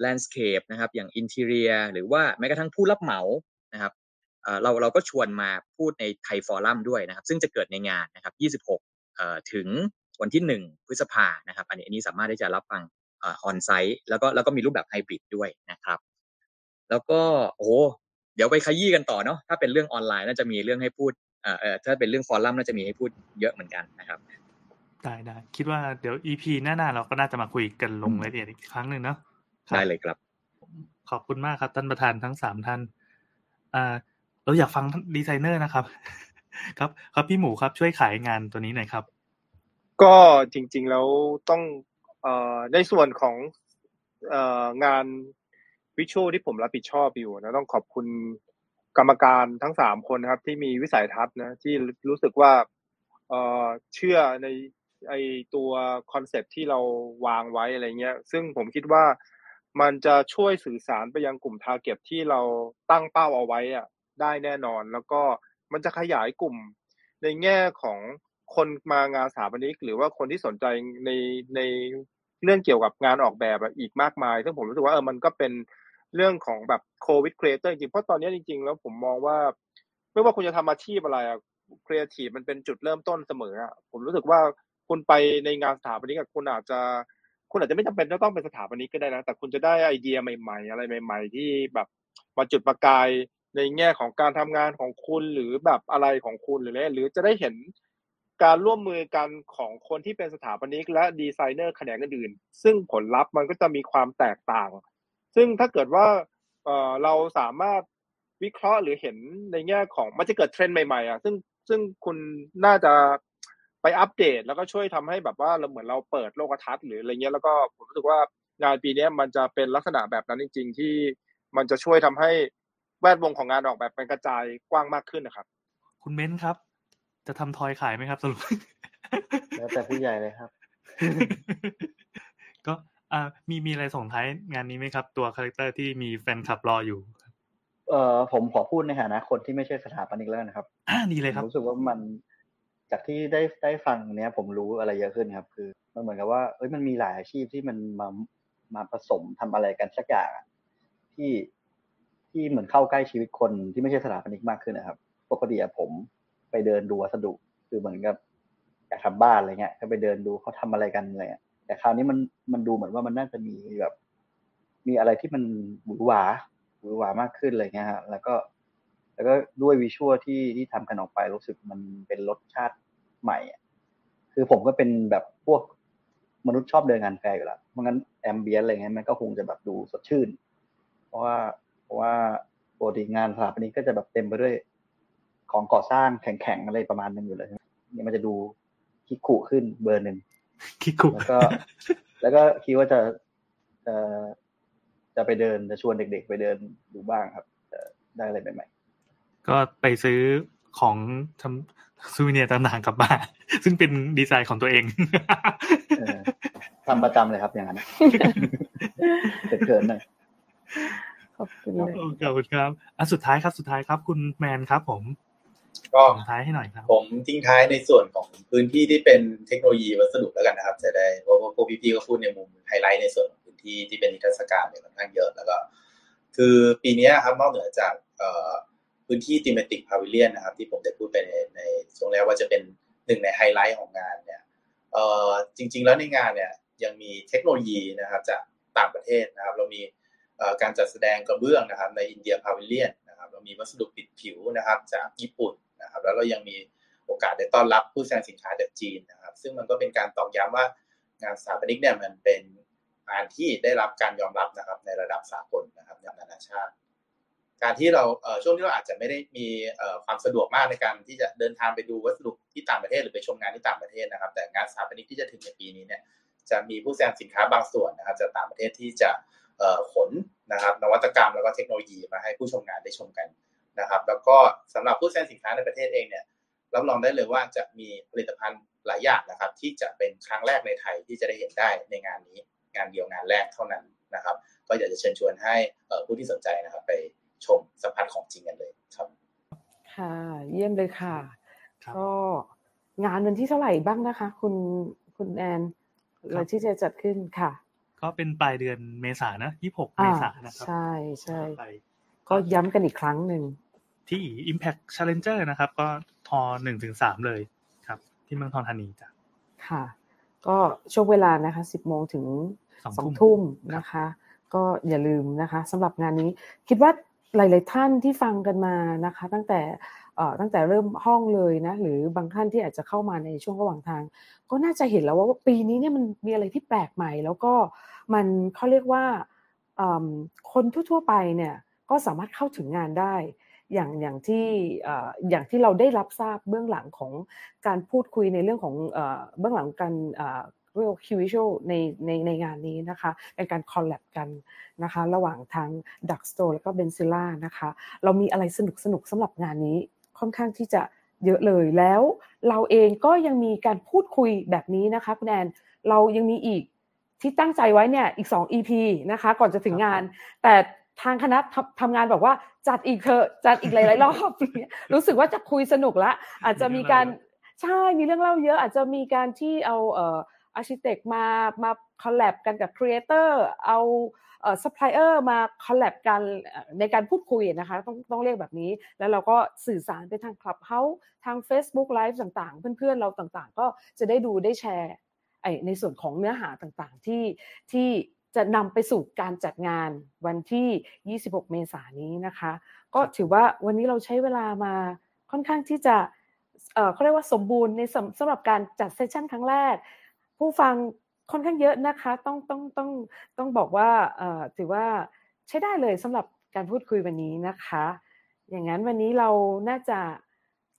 landscape นะครับอย่าง interior หรือว่าแม้กระทั่งผู้รับเหมานะครับเอ่อเราเราก็ชวนมาพูดในไทย forum ด้วยนะครับ ซึ่งจะเกิดในงานนะครับ 26เอ่อถึงวันที่ 1 พฤษภานะครับ อันนี้อันนี้สามารถที่จะรับฟัง onsite แล้วก็แล้วก็มีรูปแบบไฮบริดด้วยนะครับ แล้วก็โอ้โหเดี๋ยวไปขยี้กันต่อเนาะถ้าเป็นเรื่องออนไลน์น่าจะมีเรื่องให้พูดเอ่อเอ่อถ้าเป็นเรื่อง forum น่าจะมีให้พูดเยอะเหมือนกันนะครับได้ได้คิดว่าเดี๋ยว EP หน้าๆเราก็น่าจะมาคุยกันลงรายละเอียดอีกครั้งหนึ่งเนาะครับ ได้เลยครับ ขอบคุณมากครับ ท่านประธานทั้งสามท่านอ่าเราอยากฟังดีไซเนอร์นะครับ ครับ ครับพี่หมูครับช่วยขายงานตัวนี้หน่อยครับ ก็จริง ๆ แล้วต้องเอ่อในส่วนของเอ่องาน visual ที่ผมรับผิดชอบอยู่นะต้องขอบคุณกรรมการทั้งสามคนนะครับ ที่มีวิสัยทัศน์นะที่รู้สึกว่าเอ่อเชื่อในไอตัว concept ที่เราวางไว้อะไรเงี้ย ซึ่งผมคิดว่า มันจะช่วยสื่อสารไปยังกลุ่ม target ที่เราตั้งเป้าเอาไว้อะได้แน่นอน แล้วก็มันจะขยายกลุ่ม ในแง่ของคนมางานสถาปนิก หรือว่าคนที่สนใจในในเรื่องเกี่ยวกับงานออกแบบอีกมากมาย ซึ่งผมรู้สึกว่าเออมันก็เป็นเรื่องของแบบ Co-with Creators จริงเพราะตอนนี้จริง ๆ แล้วผมมองว่า ไม่ว่าคุณจะทำอาชีพอะไรอะครีเอทีฟมันเป็นจุดเริ่มต้นเสมออะผมรู้สึกว่าคุณไปในงานสถาปนิกอะคุณอาจจะ คุณอาจจะไม่จำเป็นจะต้องเป็นสถาปนิกก็ได้นะ แต่คุณจะได้ไอเดียใหม่ ๆ อะไรใหม่ ๆ ที่แบบมาจุดประกายในแง่ของการทำงานของคุณหรือแบบอะไรของคุณหรืออะไรหรือจะได้เห็นการร่วมมือกันของคนที่เป็นสถาปนิกและดีไซเนอร์แขนงอื่นๆซึ่งผลลัพธ์มันก็จะมีความแตกต่าง ซึ่งถ้าเกิดว่าเออเราสามารถวิเคราะห์หรือเห็นในแง่ของมันจะเกิดเทรนด์ใหม่ๆอะซึ่งซึ่งคุณน่าจะ ไปอัปเดตแล้วก็ช่วยทำให้แบบว่าเราเหมือนเราเปิดโลกทัศน์หรืออะไรเงี้ยแล้วก็ผมรู้สึกว่างานปีเนี้ยมันจะเป็นลักษณะแบบนั้นจริง ๆ ที่มันจะช่วยทำให้แวดวงของงานออกแบบมันกระจายกว้างมากขึ้นนะครับ คุณเม้นครับ จะทำ toy ขายไหมครับสรุปแล้วแต่ผู้ใหญ่เลยครับ ก็อ่ามีมีอะไรส่งท้ายงานนี้ไหมครับ ตัว character ที่มีแฟนคลับรออยู่เอ่อผมขอพูดในฐานะคนที่ไม่ใช่สถาปนิกแล้วนะครับอ่าดีเลยครับผมรู้สึกว่ามัน จากที่ได้ได้ฟังเนี้ยผมรู้อะไรเยอะขึ้นครับ คือมันเหมือนกับว่าเอ้ยมันมีหลายอาชีพที่มันมามาผสมทำอะไรกันสักอย่างที่ที่เหมือนเข้าใกล้ชีวิตคนที่ไม่ใช่สถาปนิกมากขึ้นนะครับ ปกติอะผมไปเดินดูวัสดุคือเหมือนกับอยากทำบ้านอะไรเงี้ยก็ไปเดินดูเขาทำอะไรกันอะไรเงี้ยแต่คราวนี้มันมันดูเหมือนว่ามันน่าจะมีแบบ มีอะไรที่มันหวือหวาหวือหวามากขึ้นอะไรเงี้ยฮะแล้วก็ แล้วก็ด้วยวิชวลที่ที่ทำกันออกไปรู้สึกมันเป็นรสชาติใหม่อะคือผมก็เป็นแบบพวกมนุษย์ชอบเดินงานแฟร์อยู่แล้วเพราะงั้น ambient อะไรเงี้ยมันก็คงจะแบบดูสดชื่น เพราะว่าเพราะว่าปกติงานสถาปนิกก็จะแบบเต็มไปด้วยของก่อสร้างแข็งๆอะไรประมาณนึงอยู่เลยเนี่ยมันจะดูคิกคุขึ้นเบอร์หนึ่งคิกคุแล้วก็ แล้วก็คิดว่าจะจะจะไปเดินจะชวนเด็ก ๆ ไปเดินดูบ้างครับจะได้อะไรใหม่ ก็ไปซื้อของทำ souvenir ต่างๆกลับบ้านซึ่งเป็นดีไซน์ของตัวเองๆเออทำประจำเลยครับอย่างนั้นเขินๆหน่อยขอบคุณเลยขอบคุณครับอะสุดท้ายครับสุดท้ายครับ คุณแมนครับ ผม ก็ส่งท้ายให้หน่อยครับ ผมทิ้งท้ายในส่วนของพื้นที่ที่เป็นเทคโนโลยีวัสดุแล้วกันนะครับ จะได้เพราะว่าพวกพี่ๆก็พูดในมุมไฮไลท์ในส่วนของพื้นที่ที่เป็นนิทรรศการเนี่ยค่อนข้างเยอะแล้วก็ คือปีเนี้ยครับนอกเหนือจาก พื้นที่ thematic pavilion นะครับ ที่ผมได้พูดไปในในช่วงแรกว่าจะเป็นหนึ่งในไฮไลท์ของงานเนี่ยเอ่อจริง ๆ แล้วในงานเนี่ยยังมีเทคโนโลยีนะครับจากต่างประเทศนะครับ เรามีการจัดแสดงกระเบื้องนะครับ ในอินเดียพาวิเลียนนะครับเรามีวัสดุปิดผิวนะครับ จากญี่ปุ่นนะครับ แล้วเรายังมีโอกาสได้ต้อนรับผู้แสดงสินค้าจากจีนนะครับ ซึ่งมันก็เป็นการตอกย้ำว่างานสถาปนิกเนี่ยมันเป็นงานที่ได้รับการยอมรับนะครับในระดับสากลนะครับนานาชาติ การที่เราช่วงที่เราอาจจะไม่ได้มีความสะดวกมากในการที่จะเดินทางไปดูวัสดุที่ต่างประเทศหรือไปชมงานที่ต่างประเทศนะครับ แต่งานสถาปนิกที่จะถึงในปีนี้เนี่ยจะมีผู้แสดงสินค้าบางส่วนนะครับจากต่างประเทศที่จะขนนะครับ นวัตกรรมแล้วก็เทคโนโลยีมาให้ผู้ชมงานได้ชมกันนะครับ แล้วก็สำหรับผู้แสดงสินค้าในประเทศเองเนี่ยรับรองได้เลยว่าจะมีผลิตภัณฑ์หลายอย่างนะครับ ที่จะเป็นครั้งแรกในไทยที่จะได้เห็นได้ในงานนี้งานเดียวงานแรกเท่านั้นนะครับ ก็อยากจะเชิญชวนให้ผู้ที่สนใจนะครับไป ชมสัมผัสของจริงกันเลยครับ ค่ะ เยี่ยมเลยค่ะก็งานวันที่เท่าไหร่บ้างนะคะ คุณคุณแอนเราที่จะจัดขึ้นค่ะ ก็เป็นปลายเดือนเมษานะยี่หกเมษานะครับใช่ใช่ก็ย้ำกันอีกครั้งหนึ่งที่ Impact Challenger นะครับ ก็ทอหนึ่งถึงสามเลยครับ ที่เมืองทองธานีจ้ะค่ะ ก็ช่วงเวลานะคะสิบโมงถึงสองทุ่มนะคะ ก็อย่าลืมนะคะสำหรับงานนี้คิดว่า หลาย ๆ ท่านที่ฟังกันมานะคะ ตั้งแต่ตั้งแต่เริ่มห้องเลยนะ หรือบางท่านที่อาจจะเข้ามาในช่วงระหว่างทาง ก็น่าจะเห็นแล้วว่าปีนี้เนี่ยมันมีอะไรที่แปลกใหม่ แล้วก็มันเขาเรียกว่าคนทั่ว ๆ ไปเนี่ยก็สามารถเข้าถึงงานได้ อย่างอย่างที่อย่างที่เราได้รับทราบเบื้องหลังของการพูดคุยในเรื่องของเบื้องหลังการ เรียกคิววิชในในในงานนี้นะคะเป็นการคอลแลบกันนะคะระหว่างทางดักสโตร์แล้วก็เบนซิล่านะคะเรามีอะไรสนุกสนุกสำหรับงานนี้ค่อนข้างที่จะเยอะเลยแล้ว เราเองก็ยังมีการพูดคุยแบบนี้นะคะคุณแอนเรายังมีอีกที่ตั้งใจไว้เนี่ยอีก 2 EP นะคะก่อนจะถึงงาน แต่ทางคณะทำงานบอกว่าจัดอีกเถอะจัดอีกหลายๆรอบรู้สึกว่าจะคุยสนุกละอาจจะมีการใช่มีเรื่องเล่าเยอะอาจจะมีการที่เอาเอ่อ architect มามา collab กันกับ creator เอาเอ่อซัพพลายเออร์มา collab กันในการพูดคุยนะคะต้องต้องเรียกแบบนี้ แล้วเราก็สื่อสารไปทาง Clubhouseทาง Facebook Live ต่างๆ เพื่อนๆ เราต่างๆ ก็จะได้ดูได้แชร์ไอในส่วนของเนื้อหาต่างๆที่ที่จะนำไปสู่การจัดงานวันที่ 26 เมษายนนี้นะคะ ก็ถือว่าวันนี้เราใช้เวลามาค่อนข้างที่จะเขาเรียกว่าสมบูรณ์ในสำสำหรับการจัดเซสชั่นครั้งแรก ผู้ฟังค่อนข้างเยอะนะคะ ต้องต้องต้องต้องบอกว่าถือว่าใช้ได้เลยสำหรับการพูดคุยวันนี้นะคะ อย่างนั้นวันนี้เราน่าจะ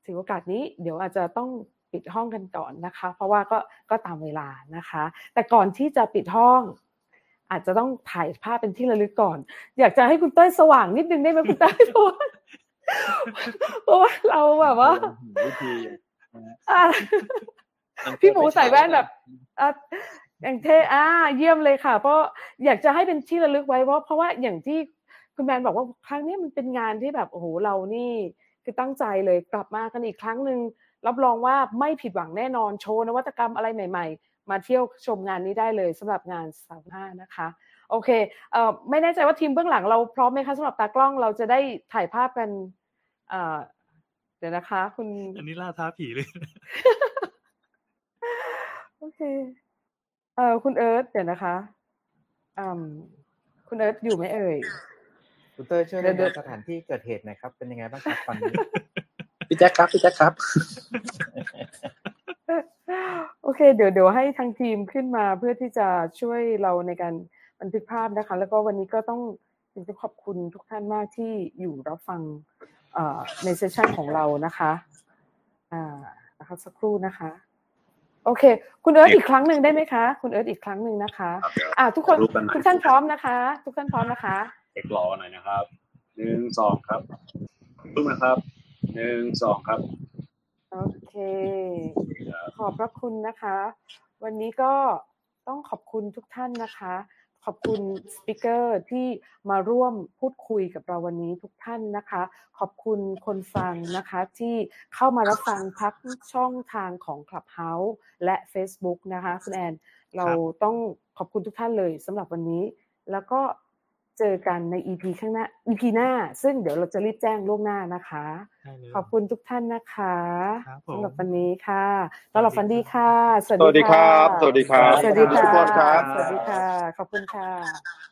ถือโอกาสนี้ เดี๋ยวอาจจะต้องปิดห้องกันก่อนนะคะ เพราะว่าก็ก็ตามเวลานะคะ แต่ก่อนที่จะปิดห้อง อาจจะต้องถ่ายภาพเป็นที่ระลึกก่อน อยากจะให้คุณเต้ยสว่างนิดนึงได้ไหมคุณเต้ยเพราะว่าเพราะว่าเราแบบว่า พี่หมูใส่แว่นแบบอย่างเท่อ่า เยี่ยมเลยค่ะ เพราะอยากจะให้เป็นที่ระลึกไว้เพราะเพราะว่าอย่างที่คุณแมนบอกว่าครั้งนี้มันเป็นงานที่แบบโอ้โหเรานี่คือตั้งใจเลยกลับมากันอีกครั้งหนึ่งรับรองว่าไม่ผิดหวังแน่นอนโชว์นวัตกรรมอะไรใหม่ ๆ มาเที่ยวชมงานนี้ได้เลยสำหรับงานสามห้านะคะโอเคเอ่อไม่แน่ใจว่าทีมเบื้องหลังเราพร้อมไหมคะสำหรับตากล้องเราจะได้ถ่ายภาพกันเอ่อเดี๋ยวนะคะ คุณอันนี้ล่าท้าผีเลย โอเค เอ่อคุณเอิร์ธเดี๋ยวนะคะอืมคุณเอิร์ธอยู่ไหมเอ่ยคุณเตอร์ช่วยรายงานสถานที่เกิดเหตุหน่อยครับเป็นยังไงบ้างครับตอนนี้พี่แจ็คครับพี่แจ็คครับ โอเค เดี๋ยวเดี๋ยวให้ทางทีมขึ้นมาเพื่อที่จะช่วยเราในการบันทึกภาพนะคะ แล้วก็วันนี้ก็ต้องถึงจะขอบคุณทุกท่านมากที่อยู่รับฟังในเซสชันของเรานะคะ อ่านะคะสักครู่นะคะ โอเค คุณเอิร์ธอีกครั้งหนึ่งได้ไหมคะ คุณเอิร์ธอีกครั้งหนึ่งนะคะ อ่าทุกคนทุกท่านพร้อมนะคะ ทุกท่านพร้อมนะคะเอกรอหน่อยนะครับหนึ่งสองครับพึ่งนะครับหนึ่งสองครับ โอเค ขอบพระคุณนะคะ วันนี้ก็ต้องขอบคุณทุกท่านนะคะ ขอบคุณสปิเกอร์ที่มาร่วมพูดคุยกับเราวันนี้ทุกท่านนะคะ ขอบคุณคนฟังนะคะที่เข้ามารับฟังพักช่องทางของ Clubhouse และ Facebook นะคะคุณแอน เราต้องขอบคุณทุกท่านเลยสำหรับวันนี้ แล้วก็ เจอกันใน EP ข้างหน้า EP หน้า ซึ่งเดี๋ยวเราจะรีบแจ้งล่วงหน้านะคะ ขอบคุณทุกท่านนะคะสำหรับวันนี้ค่ะตลอดฟันดีค่ะ สวัสดีครับ สวัสดีครับ สวัสดีค่ะทุกคนครับ สวัสดีค่ะ ขอบคุณค่ะ